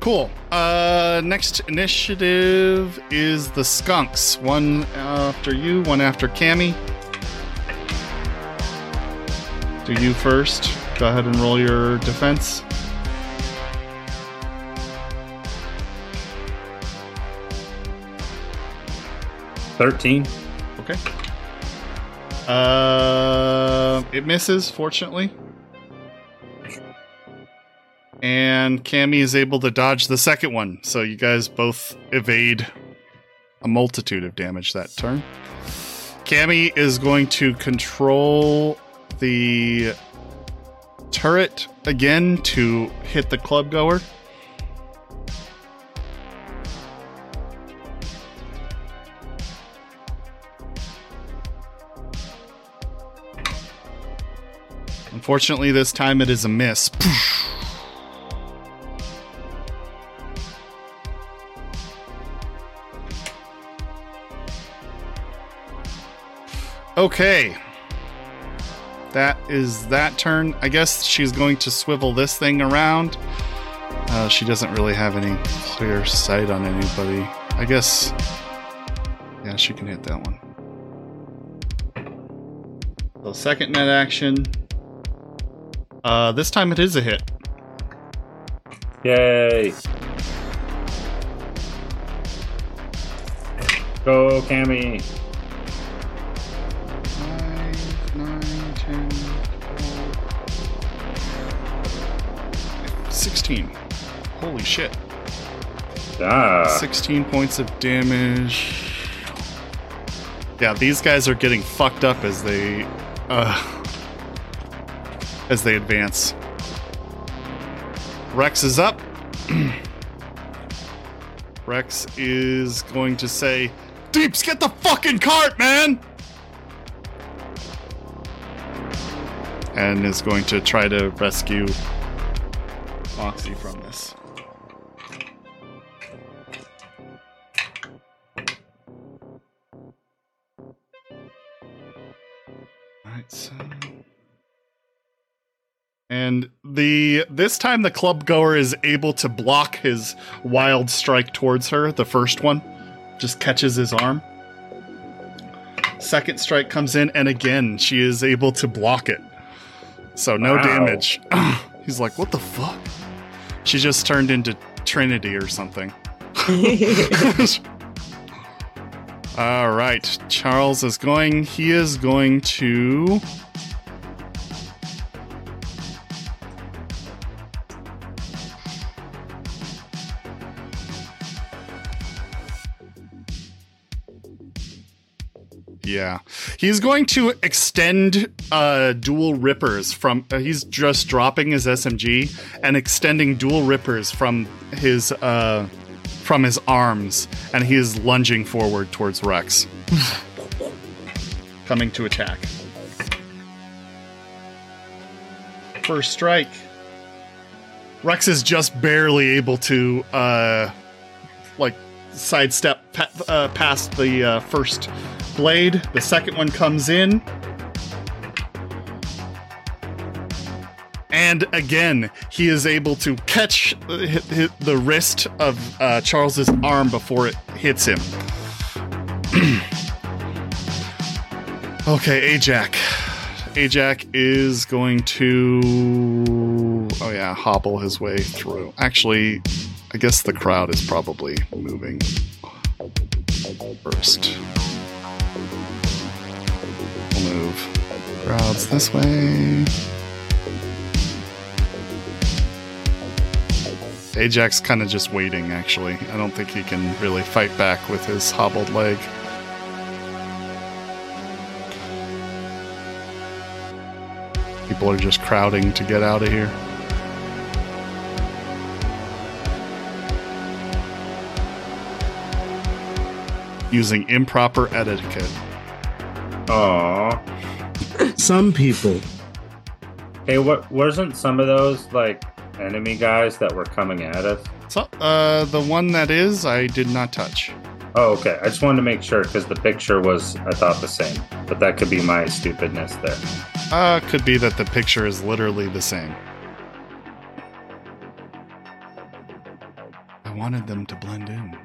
Cool. Uh, next initiative is the skunks. One after you, one after Cammy. Do you first. Go ahead and roll your defense. Thirteen. Okay. Uh, it misses, fortunately. And Cammy is able to dodge the second one. So you guys both evade a multitude of damage that turn. Cammy is going to control the turret again to hit the club goer. Unfortunately, this time it is a miss. Okay. That is that turn. I guess she's going to swivel this thing around. Uh, she doesn't really have any clear sight on anybody. I guess. Yeah, she can hit that one. So, second net action. Uh, this time it is a hit. Yay! Go, Cammy. 16. Holy shit. Ah. 16 points of damage. Yeah, these guys are getting fucked up as they uh as they advance. Rex is up. Rex is going to say, "Deeps, get the fucking cart, man!" And is going to try to rescue Moxie from this. Alright, so and the this time the club goer is able to block his wild strike towards her, the first one. Just catches his arm. Second strike comes in, and again she is able to block it. So no Wow. damage. He's like, what the fuck? She just turned into Trinity or something. All right, Charles is going. He is going to. Yeah, he's going to extend uh, dual rippers from. Uh, he's just dropping his SMG and extending dual rippers from his uh, from his arms, and he is lunging forward towards Rex, coming to attack. First strike. Rex is just barely able to, uh, like, sidestep pa- uh, past the uh, first blade. The second one comes in. And again, he is able to catch the, wrist of uh, Charles's arm before it hits him. okay, Ajax. Ajax is going to. Oh, yeah, hobble his way through. Actually, I guess the crowd is probably moving first. Move. Crowds this way. Ajax kind of just waiting, actually. I don't think he can really fight back with his hobbled leg. People are just crowding to get out of here. Using improper etiquette. Aw. Some people. Hey, what wasn't some of those like enemy guys that were coming at us? So, uh, the one that is, I did not touch. Oh, okay. I just wanted to make sure because the picture was, I thought, the same. But that could be my stupidness there. Uh, could be that the picture is literally the same. I wanted them to blend in.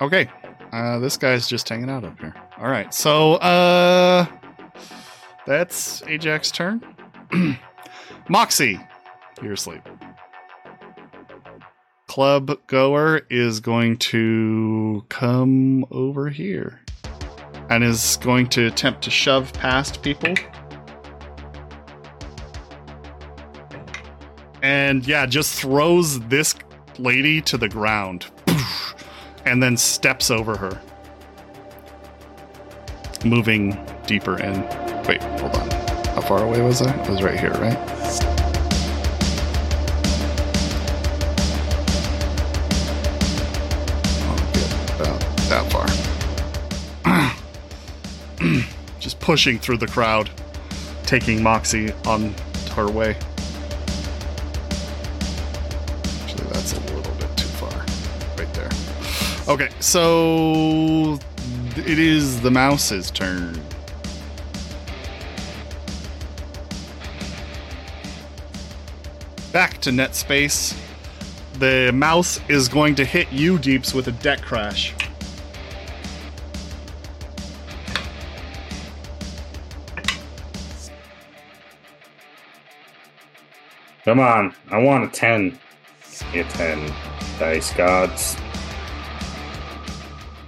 Okay. Uh, this guy's just hanging out up here. All right. So, uh, that's Ajax's turn. Moxie, you're asleep. Club goer is going to come over here and is going to attempt to shove past people. and yeah, just throws this lady to the ground and then steps over her. Moving deeper in. Wait, hold on. How far away was I? I was right here, right? About that far. Just pushing through the crowd, taking Moxie on her way. Actually, that's a little bit too far. Right there. Okay, so it is the mouse's turn. Back to net space. The mouse is going to hit you, Deeps, with a deck crash. Come on, I want a 10. Give me a 10. Dice gods.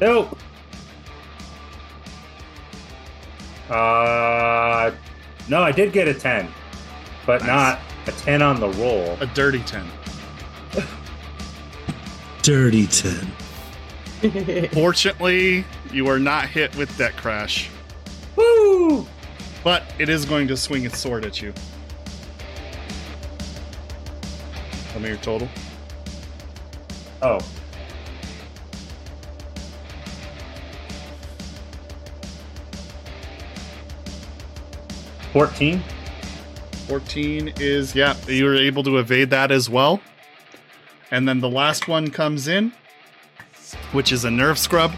Nope. Uh, no, I did get a 10, but Nice. not a 10 on the roll. A dirty 10. Dirty 10. Fortunately, you are not hit with that crash, Woo! but it is going to swing its sword at you. Tell me your total. Oh. Fourteen. 14 is, yeah, you were able to evade that as well. And then the last one comes in, which is a nerve scrub.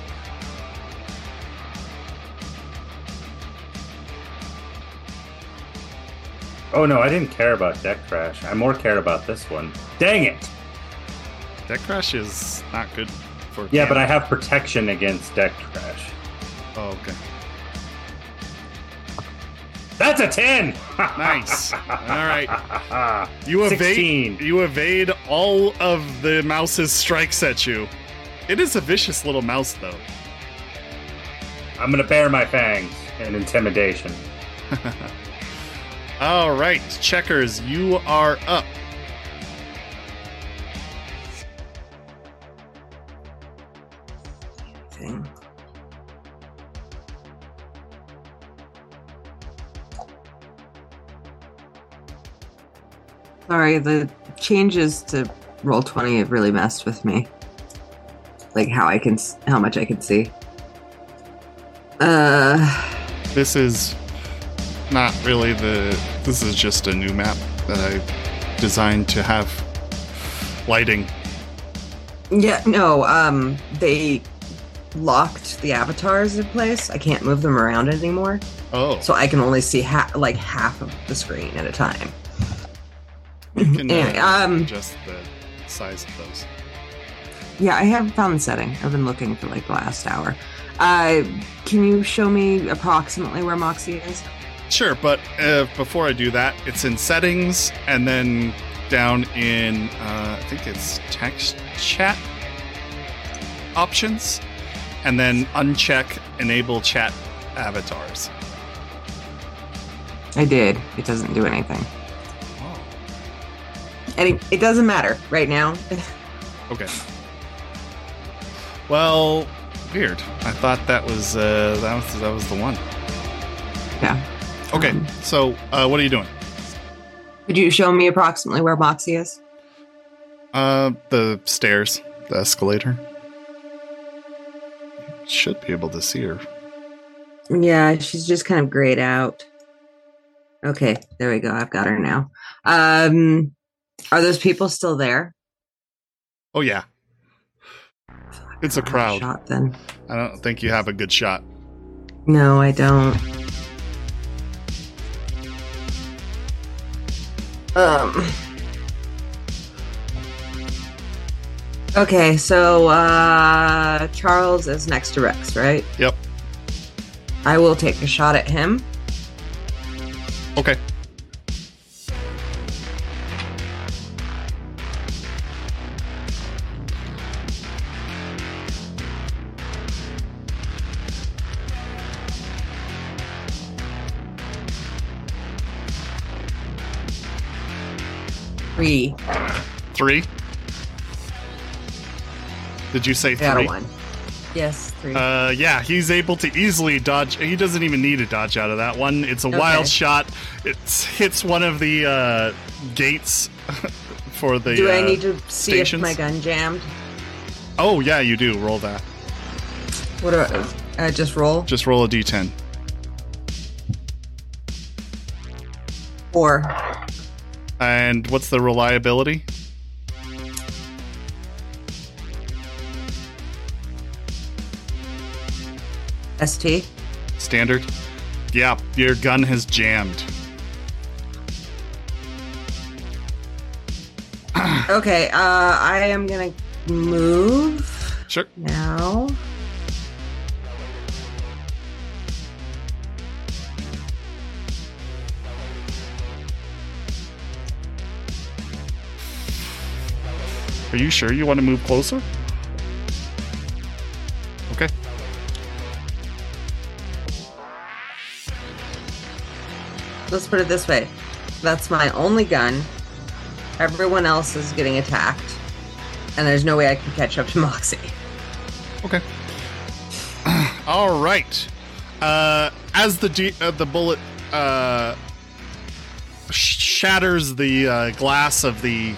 Oh no, I didn't care about deck crash. I more care about this one. Dang it! Deck crash is not good for. Yeah, but I have protection against deck crash. Oh, okay. That's a ten. Nice. All right. You evade. 16. You evade all of the mouse's strikes at you. It is a vicious little mouse, though. I'm gonna bare my fangs in intimidation. All right, checkers, you are up. thing. Sorry, the changes to roll twenty have really messed with me. Like how I can, how much I can see. Uh, This is not really the. This is just a new map that I designed to have lighting. yeah, no. Um, they locked the avatars in place. I can't move them around anymore, Oh, so I can only see ha- like half of the screen at a time. You can anyway, uh, um, adjust the size of those. Yeah, I haven't found the setting. I've been looking for like the last hour. Uh, can you show me approximately where Moxie is? Sure, but uh, before I do that, it's in settings and then down in uh, I think it's text chat options, and then uncheck enable chat avatars. I did. It doesn't do anything. And it, it doesn't matter right now. okay. Well, weird. I thought that was uh, that was that was the one. yeah. Okay, Um, so uh, what are you doing? Could you show me approximately where Moxie is? Uh, the stairs, the escalator. Should be able to see her. Yeah, she's just kind of grayed out. Okay, there we go. I've got her now. Um, are those people still there? Oh yeah, it's a crowd. Shot then. I don't think you have a good shot. No, I don't. Um. Okay, so uh Charles is next to Rex, right? Yep. I will take a shot at him. Okay. Three. Three. Did you say I got three? one. Yes, three. Uh, yeah, he's able to easily dodge. He doesn't even need to dodge out of that one. It's a Okay. wild shot. It hits one of the uh, gates for the. Do I uh, need to see stations? if my gun jammed? Oh yeah, you do. Roll that. What do I, I just roll? Just roll a d10. Four. And what's the reliability? ST. Standard. Yeah, your gun has jammed. Okay, uh, I am gonna move Sure. now. Are you sure you want to move closer? Okay. Let's put it this way. That's my only gun. Everyone else is getting attacked. And there's no way I can catch up to Moxie. Okay. All right. Uh, as the d- uh, the bullet uh, sh- shatters the uh, glass of the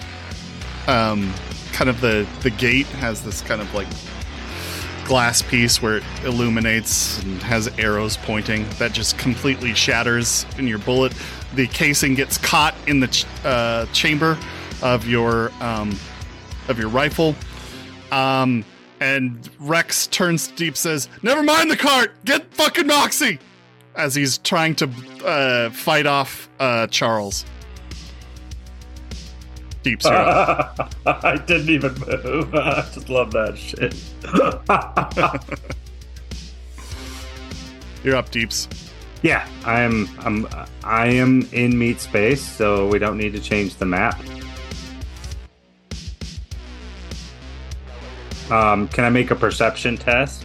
um, kind of the the gate has this kind of like glass piece where it illuminates and has arrows pointing that just completely shatters in your bullet. The casing gets caught in the ch- uh, chamber of your um, of your rifle. Um, and Rex turns Deep, says, "Never mind the cart. Get fucking Moxie." As he's trying to uh, fight off uh, Charles. You're. I didn't even move. I just love that shit. You're up, Deeps. yeah, I am. I'm. I am in meat space, so we don't need to change the map. Um, can I make a perception test?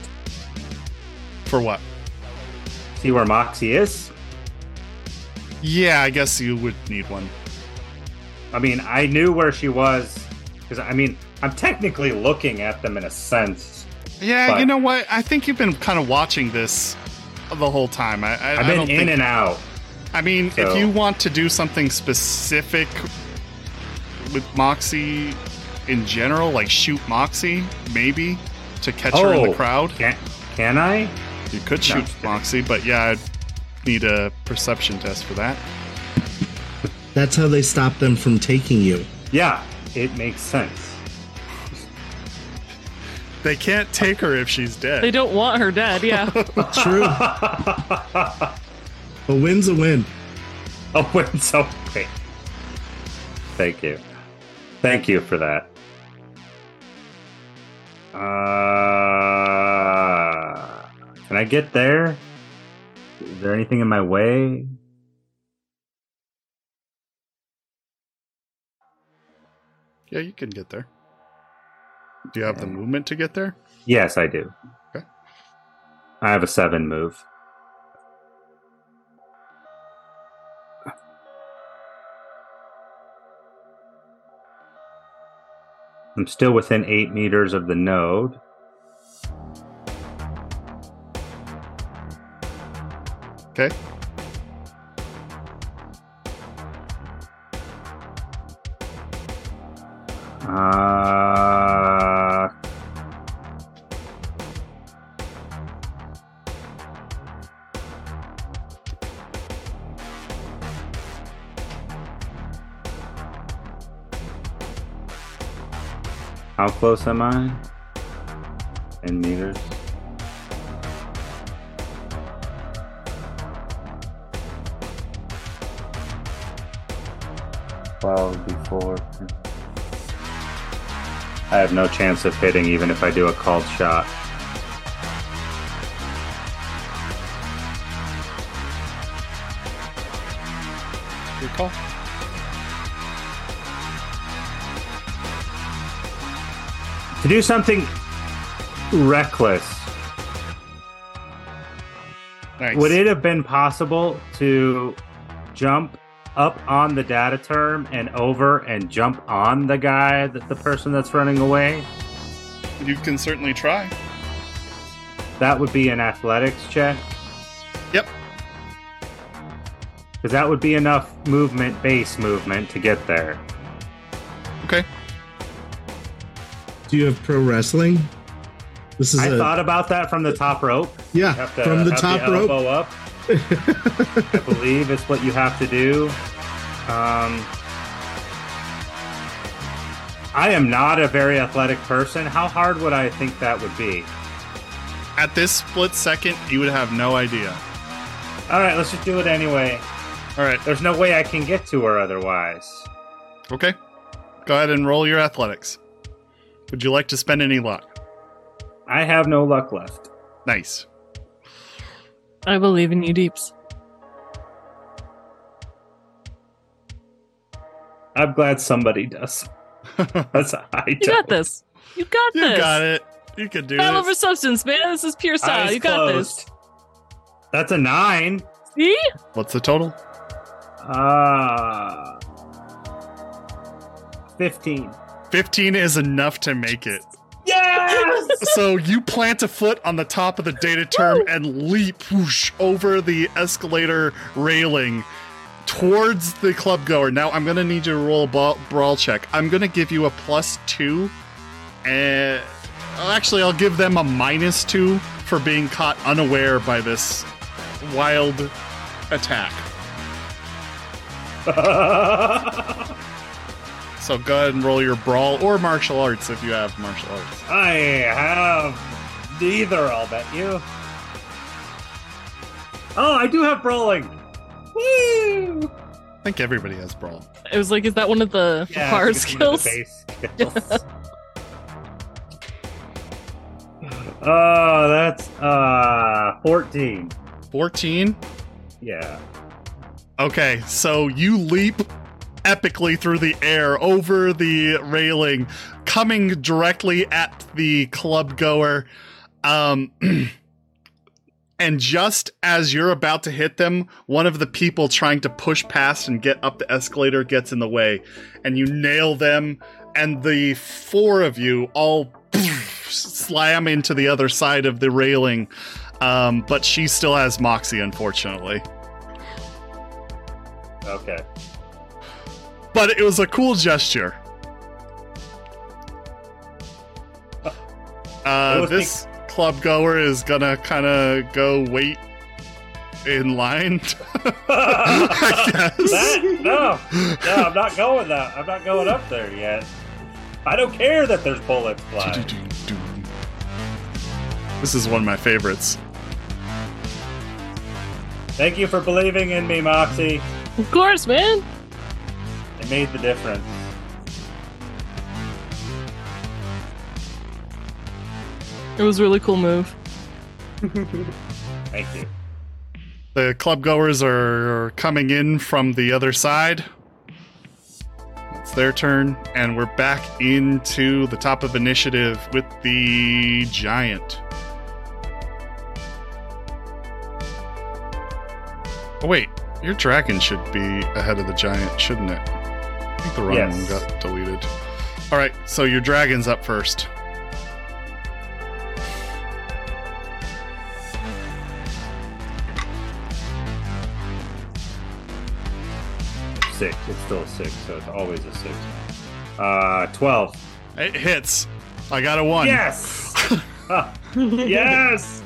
For what? See where Moxie is? Yeah, I guess you would need one. I mean, I knew where she was because I mean, I'm technically looking at them in a sense. Yeah, But- you know what? I think you've been kind of watching this the whole time. I, I, I've I been in think, and out. I mean, if you want to do something specific with Moxie in general, like shoot Moxie, maybe to catch her in the Oh. crowd, Can can I? you could shoot kidding. Moxie. But yeah, I'd need a perception test for that. That's how they stop them from taking you. Yeah, it makes sense. They can't take her if she's dead. They don't want her dead. Yeah. True. a win's a win. A win's so great. Thank you. Thank you for that. Uh, can I get there? Is there anything in my way? Yeah, you can get there. Do you have the movement to get there? Yes, I do. Okay. I have a seven move. I'm still within eight meters of the node. Okay. Uh, how close am I? In meters. Twelve before. I have no chance of hitting even if I do a called shot. Good call. To do something reckless, Nice. would it have been possible to jump up on the data term and over and jump on the guy, that the person that's running away? You can certainly try. That would be an athletics check. Yep. Because that would be enough movement, base movement, to get there. Okay. Do you have pro wrestling? This is I a thought about that from the top rope. yeah to from the have top rope. up. I believe it's what you have to do. Um, I am not a very athletic person. How hard would I think that would be? At this split second, you would have no idea. All right, let's just do it anyway. All right. There's no way I can get to her otherwise. Okay. Go ahead and roll your athletics. Would you like to spend any luck? I have no luck left. Nice. I believe in you, Deeps. I'm glad somebody does. That's a high You got this. You got You this. You got it. You can do Style over this. substance, man. This is pure style. Eyes you got closed. That's a nine. See? What's the total? Uh, 15. 15 is enough to make it. Yes! so you plant a foot on the top of the data term and leap whoosh, over the escalator railing towards the club goer. Now I'm gonna need you to roll a ball, brawl check. I'm gonna give you a plus two, and actually I'll give them a minus two for being caught unaware by this wild attack. So go ahead and roll your brawl or martial arts if you have martial arts. I have neither, I'll bet you. Oh, I do have brawling. Woo! I think everybody has brawl. It was like, is that one of the Yeah, hard it's one of skills? the base skills. oh, that's uh 14. 14. Yeah. Okay, so you leap epically through the air over the railing, coming directly at the club goer. Um, and just as you're about to hit them, one of the people trying to push past and get up the escalator gets in the way, and you nail them, and the four of you all slam into the other side of the railing. Um, but she still has Moxie, unfortunately. Okay. But it was a cool gesture. Uh, was this club goer is gonna kind of go wait in line. I guess. That, no, no, I'm not going that. I'm not going up there yet. I don't care that there's bullets flying. This is one of my favorites. Thank you for believing in me, Moxie. Of course, man. It made the difference. It was a really cool move. Thank you. The club goers are coming in from the other side. It's their turn, and we're back into the top of initiative with the giant. Oh, wait, your dragon should be ahead of the giant, shouldn't it? I think the wrong Yes. one got deleted. All right, so your dragon's up first. Six. It's still a six, so it's always a six. Uh, twelve. It hits. I got a one. Yes. Yes.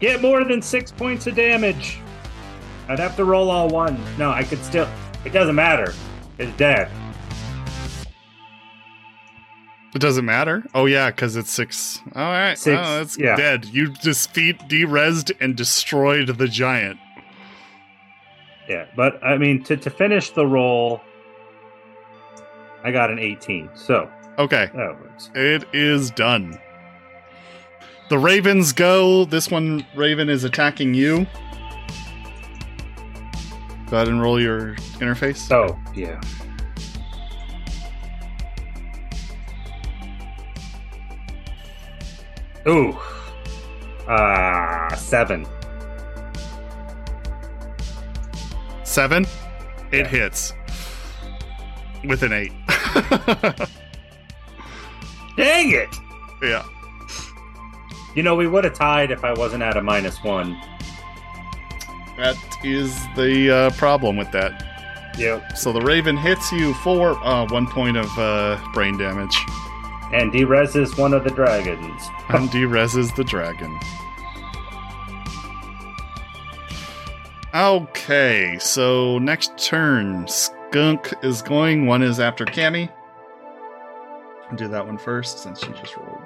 Get more than six points of damage. I'd have to roll all one. No, I could still. It doesn't matter. It's dead. It doesn't matter. Oh yeah, because it's six. All right, Six, Oh, it's yeah. dead. You just feet derezzed and destroyed the giant. Yeah, but I mean, to, to finish the roll, I got an 18. So Okay, it is done. The ravens go. This one raven is attacking you. Go ahead and roll your interface. Oh, yeah. Ooh. Ah, seven. Seven. It hits with an eight. Dang it! yeah. You know, we would have tied if I wasn't at a minus one. That is the uh, problem with that. Yep. So the Raven hits you for uh, one point of uh, brain damage And derezzes one of the dragons. and derezzes the dragon. Okay, so next turn, Skunk is going. One is after Cammy. I'll do that one first since she just rolled.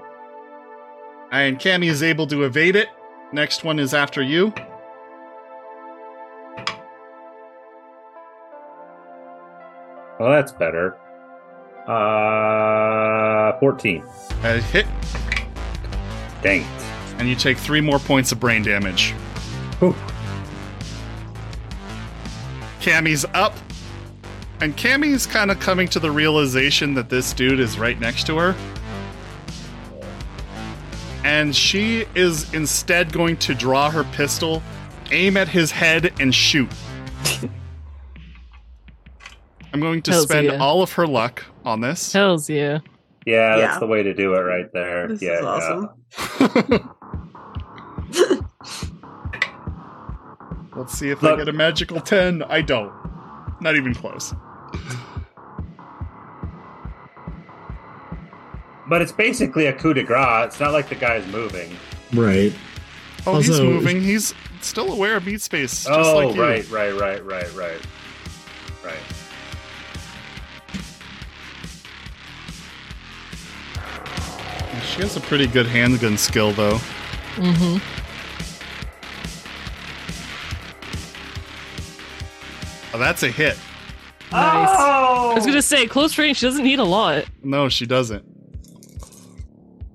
And Cammy is able to evade it. Next one is after you. Well, that's better. Uh, 14. A hit, Dang it. and you take three more points of brain damage. Whew. Cammy's up, and Cammy's kind of coming to the realization that this dude is right next to her. And she is instead going to draw her pistol, aim at his head, and shoot. I'm going to Hells spend yeah. all of her luck on this. Hells yeah. Yeah, Yeah. that's the way to do it right there. This yeah, is yeah. awesome. Let's see if Look. I get a magical 10. I don't. Not even close. But it's basically a coup de grace. It's not like the guy's moving. Right. Oh, he's Also- moving. He's still aware of meat space. Just oh, like you. right, right, right, right, right. Right. She has a pretty good handgun skill, though. Mm-hmm. Oh, that's a hit. Nice. Oh! I was gonna say, close range, she doesn't need a lot. No, she doesn't.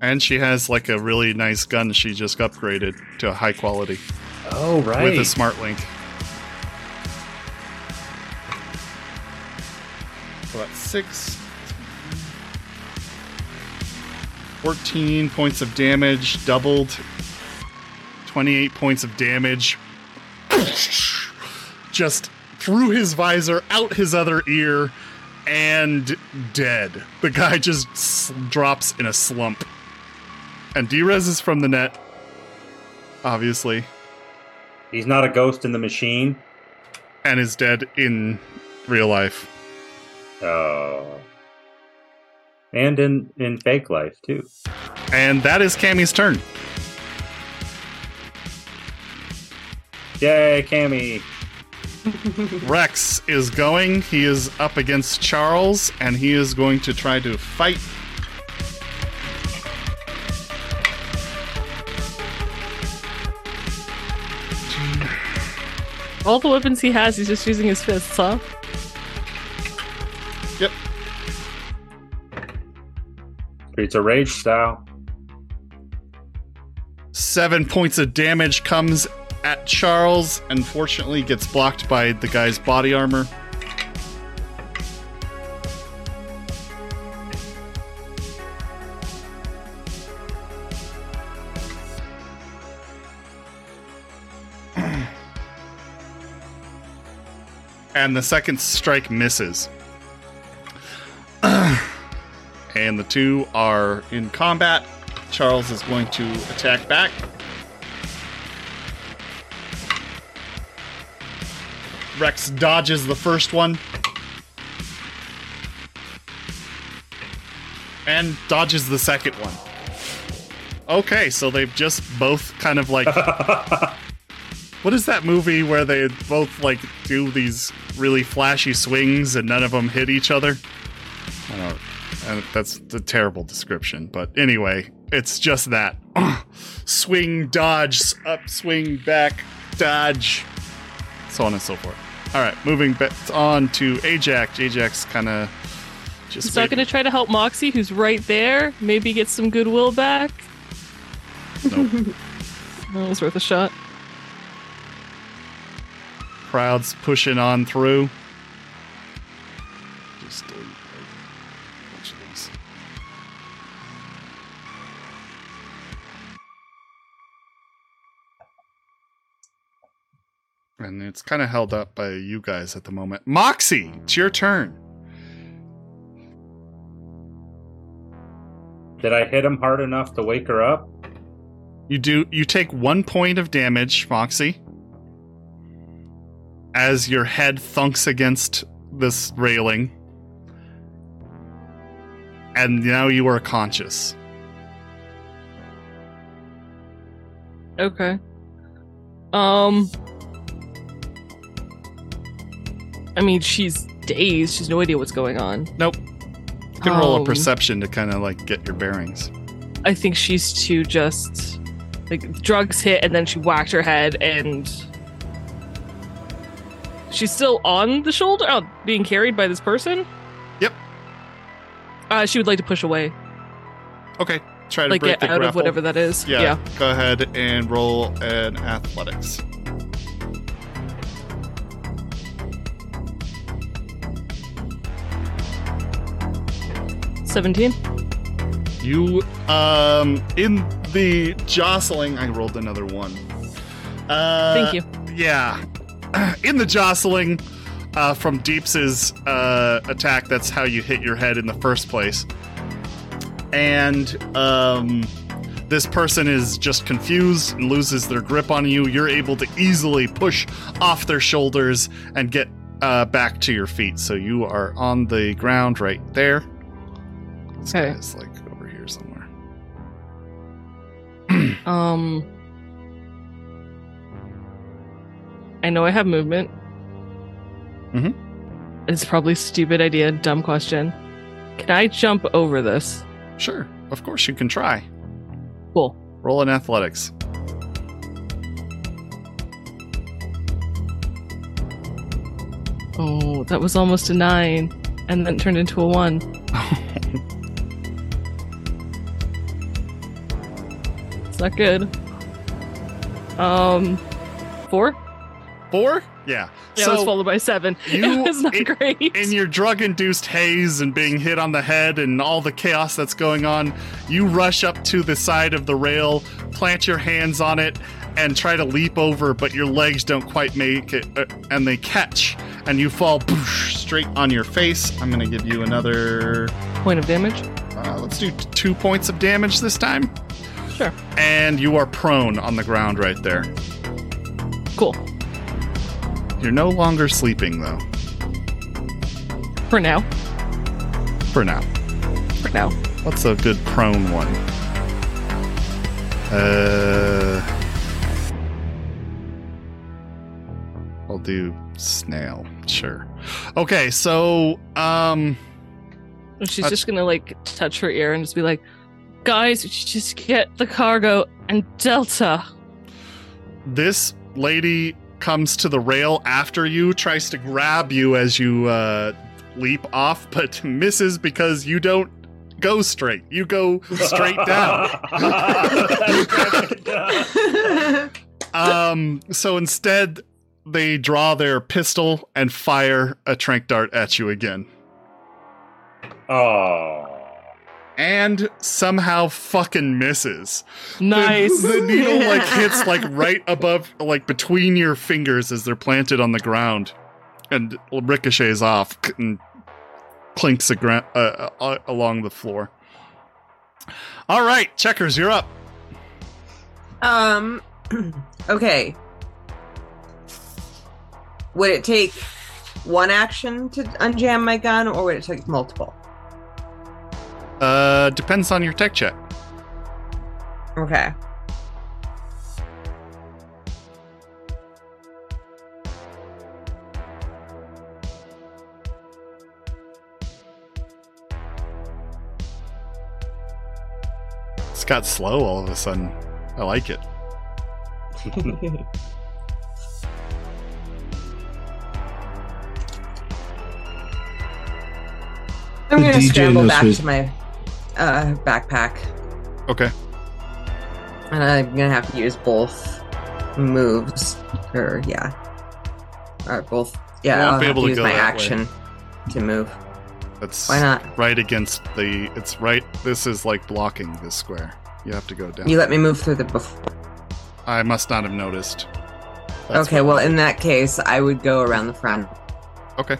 And she has like a really nice gun she just upgraded to a high quality Oh, right. with a smart link. So that's six. 14 points of damage, doubled. 28 points of damage. Just through his visor, out his other ear, and dead. The guy just s- drops in a slump. And derezzes from the net, obviously, He's not a ghost in the machine. and is dead in real life. Oh. And in, in fake life, too. And that is Cammy's turn. Yay, Cammy. Rex is going. He is up against Charles, and he is going to try to fight. All the weapons he has, he's just using his fists, huh? Of Rage style. Seven points of damage comes at Charles. Unfortunately, gets blocked by the guy's body armor. and the second strike misses. And the two are in combat. Charles is going to attack back. Rex dodges the first one. And dodges the second one. Okay, so they've just both kind of like. what is that movie where they both like do these really flashy swings and none of them hit each other? And that's a terrible description, but anyway, it's just that swing, dodge, up, swing, back, dodge, so on and so forth. All right, moving back on to Ajax. Ajax kind of just He's not wait- gonna try to help Moxie, who's right there. Maybe get some goodwill back. Nope. That was worth a shot. crowds pushing on through. And it's kind of held up by you guys at the moment. Moxie, it's your turn. Did I hit him hard enough to wake her up? You do you take one point of damage, Moxie, as your head thunks against this railing. And now you are conscious. Okay. Um. I mean, she's dazed. She's no idea what's going on. Nope. You can roll a Um, perception to kind of like get your bearings. I think she's too just like drugs hit and then she whacked her head and she's still on the shoulder, oh, being carried by this person. Yep. Uh, she would like to push away, Okay, try to like break get out of whatever that is. Yeah, yeah. go ahead and roll an athletics. Seventeen. You, um, in the jostling, I rolled another one. Uh, Thank you. Yeah. In the jostling uh, from Deeps's uh, attack, that's how you hit your head in the first place. And um, this person is just confused and loses their grip on you. You're able to easily push off their shoulders and get uh, back to your feet. So you are on the ground right there. This Okay. guy's like over here somewhere. Um. I know I have movement. Mm-hmm. It's probably a stupid idea, dumb question. Can I jump over this? Sure, of course you can try. Cool. Roll in athletics. Oh, that was almost a nine, and then turned into a one. not good. Um, four. Four? Yeah. Yeah, it was followed by seven. you- it was not it- great. in your drug induced haze and being hit on the head and all the chaos that's going on, you rush up to the side of the rail, plant your hands on it, and try to leap over, but your legs don't quite make it, uh, and they catch, and you fall boosh, straight on your face. I'm going to give you another. Point of damage. Uh, let's do two points of damage this time. Sure. And you are prone on the ground right there. Cool. You're no longer sleeping, though, For now. for now. For now. What's a good prone one? Uh, I'll do snail. Sure. Okay, so um, She's That's- just gonna like touch her ear and just be like, "Guys, we should just get the cargo and Delta." this lady comes to the rail after you, tries to grab you as you uh, leap off, but misses because you don't go straight. You go straight down. Um, so instead, they draw their pistol and fire a trank dart at you again. oh. And somehow fucking misses. The- Nice. The, needle like hits like right above, like between your fingers as they're planted on the ground, and ricochets off and clinks agra- uh, uh, along the floor. All right, checkers, you're up. Um. Okay. Would it take one action to unjam my gun, or would it take multiple? Uh, depends on your tech check. Okay. It's got slow all of a sudden. I like it. I'm gonna DJ scramble knows back who's- to my uh, backpack, Okay. and I'm gonna have to use both moves. Or yeah, or both. Yeah, You I'll be able to use go my that way. action to move. That's Why not? right against the. It's right. This is like blocking this square. You have to go down. You let me move through the. Bef- I must not have noticed. That's okay, well, in that case, I would go around the front. Okay.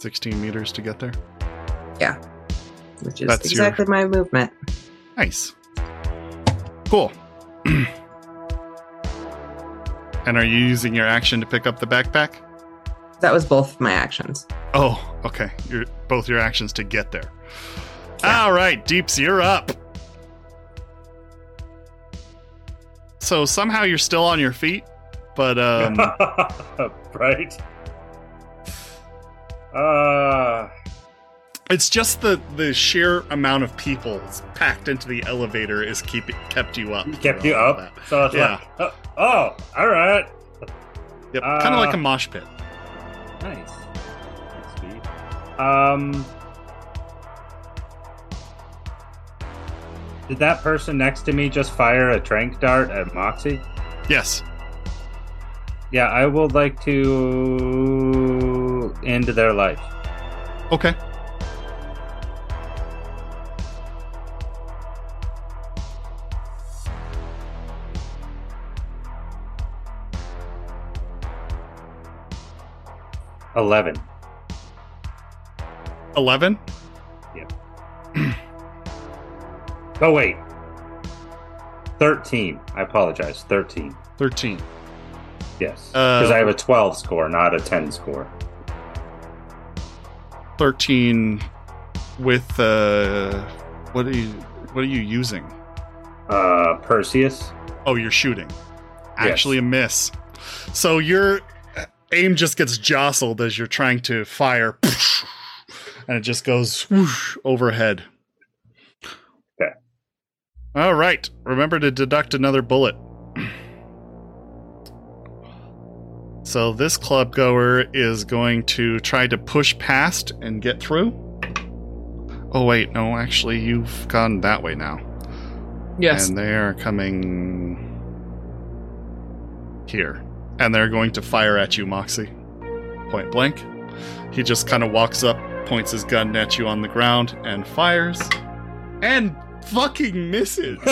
16 meters to get there. Yeah. Which is That's your- exactly my movement. Nice. Cool. and are you using your action to pick up the backpack? That was both my actions. Oh, okay. Your both your actions to get there. Yeah. All right, Deeps, you're up. So somehow you're still on your feet, but um, right. Uh, it's just the the sheer amount of people packed into the elevator is keeping kept you up. kept you up. So it's Yeah. like, oh, oh, all right. Yep, kind of like Uh, a mosh pit. Nice. Nice. Um. Did that person next to me just fire a trank dart at Moxie? Yes. Yeah, I would like to end their life. Okay. Eleven. Eleven. Yep. Oh wait. Thirteen. I apologize. Thirteen. Thirteen. Yes, Uh, because I have a twelve score, not a ten score. Thirteen. With uh, what are you? What are you using? Uh, Perseus. Oh, you're shooting. Yes. Actually, a miss. So your aim just gets jostled as you're trying to fire, and it just goes whoosh overhead. Okay. All right. Remember to deduct another bullet. So this club goer is going to try to push past and get through. Oh wait, no, actually you've gone that way now. Yes. And they are coming here. And they're going to fire at you, Moxie. Point blank. He just kind of walks up, points his gun at you on the ground, and fires. And fucking misses.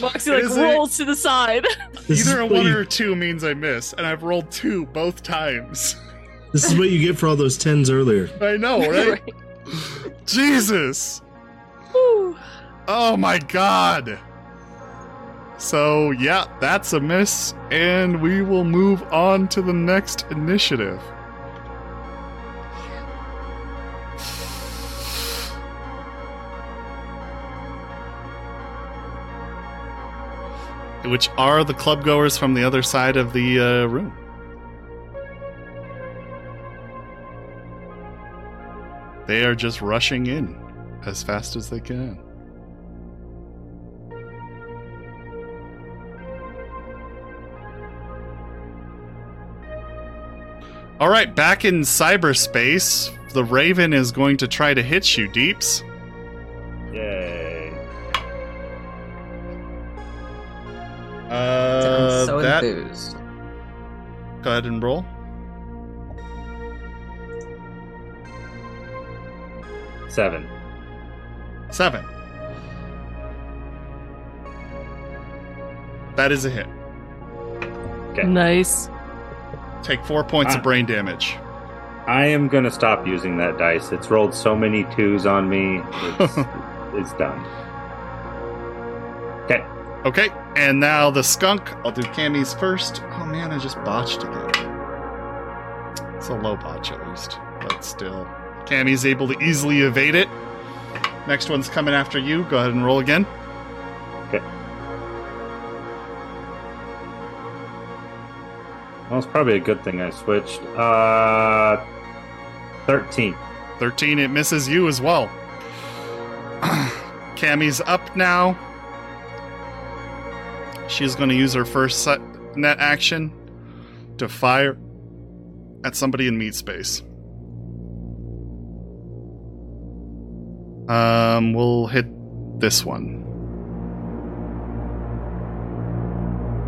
Moxie like Is it- rolls to the side. This Either a one you- or two means I miss, and I've rolled two both times. This is what you get for all those tens earlier. I know, right? Jesus! Whew. Oh my god! So, yeah, that's a miss, and we will move on to the next initiative. Which are the club goers from the other side of the uh, room. They are just rushing in as fast as they can. All right, back in cyberspace, the Raven is going to try to hit you, Deeps. Yay! Uh, I'm so that enthused. go ahead and roll. Seven. Seven. That is a hit. Okay. Nice. Take four points Ah. of brain damage. I am gonna stop using that dice. It's rolled so many twos on me. It's, it's done. Okay. Okay, and now the skunk. I'll do Cammy's first. Oh man, I just botched again. It's a low botch at least, but still. Cammy's able to easily evade it. Next one's coming after you. Go ahead and roll again. Okay. Well, it's probably a good thing I switched. Uh, thirteen. 13, it misses you as well. Cammy's up now. She's going to use her first net action to fire at somebody in meat space. Um, we'll hit this one.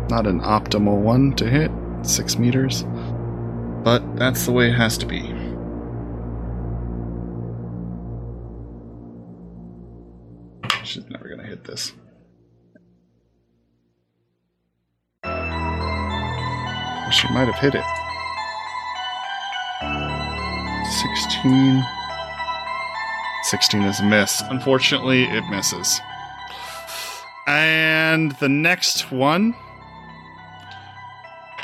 Not an optimal one to hit, six meters, but that's the way it has to be. she's never gonna hit this. She might have hit it. 16. 16 is a miss. Unfortunately, it misses. And the next one.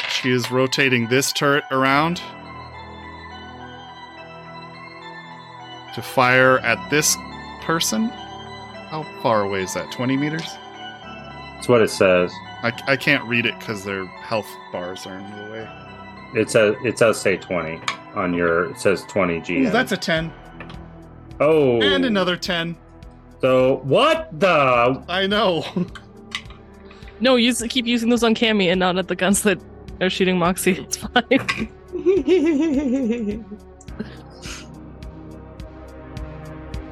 She is rotating this turret around to fire at this person. How far away is that? 20 meters? That's what it says. I, I can't read it because their health bars are in the way. It says it does say twenty on your. It says twenty G. That's a 10. oh, And another 10. So what the? I know. No, use keep using those on Cammy and not at the guns that are shooting Moxie. It's fine.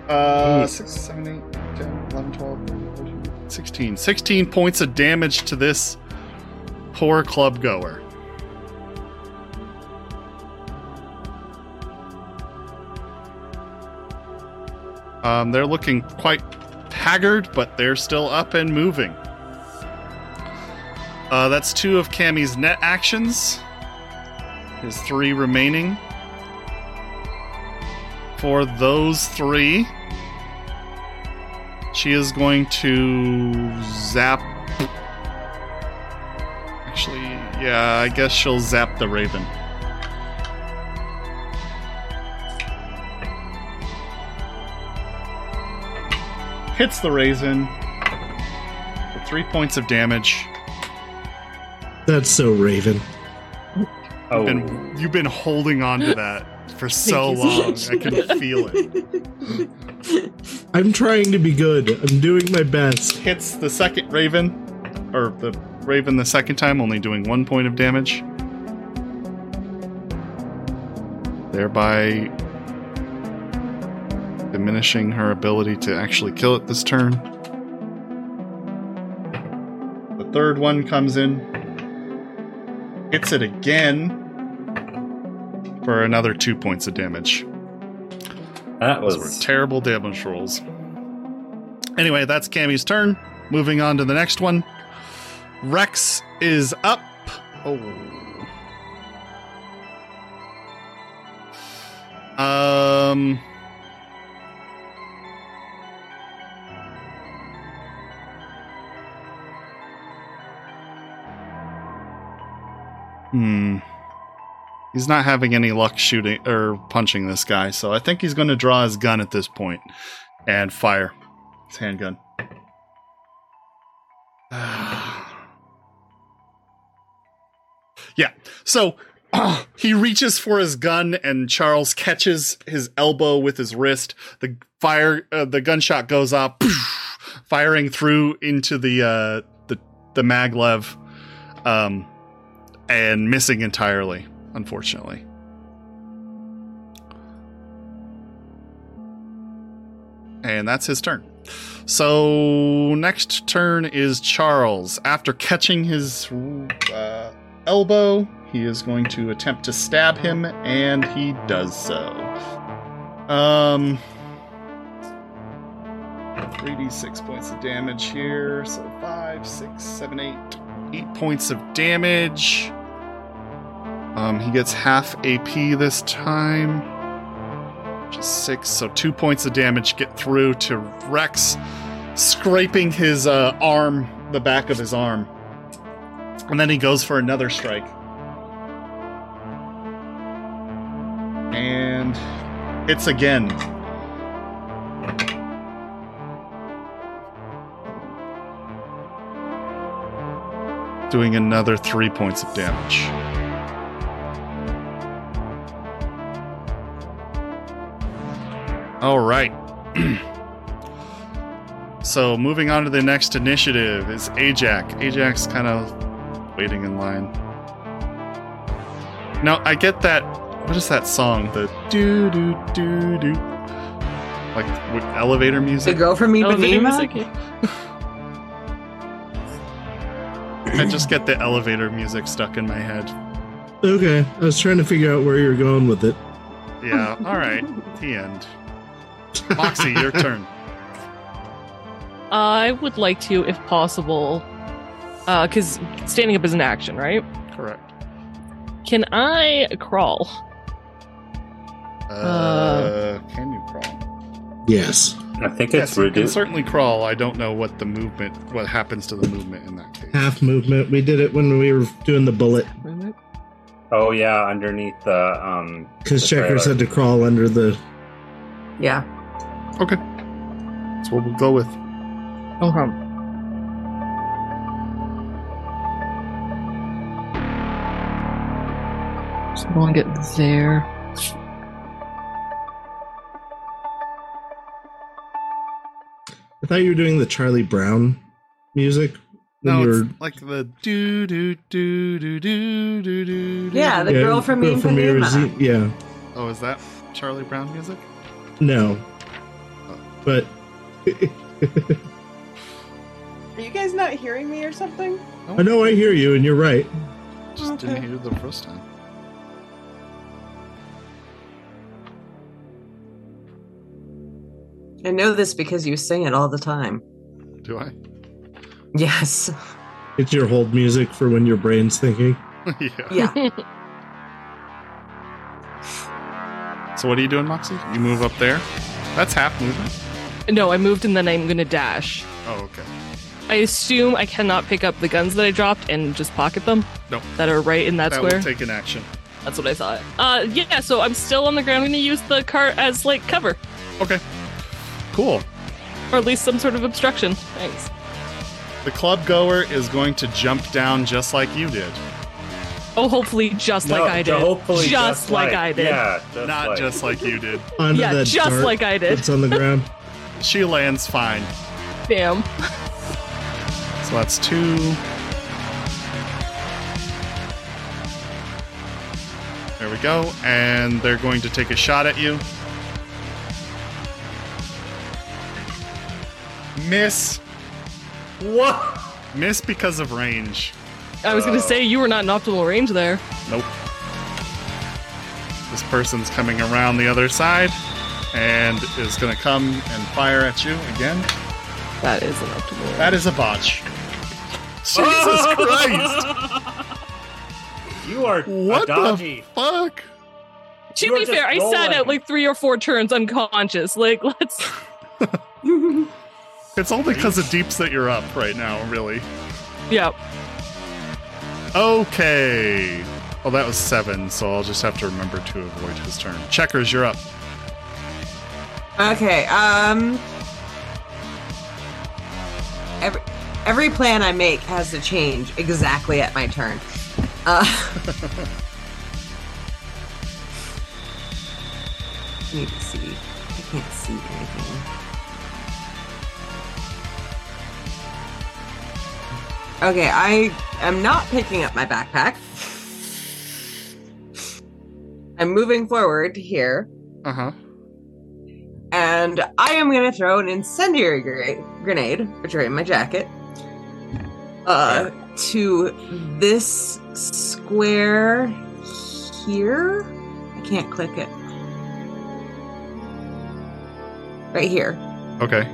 Uh, 6, 7, 8, 10, 11, 12, 13, 14, 16. 16 points of damage to this poor club goer. Um, they're looking quite haggard, but they're still up and moving. Uh, that's two of Cammy's net actions. His three remaining. For those three, she is going to zap. Actually, yeah, I guess she'll zap the raven. Hits the raisin for three points of damage. That's so Raven. Oh, Been, you've been holding on to that for so so long. much. I can feel it. I'm trying to be good. I'm doing my best. hits the second raven, or the raven the second time, only doing one point of damage. Thereby diminishing her ability to actually kill it this turn. The third one comes in, hits it again for another two points of damage. that Those was were terrible damage rolls. Anyway, that's Cammy's turn. Moving on to the next one. Rex is up. Oh. Um. Hmm. He's not having any luck shooting or punching this guy, so I think he's going to draw his gun at this point and fire his handgun. yeah, so he reaches for his gun, and Charles catches his elbow with his wrist. The fire, uh, the gunshot goes off, firing through into the uh, the the maglev, um, and missing entirely unfortunately. And that's his turn. So next turn is Charles. After catching his uh, elbow, he is going to attempt to stab him, and he does so. Um, 3d6 points of damage here. So 5, 6, 7, 8. 8 points of damage. Um, he gets half AP this time, is six. So two points of damage get through to Rex, scraping his uh, arm, the back of his arm, and then he goes for another strike, and hits again. Doing another three points of damage. All right. so moving on to the next initiative is Ajax. Ajax kind of waiting in line. Now I get that. What is that song? The do do do do. Like with elevator music. The music. girl from oh, Elevator Ipanema? music. I just get the elevator music stuck in my head. Okay, I was trying to figure out where you're going with it. Yeah. All right. The end. Moxie, your turn. I would like to, if possible, because standing up is an action, right? Correct. Can I crawl? Uh, can you crawl? Yes. I think Yes, it's you can reduced. certainly crawl. I don't know what the movement, what happens to the movement in that case. Half movement. We did it when we were doing the bullet Oh yeah, underneath the um. because The Checkers trailer. had to crawl under the. Yeah. Okay. That's what we'll go with. Okay. So I want to get there. I thought you were doing the Charlie Brown music. No, it's like the do do do do do do do. Yeah, the Yeah, girl from Girl Ipanema. Ipanema, Yeah. Oh, is that Charlie Brown music? No. But Are you guys not hearing me or something? I know I hear you, and you're right. Just Okay. didn't hear the first time. I know this because you sing it all the time. Do I? Yes. It's your hold music for when your brain's thinking. yeah. Yeah. So what are you doing, Moxie? You move up there. That's half movement. No, I moved and then I'm going to dash. Oh, okay. I assume I cannot pick up the guns that I dropped and just pocket them. Nope. That are right in that, That square. will take an action. That's what I thought. Uh, yeah. So I'm still on the ground. I'm going to use the cart as like cover, Okay. Cool. or at least some sort of obstruction. Thanks. The club goer is going to jump down just like you did. Oh, hopefully just No, like I did. Hopefully, just, like, I did. Yeah, just Not like. just like you did. Onto Yeah, that just dart like I did. That's on the ground. She lands fine. Damn. So that's two. There we go. And they're going to take a shot at you. Miss. What? Miss because of range. I was going to uh, say you were not in optimal range there. Nope. This person's coming around the other side and is going to come and fire at you again. That is an optimal. That is a botch. Jesus Christ! You are What a dodgy. the fuck? To You be fair, I sat at like three or four turns unconscious. Like, let's. It's only because of deeps that you're up right now, really. Yeah. Okay. Well, that was seven, so I'll just have to remember to avoid his turn. Checkers, you're up. Okay. Um. Every every plan I make has to change exactly at my turn. Uh, need to see. I can't see anything. Okay, I am not picking up my backpack. I'm moving forward here. Uh huh. And I am going to throw an incendiary gra- grenade, which are in my jacket, uh, to this square here. I can't click it. Right here, Okay.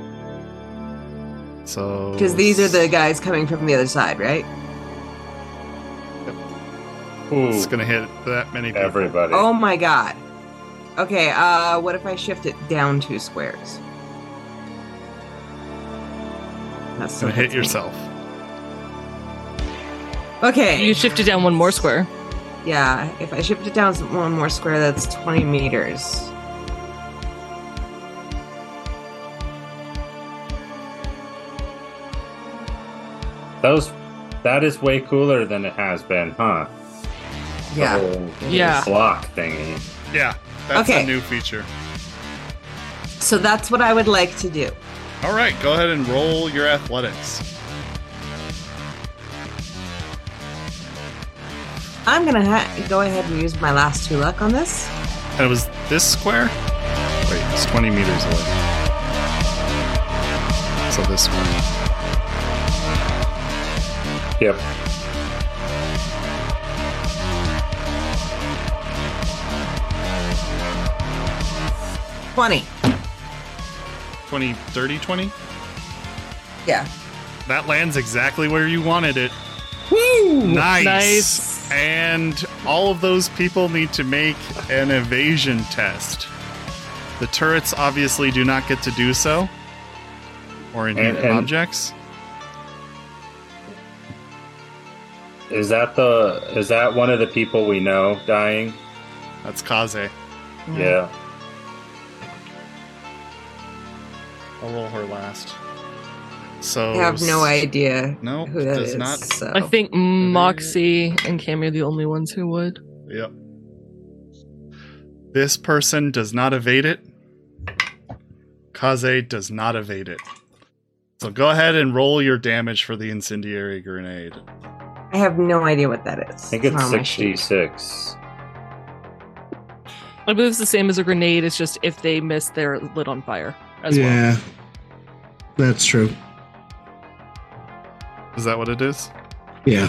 So. because these are the guys coming from the other side, right? Ooh, It's gonna hit that many people. everybody. Oh my god. Okay, uh, what if I shift it down two squares? That's It's gonna hit yourself. Okay. You shifted down one more square. Yeah, if I shift it down one more square, that's 20 meters. Those, that is way cooler than it has been, huh? The Yeah. whole Yeah. block thingy. Yeah, that's Okay. a new feature. So that's what I would like to do. All right, go ahead and roll your athletics. I'm gonna ha- go ahead and use my last two luck on this. And it was this square? Wait, it's 20 meters away. So this one. Yep. Twenty. 20, 30, 20? Yeah. That lands exactly where you wanted it. Woo! Nice. Nice. And all of those people need to make an evasion test. The turrets obviously do not get to do so. Or any And- and- objects. Is that the is that one of the people we know dying? That's Kaze. Yeah. I'll roll her last. So I have no idea No, who that does is. not. So. I think Moxie and Cammy are the only ones who would. Yep. This person does not evade it. Kaze does not evade it. So go ahead and roll your damage for the incendiary grenade. I have no idea what that is. I think it's on my sheet. 66. I believe it's the same as a grenade. It's just if they miss, they're lit on fire as well. Yeah, that's true. Is that what it is? Yeah.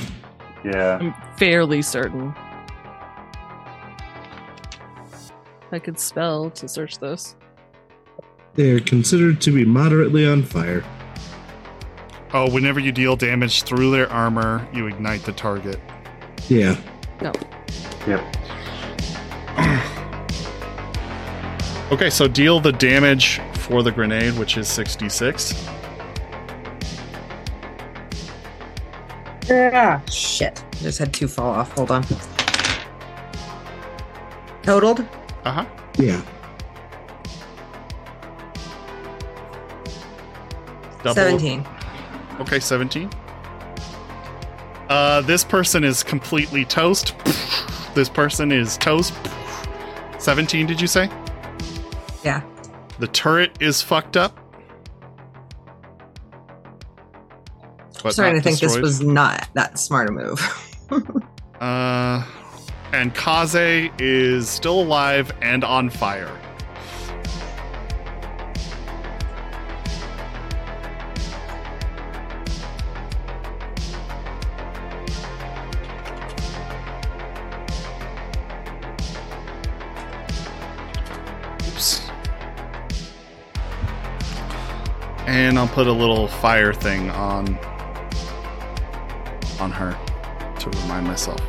Yeah. I'm fairly certain. I could spell to search this. They are considered to be moderately on fire. Oh, whenever you deal damage through their armor, you ignite the target. Yeah. No. Yep. Okay, so deal the damage for the grenade, which is 66. Ah, shit. Just had two fall off. Hold on. Totaled? Uh huh. Yeah. Double. 17. Okay, 17. Uh, this person is completely toast. This person is toast. 17, did you say? The turret is fucked up. But Starting to think this was not that smart a move. Uh, and Kaze is still alive and on fire. And I'll put a little fire thing on on her to remind myself.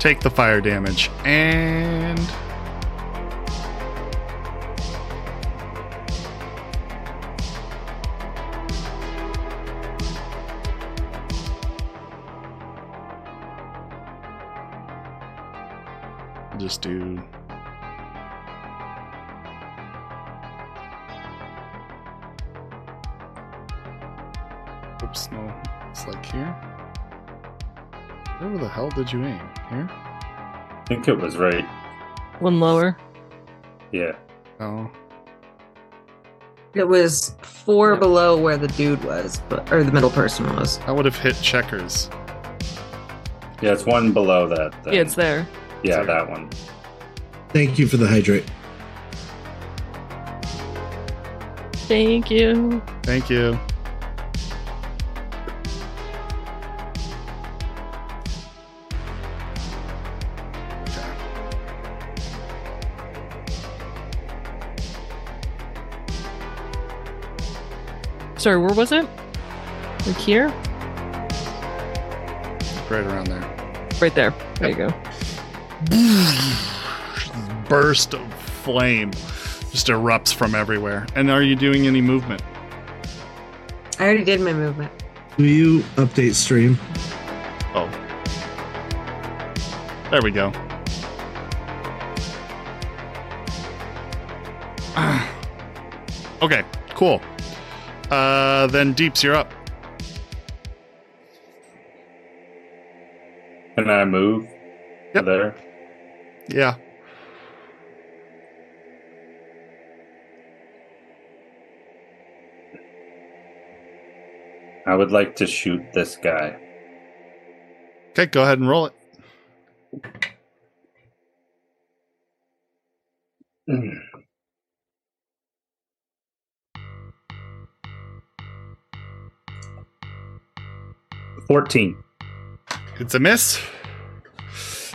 Take the fire damage and just do Oops, no. It's like here. Where the hell did you aim? Here? I think it was right. One lower. Yeah. Oh. it was four below where the dude was, but or the middle person was. I would have hit checkers. Yeah, it's one below that. Thing. Yeah, it's there. Yeah, that one. Thank you for the hydrate. Thank you. Thank you. Sorry, where was it? Like here? Right around there. Right there. There you go. Burst of flame just erupts from everywhere. And are you doing any movement? I already did my movement. Will you update stream? Oh. There we go. Okay, cool. Uh, then Deeps, you're up. Can I move? Yep. There. Yeah. I would like to shoot this guy. Okay, go ahead and roll it. Fourteen. It's a miss.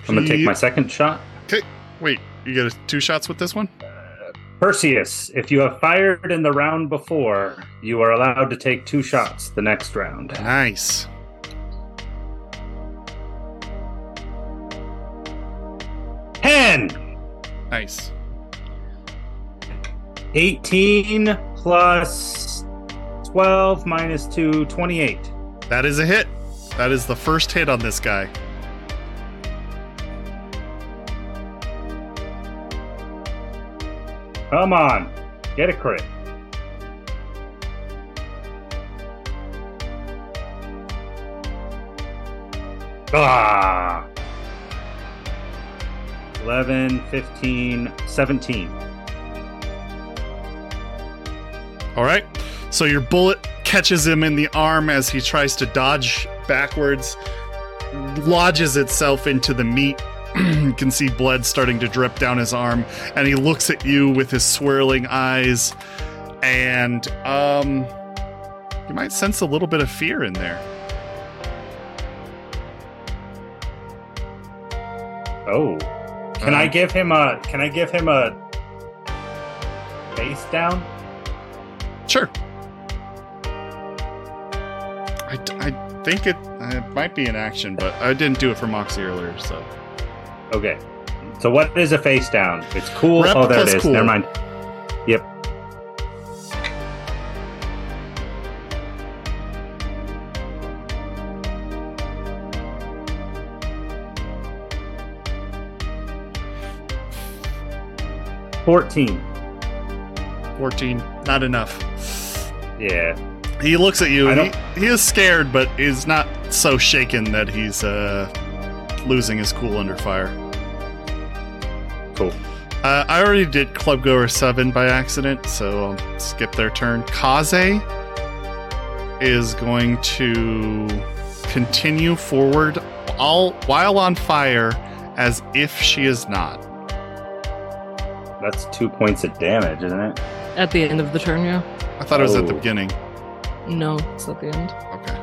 I'm gonna take my second shot. Okay. Wait, you get two shots with this one? Perseus, if you have fired in the round before, you are allowed to take two shots the next round. Nice. Ten. Nice. 18 plus 12 minus 2, 28. That is a hit. That is the first hit on this guy. Come on, get a crit. Ah! 11, 15, 17. All right. So your bullet catches him in the arm as he tries to dodge backwards, lodges itself into the meat. you can see blood starting to drip down his arm, and he looks at you with his swirling eyes, and um, you might sense a little bit of fear in there. Oh. Can I give him a can I give him a face down? Sure. I, I think it, it might be an action, but I didn't do it for Moxie earlier, so. Okay. So what is a face down? It's cool. Rep oh, there it is. cool. Never mind. Yep. Fourteen. 14, not enough. Yeah. He looks at you. I don't- He, he is scared, but is not so shaken that he's uh, losing his cool under fire. Cool. Uh, I already did Club Goer 7 by accident, so I'll skip their turn. Kaze is going to continue forward all while on fire as if she is not. That's two points of damage, isn't it? At the end of the turn, yeah. I thought it was at the Oh. beginning. No, it's at the end. Okay.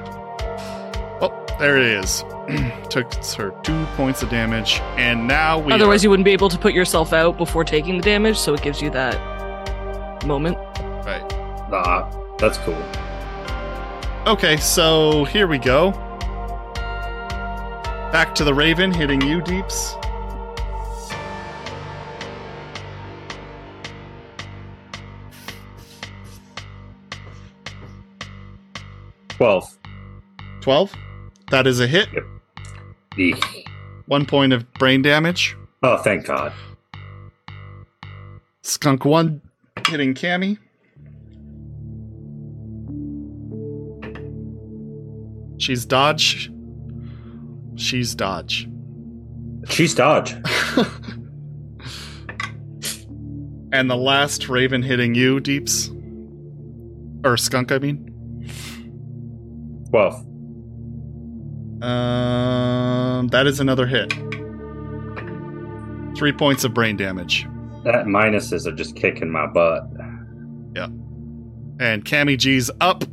Well, there it is. Took her two points of damage, and now we. Otherwise, are- you wouldn't be able to put yourself out before taking the damage, so it gives you that moment. Right. Ah, that's cool. Okay, so here we go. Back to the Raven hitting you, Deeps. Twelve. 12. That is a hit. Eek. One point of brain damage. Oh, thank God. Skunk 1 hitting Cammy. She's dodge. She's dodge. She's dodge. And the last Raven hitting you, Deeps. Or Skunk, I mean. Twelve. Um, that is another hit. Three points of brain damage. That minuses are just kicking my butt. Yeah. And Cammy G's up.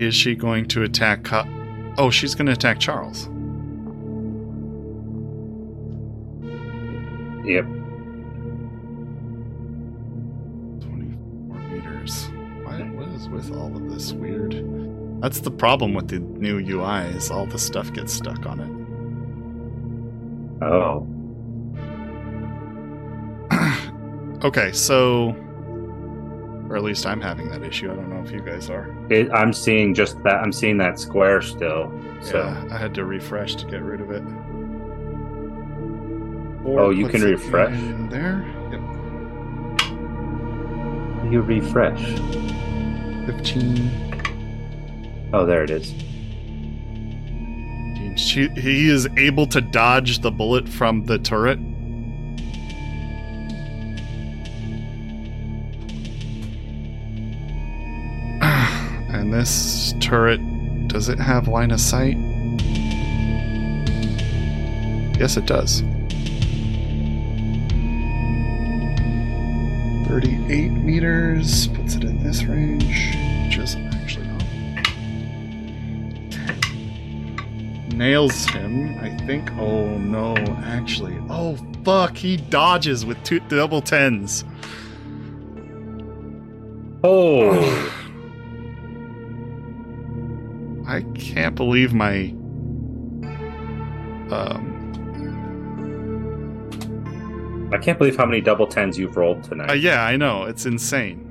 Is she going to attack? Ca- oh, she's going to attack Charles. Yep. 24 meters. Why, what is with all of this weird? That's the problem with the new UI is all the stuff gets stuck on it. Oh. Okay, so, or at least I'm having that issue. I don't know if you guys are. It, I'm seeing just that. I'm seeing that square still. So. Yeah, I had to refresh to get rid of it. Oh, you can refresh? there. You refresh. Fifteen. Oh, there it is. She, he is able to dodge the bullet from the turret. And this turret, does it have line of sight? Yes, it does. 38 meters puts it in this range, which is actually not. nails him, I think. Oh no, actually. Oh fuck, he dodges with two double tens. Oh, I can't believe my um I can't believe how many double tens you've rolled tonight. uh, yeah, I know, it's insane.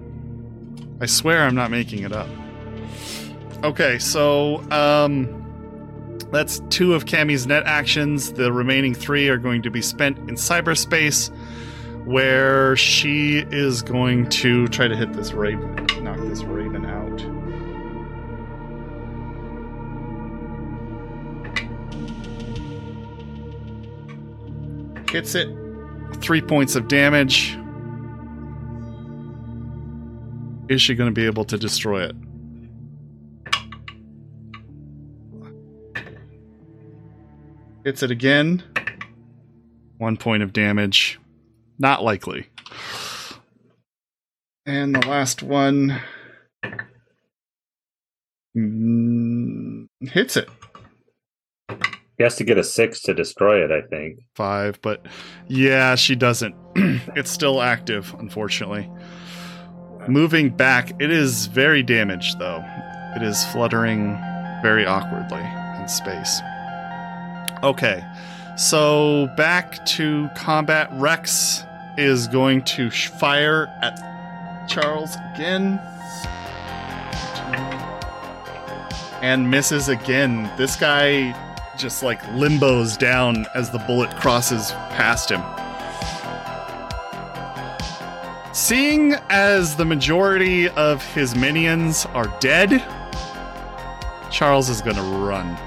I swear I'm not making it up. Okay, so um that's two of Cammy's net actions. The remaining three are going to be spent in cyberspace, where she is going to try to hit this raven, knock this raven out. Hits it, three points of damage. Is she going to be able to destroy it? Hits it again. One point of damage. Not likely. And the last one mm, hits it. He has to get a six to destroy it. I think. Five, but yeah, she doesn't. it's still active, unfortunately. Moving back, it is very damaged, though. It is fluttering very awkwardly in space. Okay, so back to combat. Rex is going to fire at Charles again. And misses again. This guy just like limbos down as the bullet crosses past him. Seeing as the majority of his minions are dead, Charles is gonna run.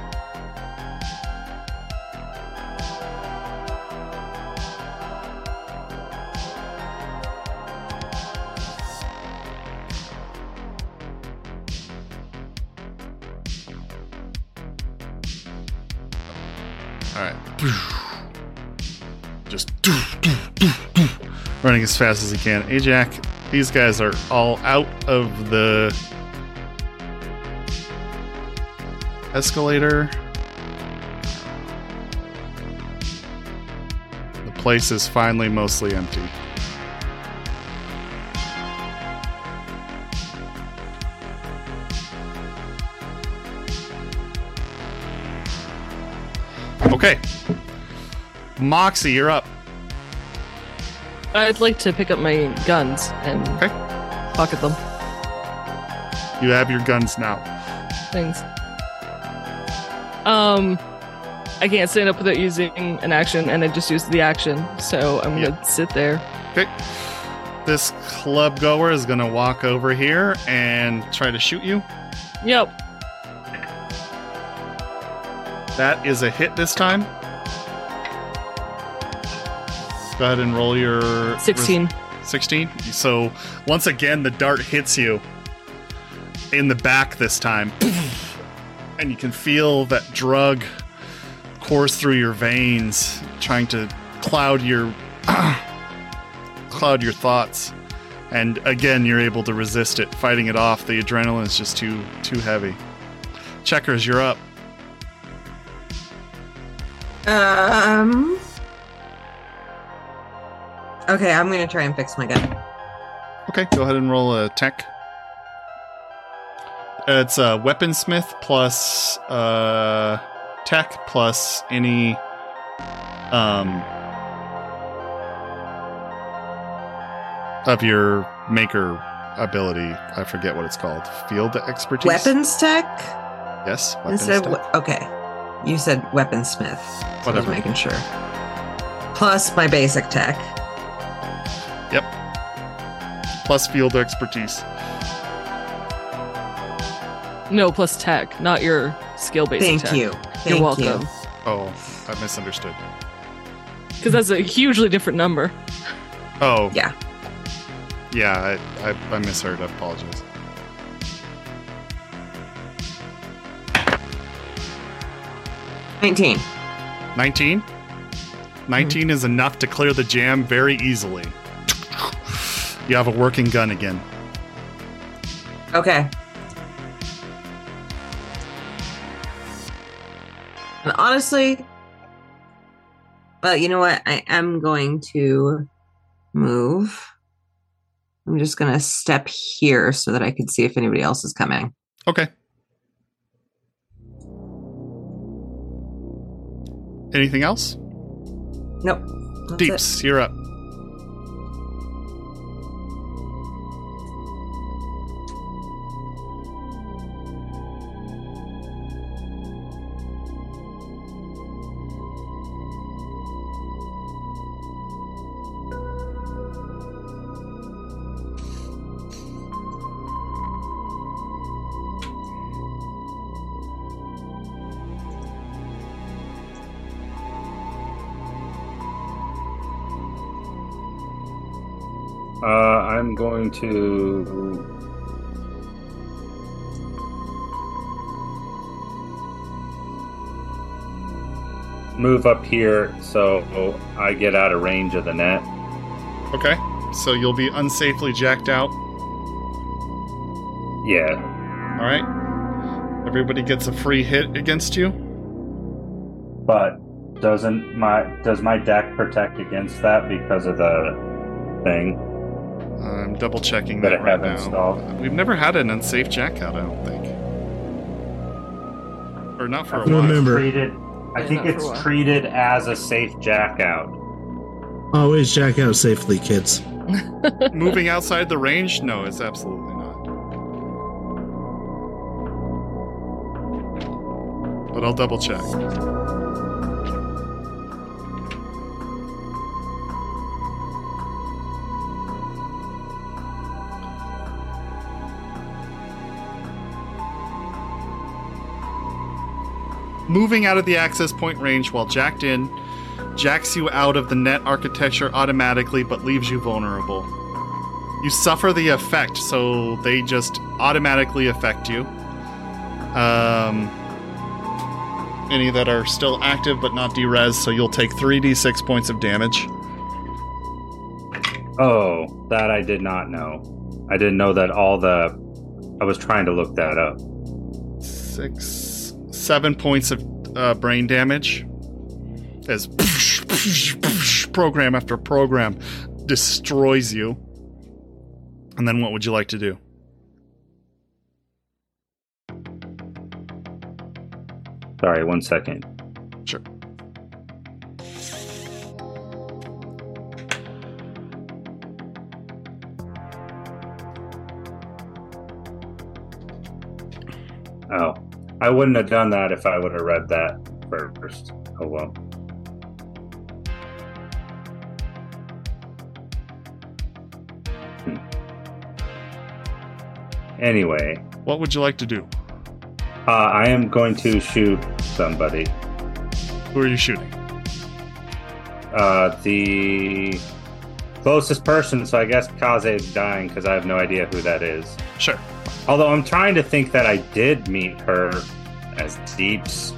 Just running as fast as he can. Ajax, these guys are all out of the escalator. The place is finally mostly empty. Okay. Moxie, you're up. I'd like to pick up my guns and Okay. pocket them. You have your guns now. Thanks. Um, I can't stand up without using an action, and I just used the action, so I'm Yeah. gonna sit there. Okay. This club goer is going to walk over here and try to shoot you. Yep. That is a hit this time. Go ahead and roll your 16. 16. So once again, the dart hits you in the back this time, and you can feel that drug course through your veins, trying to cloud your cloud your thoughts. And again, you're able to resist it, fighting it off. The adrenaline is just too too heavy. Checkers, you're up. Um. Okay, I'm gonna try and fix my gun. Okay, go ahead and roll a tech. Uh, It's a weaponsmith plus uh, tech plus any um, of your maker ability. I forget what it's called. Field expertise. Weapons tech Yes. Weapons instead tech. we- okay. You said weaponsmith. So I was Whatever. making sure. Plus my basic tech. Yep. Plus field expertise. No, plus tech, not your skill based Thank tech. you. Thank You're welcome. You. Oh, I misunderstood. Because that's a hugely different number. Oh. Yeah. Yeah, I, I, I misheard. I apologize. Nineteen. 19? 19 is enough to clear the jam very easily. You have a working gun again. Okay. And honestly, well, you know what? I am going to move. I'm just going to step here so that I can see if anybody else is coming. Okay. Anything else? Nope. That's it. Deeps, you're up. To. Move up here so I get out of range of the net. Okay. So you'll be unsafely jacked out. Yeah. All right. Everybody gets a free hit against you. But doesn't my does my deck protect against that because of the thing? I'm double checking That that, I right have now. installed. We've never had an unsafe jack out, I don't think. Or not for a I think while. Remember- treated. I Yeah, think it's treated as a safe jack out. Always jack out safely, kids. Moving outside the range? No, it's absolutely not. But I'll double check. Moving out of the access point range while jacked in jacks you out of the net architecture automatically but leaves you vulnerable. You suffer the effect, so they just automatically affect you. Um, any that are still active but not derez, so you'll take 3d6 points of damage. Oh, that I did not know. I didn't know that all the. I was trying to look that up. Six, seven points of uh, brain damage as program after program destroys you. And then what would you like to do? Sorry, one second. I wouldn't have done that if I would have read that first. Oh well. Hmm. Anyway, What would you like to do? uh, I am going to shoot somebody. Who are you shooting? Uh, the closest person, so I guess Kaze is dying because I have no idea who that is. Sure. Although I'm trying to think that I did meet her as Deeps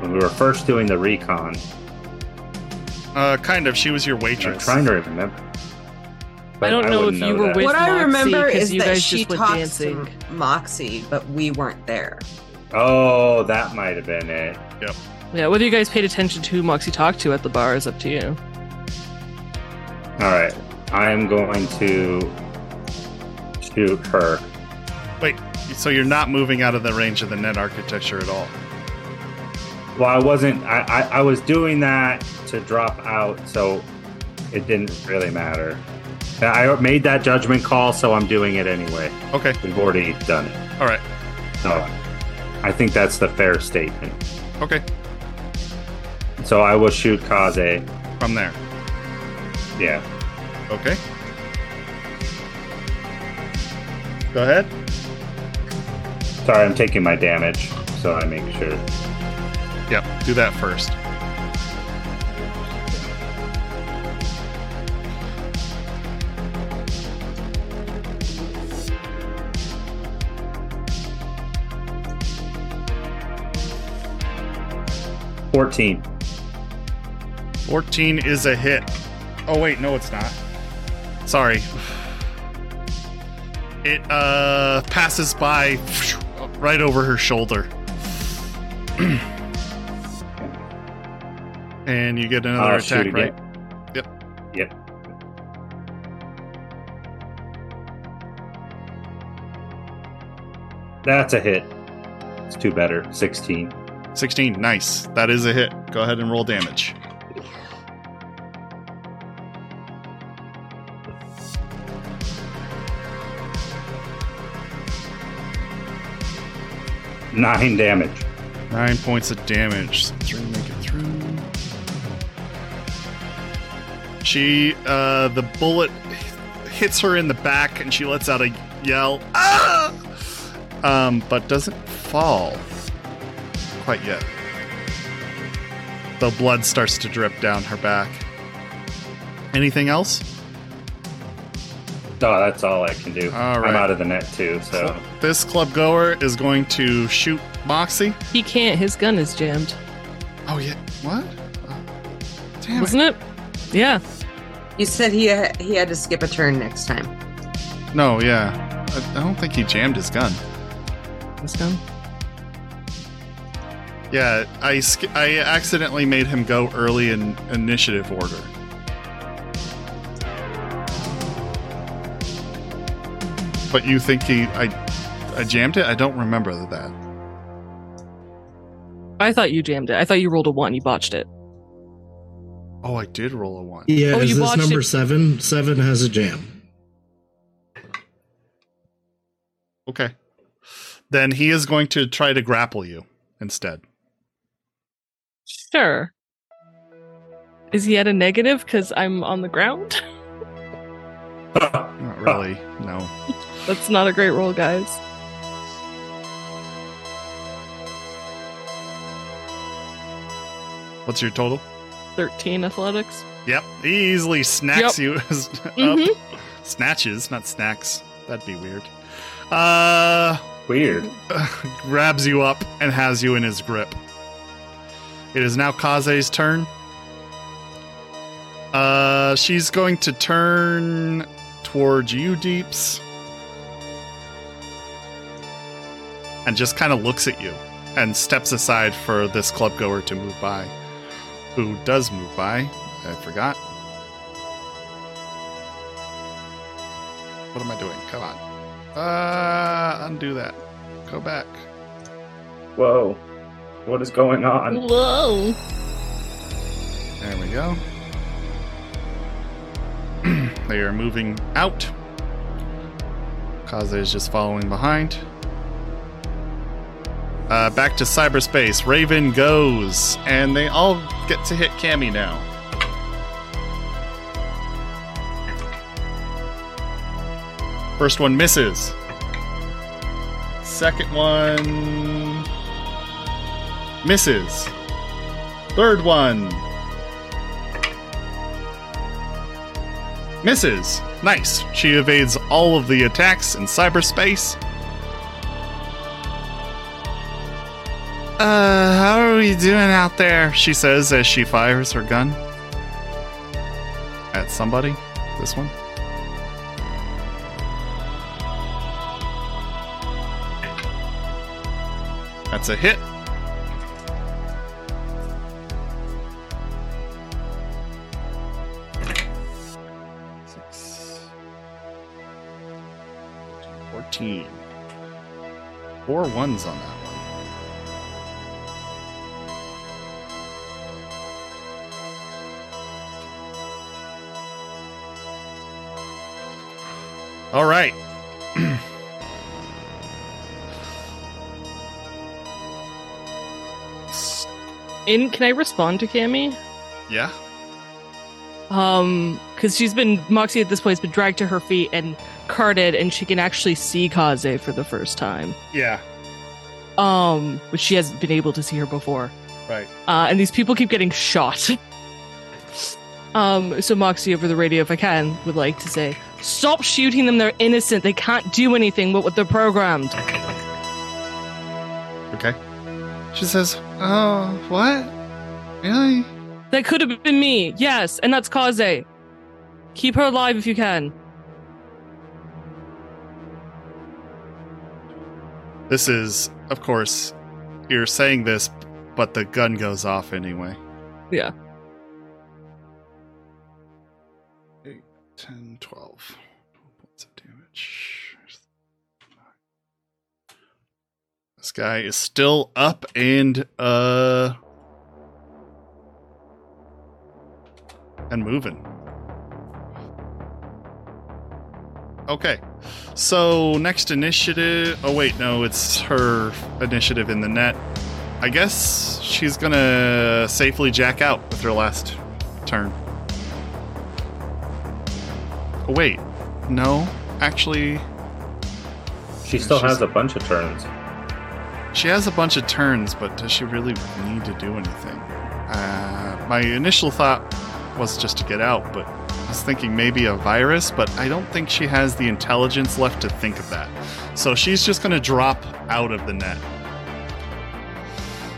when we were first doing the recon. Uh, kind of. She was your I'm waitress. trying to remember. I don't know wouldn't if you were that. with- what I Moxie, remember 'cause is you that guys she just went talked dancing. to Moxie, but we weren't there. Oh, that might have been it. Yeah, whether you guys paid attention to who Moxie talked to at the bar is up to you. All right, I am going to shoot her. Wait, so you're not moving out of the range of the net architecture at all? Well, I wasn't. I, I I was doing that to drop out, so it didn't really matter. I made that judgment call, so I'm doing it anyway. Okay. We've already done it. All right. So I think that's the fair statement. Okay. So I will shoot Kaze. From there. Yeah. Okay. Go ahead. Sorry, I'm taking my damage, so I make sure. Yep. Do that first. Fourteen. 14 is a hit. Oh, wait, no, it's not. Sorry. It uh passes by right over her shoulder. And you get another I'll attack, right? Yep. Yep. That's a hit. It's two better. 16. 16. Nice. That is a hit. Go ahead and roll damage. Nine damage. Nine points of damage. Three make it through. She, uh, the bullet hits her in the back and she lets out a yell, ah! Um, but doesn't fall quite yet. The blood starts to drip down her back. Anything else? Oh, that's all I can do. All right. I'm out of the net too, so This club goer is going to shoot Moxie. He can't. His gun is jammed, Oh, yeah. What? Oh, damn wasn't it? Yeah. You said he uh, he had to skip a turn next time. No, yeah. I, I don't think he jammed his gun. His gun. Yeah, I I accidentally made him go early in initiative order. But you think he I I jammed it? I don't remember that. I thought you jammed it. I thought you rolled a one. You botched it. Oh, I did roll a one. Yeah, Oh, is you this number it- seven? Seven has a jam. Okay. Then he is going to try to grapple you instead. Sure. Is he at a negative because I'm on the ground? Not really. No. That's not a great roll, guys. What's your total? 13 athletics. Yep. He easily snacks Yep. you up. Mhm. Snatches, not snacks. That'd be weird. Uh weird. grabs you up and has you in his grip. It is now Kaze's turn. Uh, she's going to turn towards you, Deeps, and just kind of looks at you and steps aside for this club goer to move by. Who does move by? I forgot. What am I doing? Come on. Uh, undo that. Go back. Whoa. What is going on? Whoa. There we go. they are moving out. Kaze is just following behind. Uh, back to cyberspace. Raven goes, and they all get to hit Cammy now. First one misses. Second one misses. Third one misses. Nice. She evades all of the attacks in cyberspace. Uh, how are we doing out there? She says as she fires her gun at somebody. This one. That's a hit. Six. 14. Four ones on that one. All right. In can I respond to Cammy? Yeah. Um, because she's been Moxie at this point has been dragged to her feet and carted, and she can actually see Kaze for the first time. Yeah. Um, which she hasn't been able to see her before. Right. Uh, and these people keep getting shot. um, so Moxie over the radio, if I can, would like to say, "Stop shooting them! They're innocent. They can't do anything but what they're programmed." Okay. She says, "Oh, what? Really? That could have been me. Yes, and that's Kaze. Keep her alive if you can. This is, of course, you're saying this, but the gun goes off anyway. Yeah. Guy is still up and uh and moving. Okay. So next initiative. Oh wait, no, it's her initiative in the net. I guess she's gonna safely jack out with her last turn. Oh wait, no, actually, She still has a bunch of turns. She has a bunch of turns, but does she really need to do anything? Uh, my initial thought was just to get out, but I was thinking maybe a virus, but I don't think she has the intelligence left to think of that. So she's just going to drop out of the net.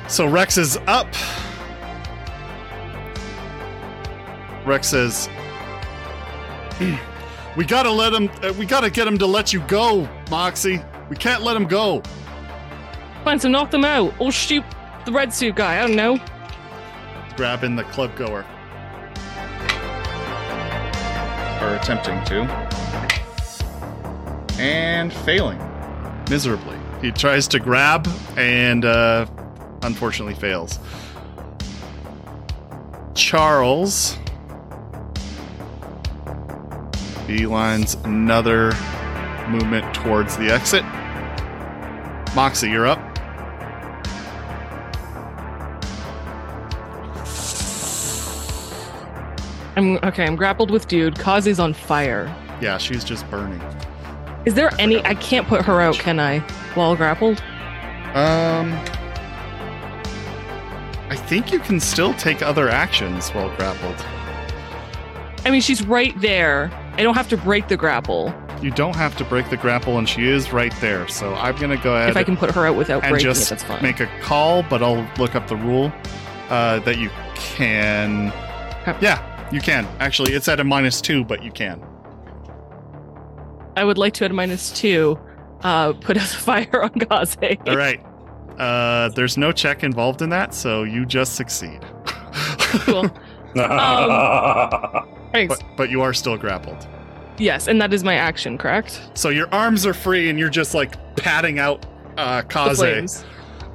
So Rex is up. Rex says, "We gotta let him. Uh, we gotta get him to let you go, Moxie. We can't let him go." Fine, to knock them out. Or shoot the red suit guy. I don't know. grabbing the club goer. Or attempting to. And failing miserably. He tries to grab and uh, unfortunately fails. Charles beelines another movement towards the exit. Moxie, you're up. I'm okay. I'm grappled with dude. Kaze's on fire. Yeah, she's just burning. Is there any? I can't put her out, can I? While grappled. Um, I think you can still take other actions while grappled. I mean, she's right there. I don't have to break the grapple You don't have to break the grapple, and she is right there. So I'm gonna go ahead if I can put her out without and breaking just it. That's fine. make a call, but I'll look up the rule uh, that you can. Yeah, you can. Actually, it's at a minus two, but you can. I would like to at minus two, uh, put out the fire on Kaze. All right. Uh, there's no check involved in that, so you just succeed. Cool. Thanks. but, but you are still grappled. Yes, and that is my action, correct? So your arms are free, and you're just like patting out uh, Kaze. flames.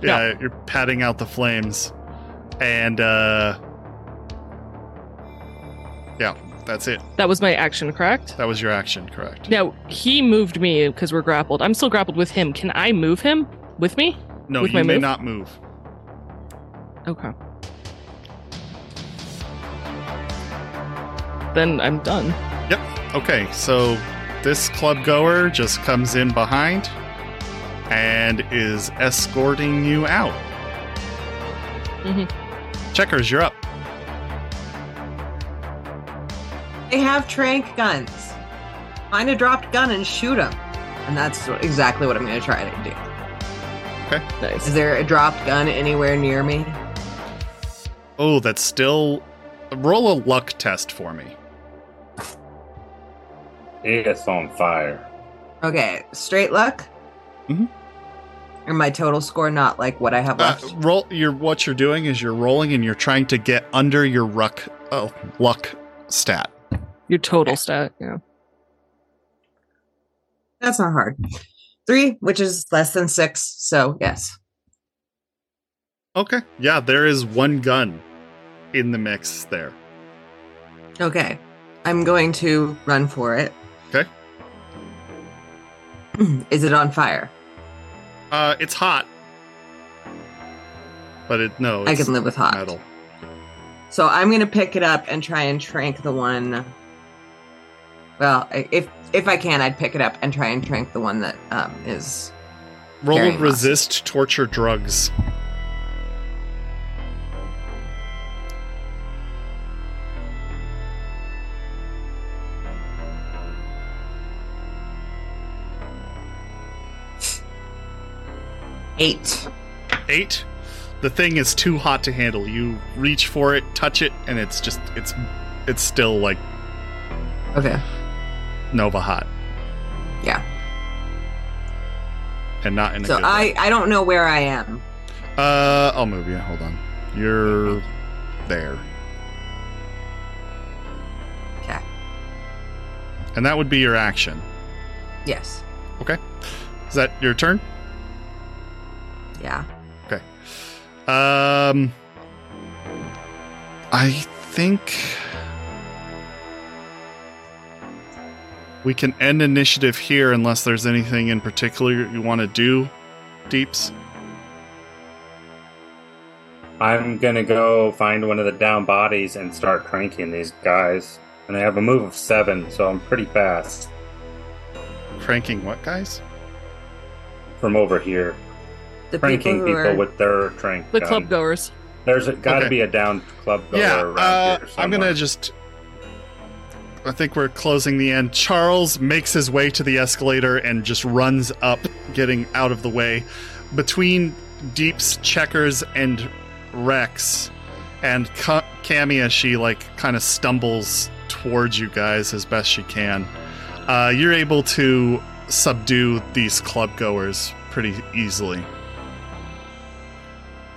Yeah, you're patting out the flames. And uh Yeah, that's it. That was my action, correct? That was your action, correct? Now he moved me because we're grappled. I'm still grappled with him. Can I move him with me? No, with you may move? not move. Okay. Then I'm done. Yep. Okay, so this club goer just comes in behind and is escorting you out. Mhm. Checkers, you're up. They have trank guns. Find a dropped gun and shoot them. And that's exactly what I'm going to try to do. Okay. Nice. Is there a dropped gun anywhere near me? Oh, that's still roll a luck test for me. It's on fire. Okay, straight luck? Mm-hmm. Or my total score not like what I have Uh, left? roll you're what you're doing is you're rolling and you're trying to get under your ruck oh, luck stat. Your total stat. Yeah. That's not hard. Three, which is less than six. So, yes. Okay. Yeah, there is one gun in the mix there. Okay. I'm going to run for it. Okay. Is it on fire? Uh it's hot. But it no, I can live with hot. metal. So I'm going to pick it up and try and trank the one. Well, if if I can, I'd pick it up and try and drink the one that um, is. Roll resist torture drugs. Eight. Eight. The thing is too hot to handle. You reach for it, touch it, and it's just it's it's still like Okay. Nova hot. Yeah. And not in a So I. I don't know where I am. Uh I'll move you. Hold on. You're there. Okay. And that would be your action. Yes. Okay. Is that your turn? Yeah. Okay. Um, I think we can end initiative here unless there's anything in particular you want to do, Deeps. I'm gonna go find one of the down bodies and start cranking these guys. And I have a move of seven, so I'm pretty fast Cranking what, guys? from over here. The Cranking people people, are with their trank. The gun. club goers. There's got to Okay. be a down club goer yeah, around uh, here. I'm gonna just. I think we're closing the end. Charles makes his way to the escalator and just runs up, getting out of the way. Between Deeps, Checkers, and Rex, and Ka- Camia, she like kind of stumbles towards you guys as best she can. Uh, you're able to subdue these club goers pretty easily.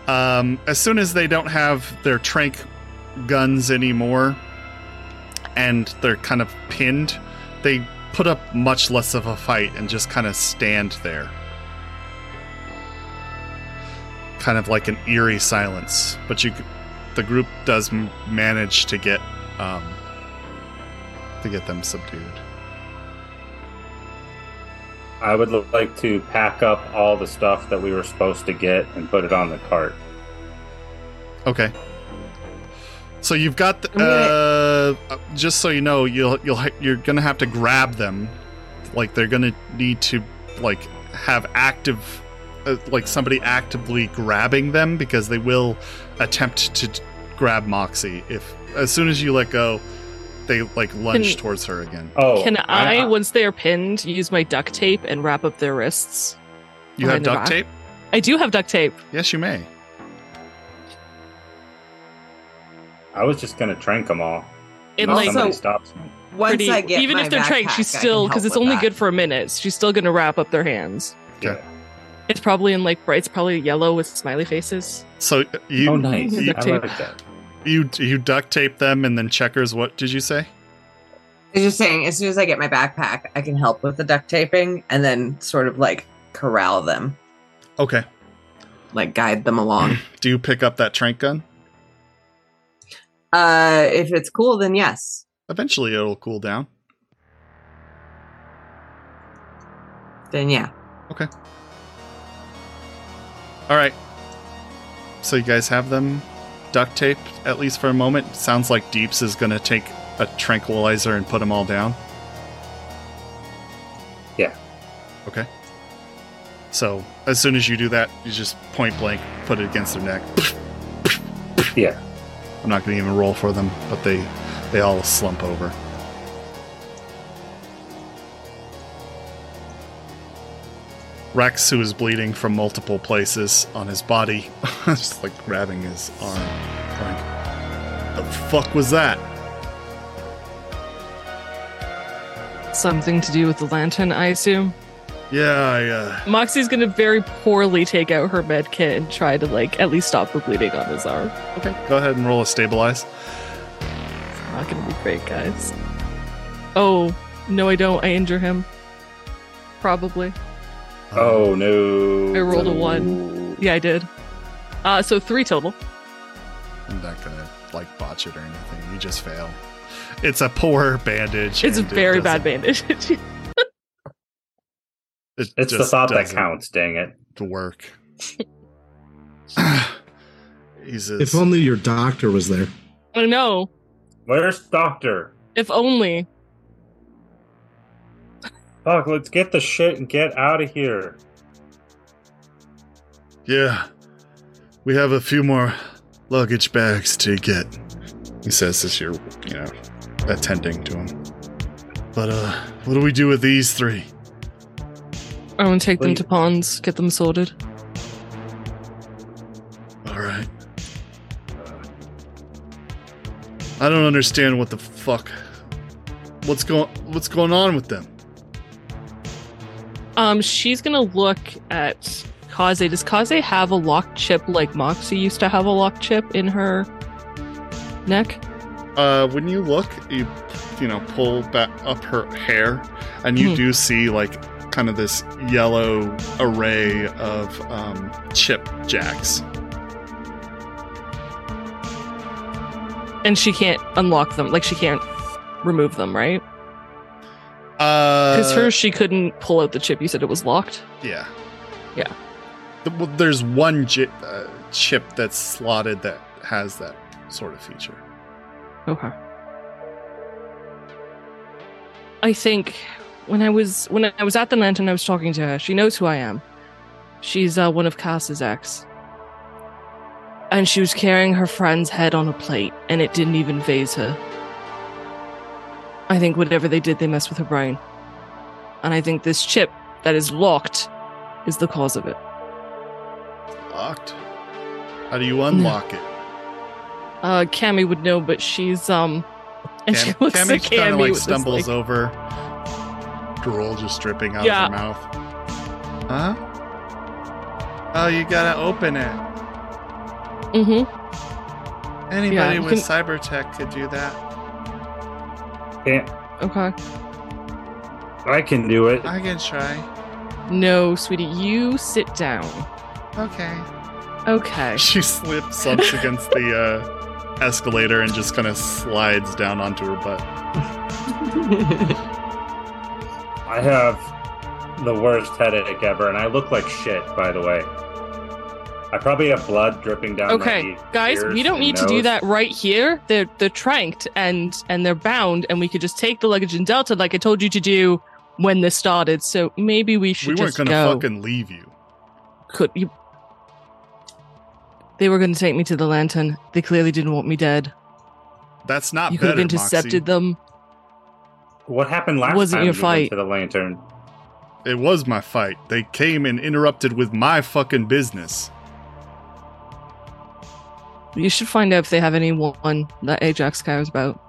Um, as soon as they don't have their trank guns anymore and they're kind of pinned, they put up much less of a fight and just kind of stand there. Kind of like an eerie silence, but you, the group does m- manage to get, um, to get them subdued. I would like to pack up all the stuff that we were supposed to get and put it on the cart. Okay. So you've got the, gonna- uh, just so you know, you'll you'll ha- you're gonna have to grab them, like they're gonna need to like have active, uh, like somebody actively grabbing them because they will attempt to t- grab Moxie if as soon as you let go, they like lunge Can- towards her again. Oh, Can I, I- once they are pinned, use my duct tape and wrap up their wrists? You have duct back? tape? I do have duct tape. Yes, you may. I was just gonna trank them all. It Until like somebody Also- stops me. Once pretty, I get even if they're trained, she's still because it's only that. good for a minute. She's still gonna wrap up their hands. Yeah. It's probably in like bright. It's probably yellow with smiley faces. So uh, you oh, nice. you- I like that. you you duct tape them and then checkers. What did you say? I was just saying, as soon as I get my backpack, I can help with the duct taping and then sort of like corral them, Okay. like guide them along. Do you pick up that trank gun? Uh, if it's cool, then yes. Eventually, it'll cool down. Then yeah. Okay. All right. So you guys have them duct taped at least for a moment. Sounds like Deeps is going to take a tranquilizer and put them all down. Yeah. Okay. So as soon as you do that, you just point blank put it against their neck. Yeah. I'm not going to even roll for them, but they they all slump over. Rex, who is bleeding from multiple places on his body, just like grabbing his arm. Like, the fuck was that? Something to do with the lantern, I assume. Yeah, I, uh, Moxie's gonna very poorly take out her med kit and try to like at least stop the bleeding on his arm. okay. Go ahead and roll a stabilize. It's not gonna be great, guys. Oh no, I don't. I injure him. Probably. Oh no. I rolled a one. Yeah, I did. Uh, so three total. I'm not gonna like botch it or anything. You just fail. It's a poor bandage. It's a and it very bad bandage. It It's the thought that counts, dang it. To work. He says, If only your doctor was there. I know. Where's Doctor? If only. Fuck, let's get the shit and get out of here. Yeah, we have a few more luggage bags to get. He says as you're, you know, attending to him. But uh, what do we do with these three? I'm gonna take them to ponds, get them sorted. All right. I don't understand what the fuck. What's going What's going on with them? Um, she's gonna look at Kaze. Does Kaze have a lock chip like Moxie used to have a lock chip in her neck? uh, when you look, you you know pull back up her hair, and you Mhm. do see like kind of this yellow array of um, chip jacks. And she can't unlock them. Like she can't remove them, right? Uh, Because hers, she couldn't pull out the chip. You said it was locked. yeah, Yeah. Well, there's one j- uh, chip that's slotted that has that sort of feature. Okay. I think when I was when I was at the lantern, I was talking to her. She knows who I am. She's uh, one of Cass's ex, and she was carrying her friend's head on a plate, and it didn't even phase her. I think whatever they did, they messed with her brain, and I think this chip that is locked is the cause of it. Locked. How do you unlock it? Uh, Cammy would know, but she's um, and she Cam- looks Cammy at kind Cammy of like stumbles like, over, drool just dripping out Yeah. of her mouth. Huh? Oh, you gotta open it. Mm-hmm. Anybody Yeah, with can- cyber tech could do that. Can't, Okay. I can do it. I can try. No, sweetie, you sit down. Okay. Okay. She slips, up against the uh, escalator and just kind of slides down onto her butt. I have the worst headache ever, and I look like shit, by the way. I probably have blood dripping down Okay, my guys, ears we don't and need to do that right here. They're they're tranked and and they're bound, and we could just take the luggage in Delta, like I told you to do when this started. So maybe we should we weren't just gonna go. fucking leave you. Could you? They were going to take me to the lantern. They clearly didn't want me dead. That's not you could have intercepted Moxie. them. What happened last Wasn't time your you fight. went to the lantern? It was my fight. They came and interrupted with my fucking business. You should find out if they have anyone that Ajax cares about.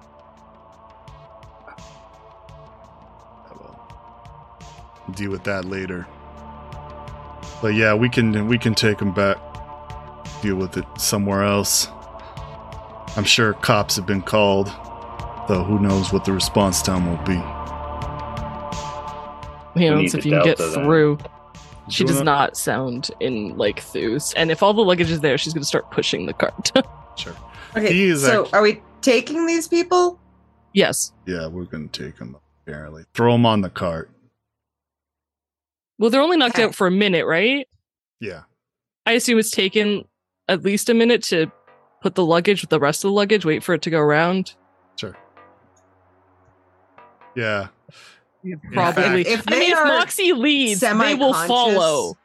I will deal with that later. But yeah, we can we can take them back. Deal with it somewhere else. I'm sure cops have been called, though who knows what the response time will be. You know, need if you can get Delta, then. through. She does not sound in like Thus. And if all the luggage is there, she's going to start pushing the cart. Sure. Okay, so act- are we taking these people? yes. Yeah, we're gonna take them apparently. Throw them on the cart. Well, they're only knocked out for a minute, right? Yeah. I assume it's taken at least a minute to put the luggage with the rest of the luggage, wait for it to go around. Sure. Yeah. Probably. If I mean, they if are Moxie leads, they will follow.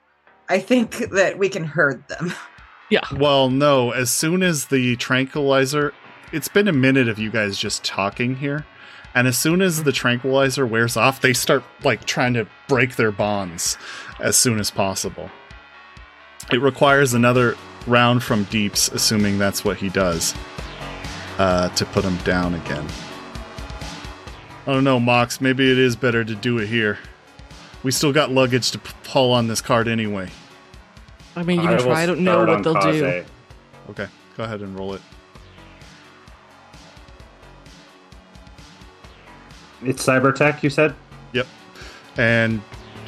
I think that we can herd them. Yeah. Well, no, as soon as the tranquilizer, it's been a minute of you guys just talking here. And as soon as the tranquilizer wears off, they start like trying to break their bonds as soon as possible. It requires another round from Deeps, assuming that's what he does, uh, to put him down again. I don't know, Mox. Maybe it is better to do it here. We still got luggage to p- haul on this cart anyway. I mean, you I can will try. I don't know what they'll do. Kaze. Okay, go ahead and roll it. It's cyber Cybertech, you said? Yep. And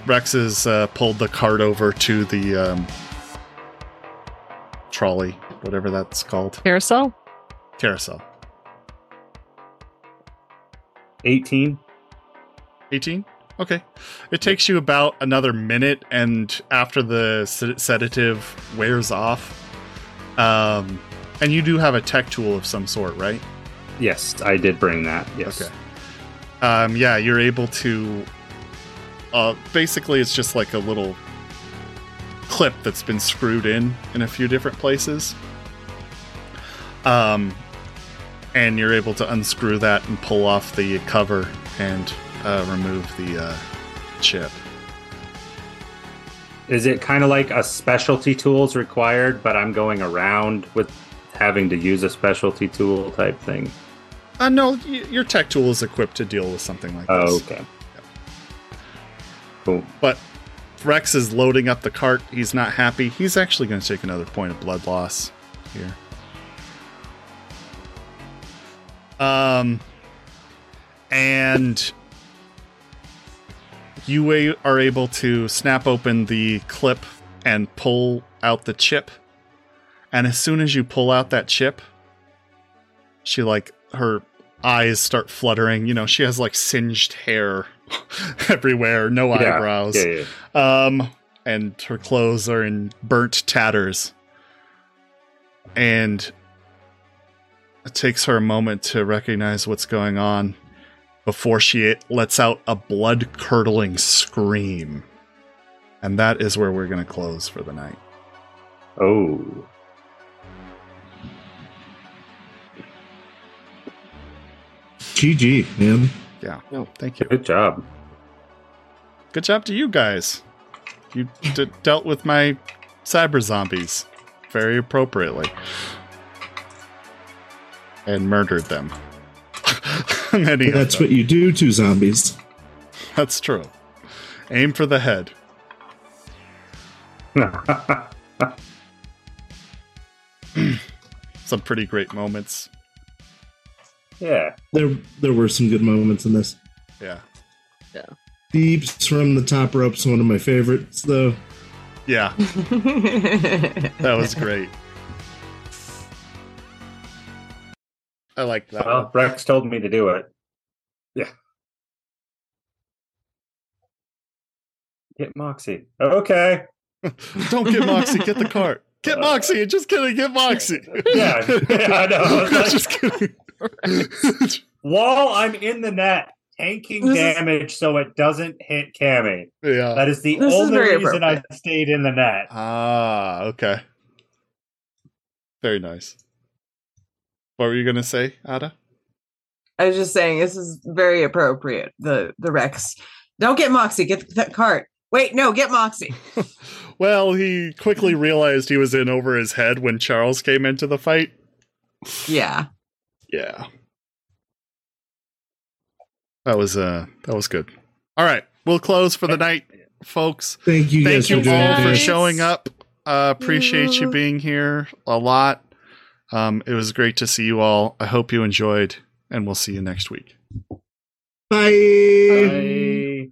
Rex has uh, pulled the cart over to the um, trolley, whatever that's called. Carousel? Carousel. 18. 18? Okay. It takes you about another minute, and after the sed- sedative wears off, um, and you do have a tech tool of some sort, right? Yes, I did bring that. Yes. Okay. Um, yeah, you're able to. Uh, basically, it's just like a little clip that's been screwed in in a few different places. Um, and you're able to unscrew that and pull off the cover and uh, remove the uh, chip. Is it kind of like a specialty tools required, but I'm going around with having to use a specialty tool type thing? Uh, no, y- your tech tool is equipped to deal with something like Oh, this. okay. Cool. But Rex is loading up the cart. He's not happy. He's actually going to take another point of blood loss here. Um, and you are able to snap open the clip and pull out the chip. And as soon as you pull out that chip, she like her eyes start fluttering. You know, she has like singed hair everywhere, no Yeah, eyebrows. Yeah, yeah. Um, and her clothes are in burnt tatters. And it takes her a moment to recognize what's going on before she lets out a blood curdling scream. And that is where we're going to close for the night. Oh. GG, man. Yeah. No. Thank you. Good job. Good job to you guys. You d- dealt with my cyber zombies very appropriately and murdered them. Many That's them. what you do to zombies. That's true. Aim for the head. Some pretty great moments. yeah. There, there were some good moments in this. Yeah. Yeah. Deeps from the top rope's one of my favorites, though. Yeah, that was great. I like that. Well, Rex told me to do it. Yeah. Get Moxie. Okay. Don't get Moxie, get the cart. Get Moxie. Just kidding, get Moxie. Yeah, yeah, I know. I like- just kidding. While I'm in the net, tanking This is- damage so it doesn't hit Cammy. yeah. That is the This only very reason I stayed in the net. Ah, okay. Very nice. What were you gonna say, Ada? I was just saying this is very appropriate. The the Rex. Don't get Moxie, get that cart. Wait, no, get Moxie. Well, he quickly realized he was in over his head when Charles came into the fight. Yeah. Yeah. That was uh that was good. All right, we'll close for the night, folks. Thank you Thank guys you for doing all for showing up. Uh, appreciate you being here a lot. Um, it was great to see you all. I hope you enjoyed, and we'll see you next week. Bye. Bye.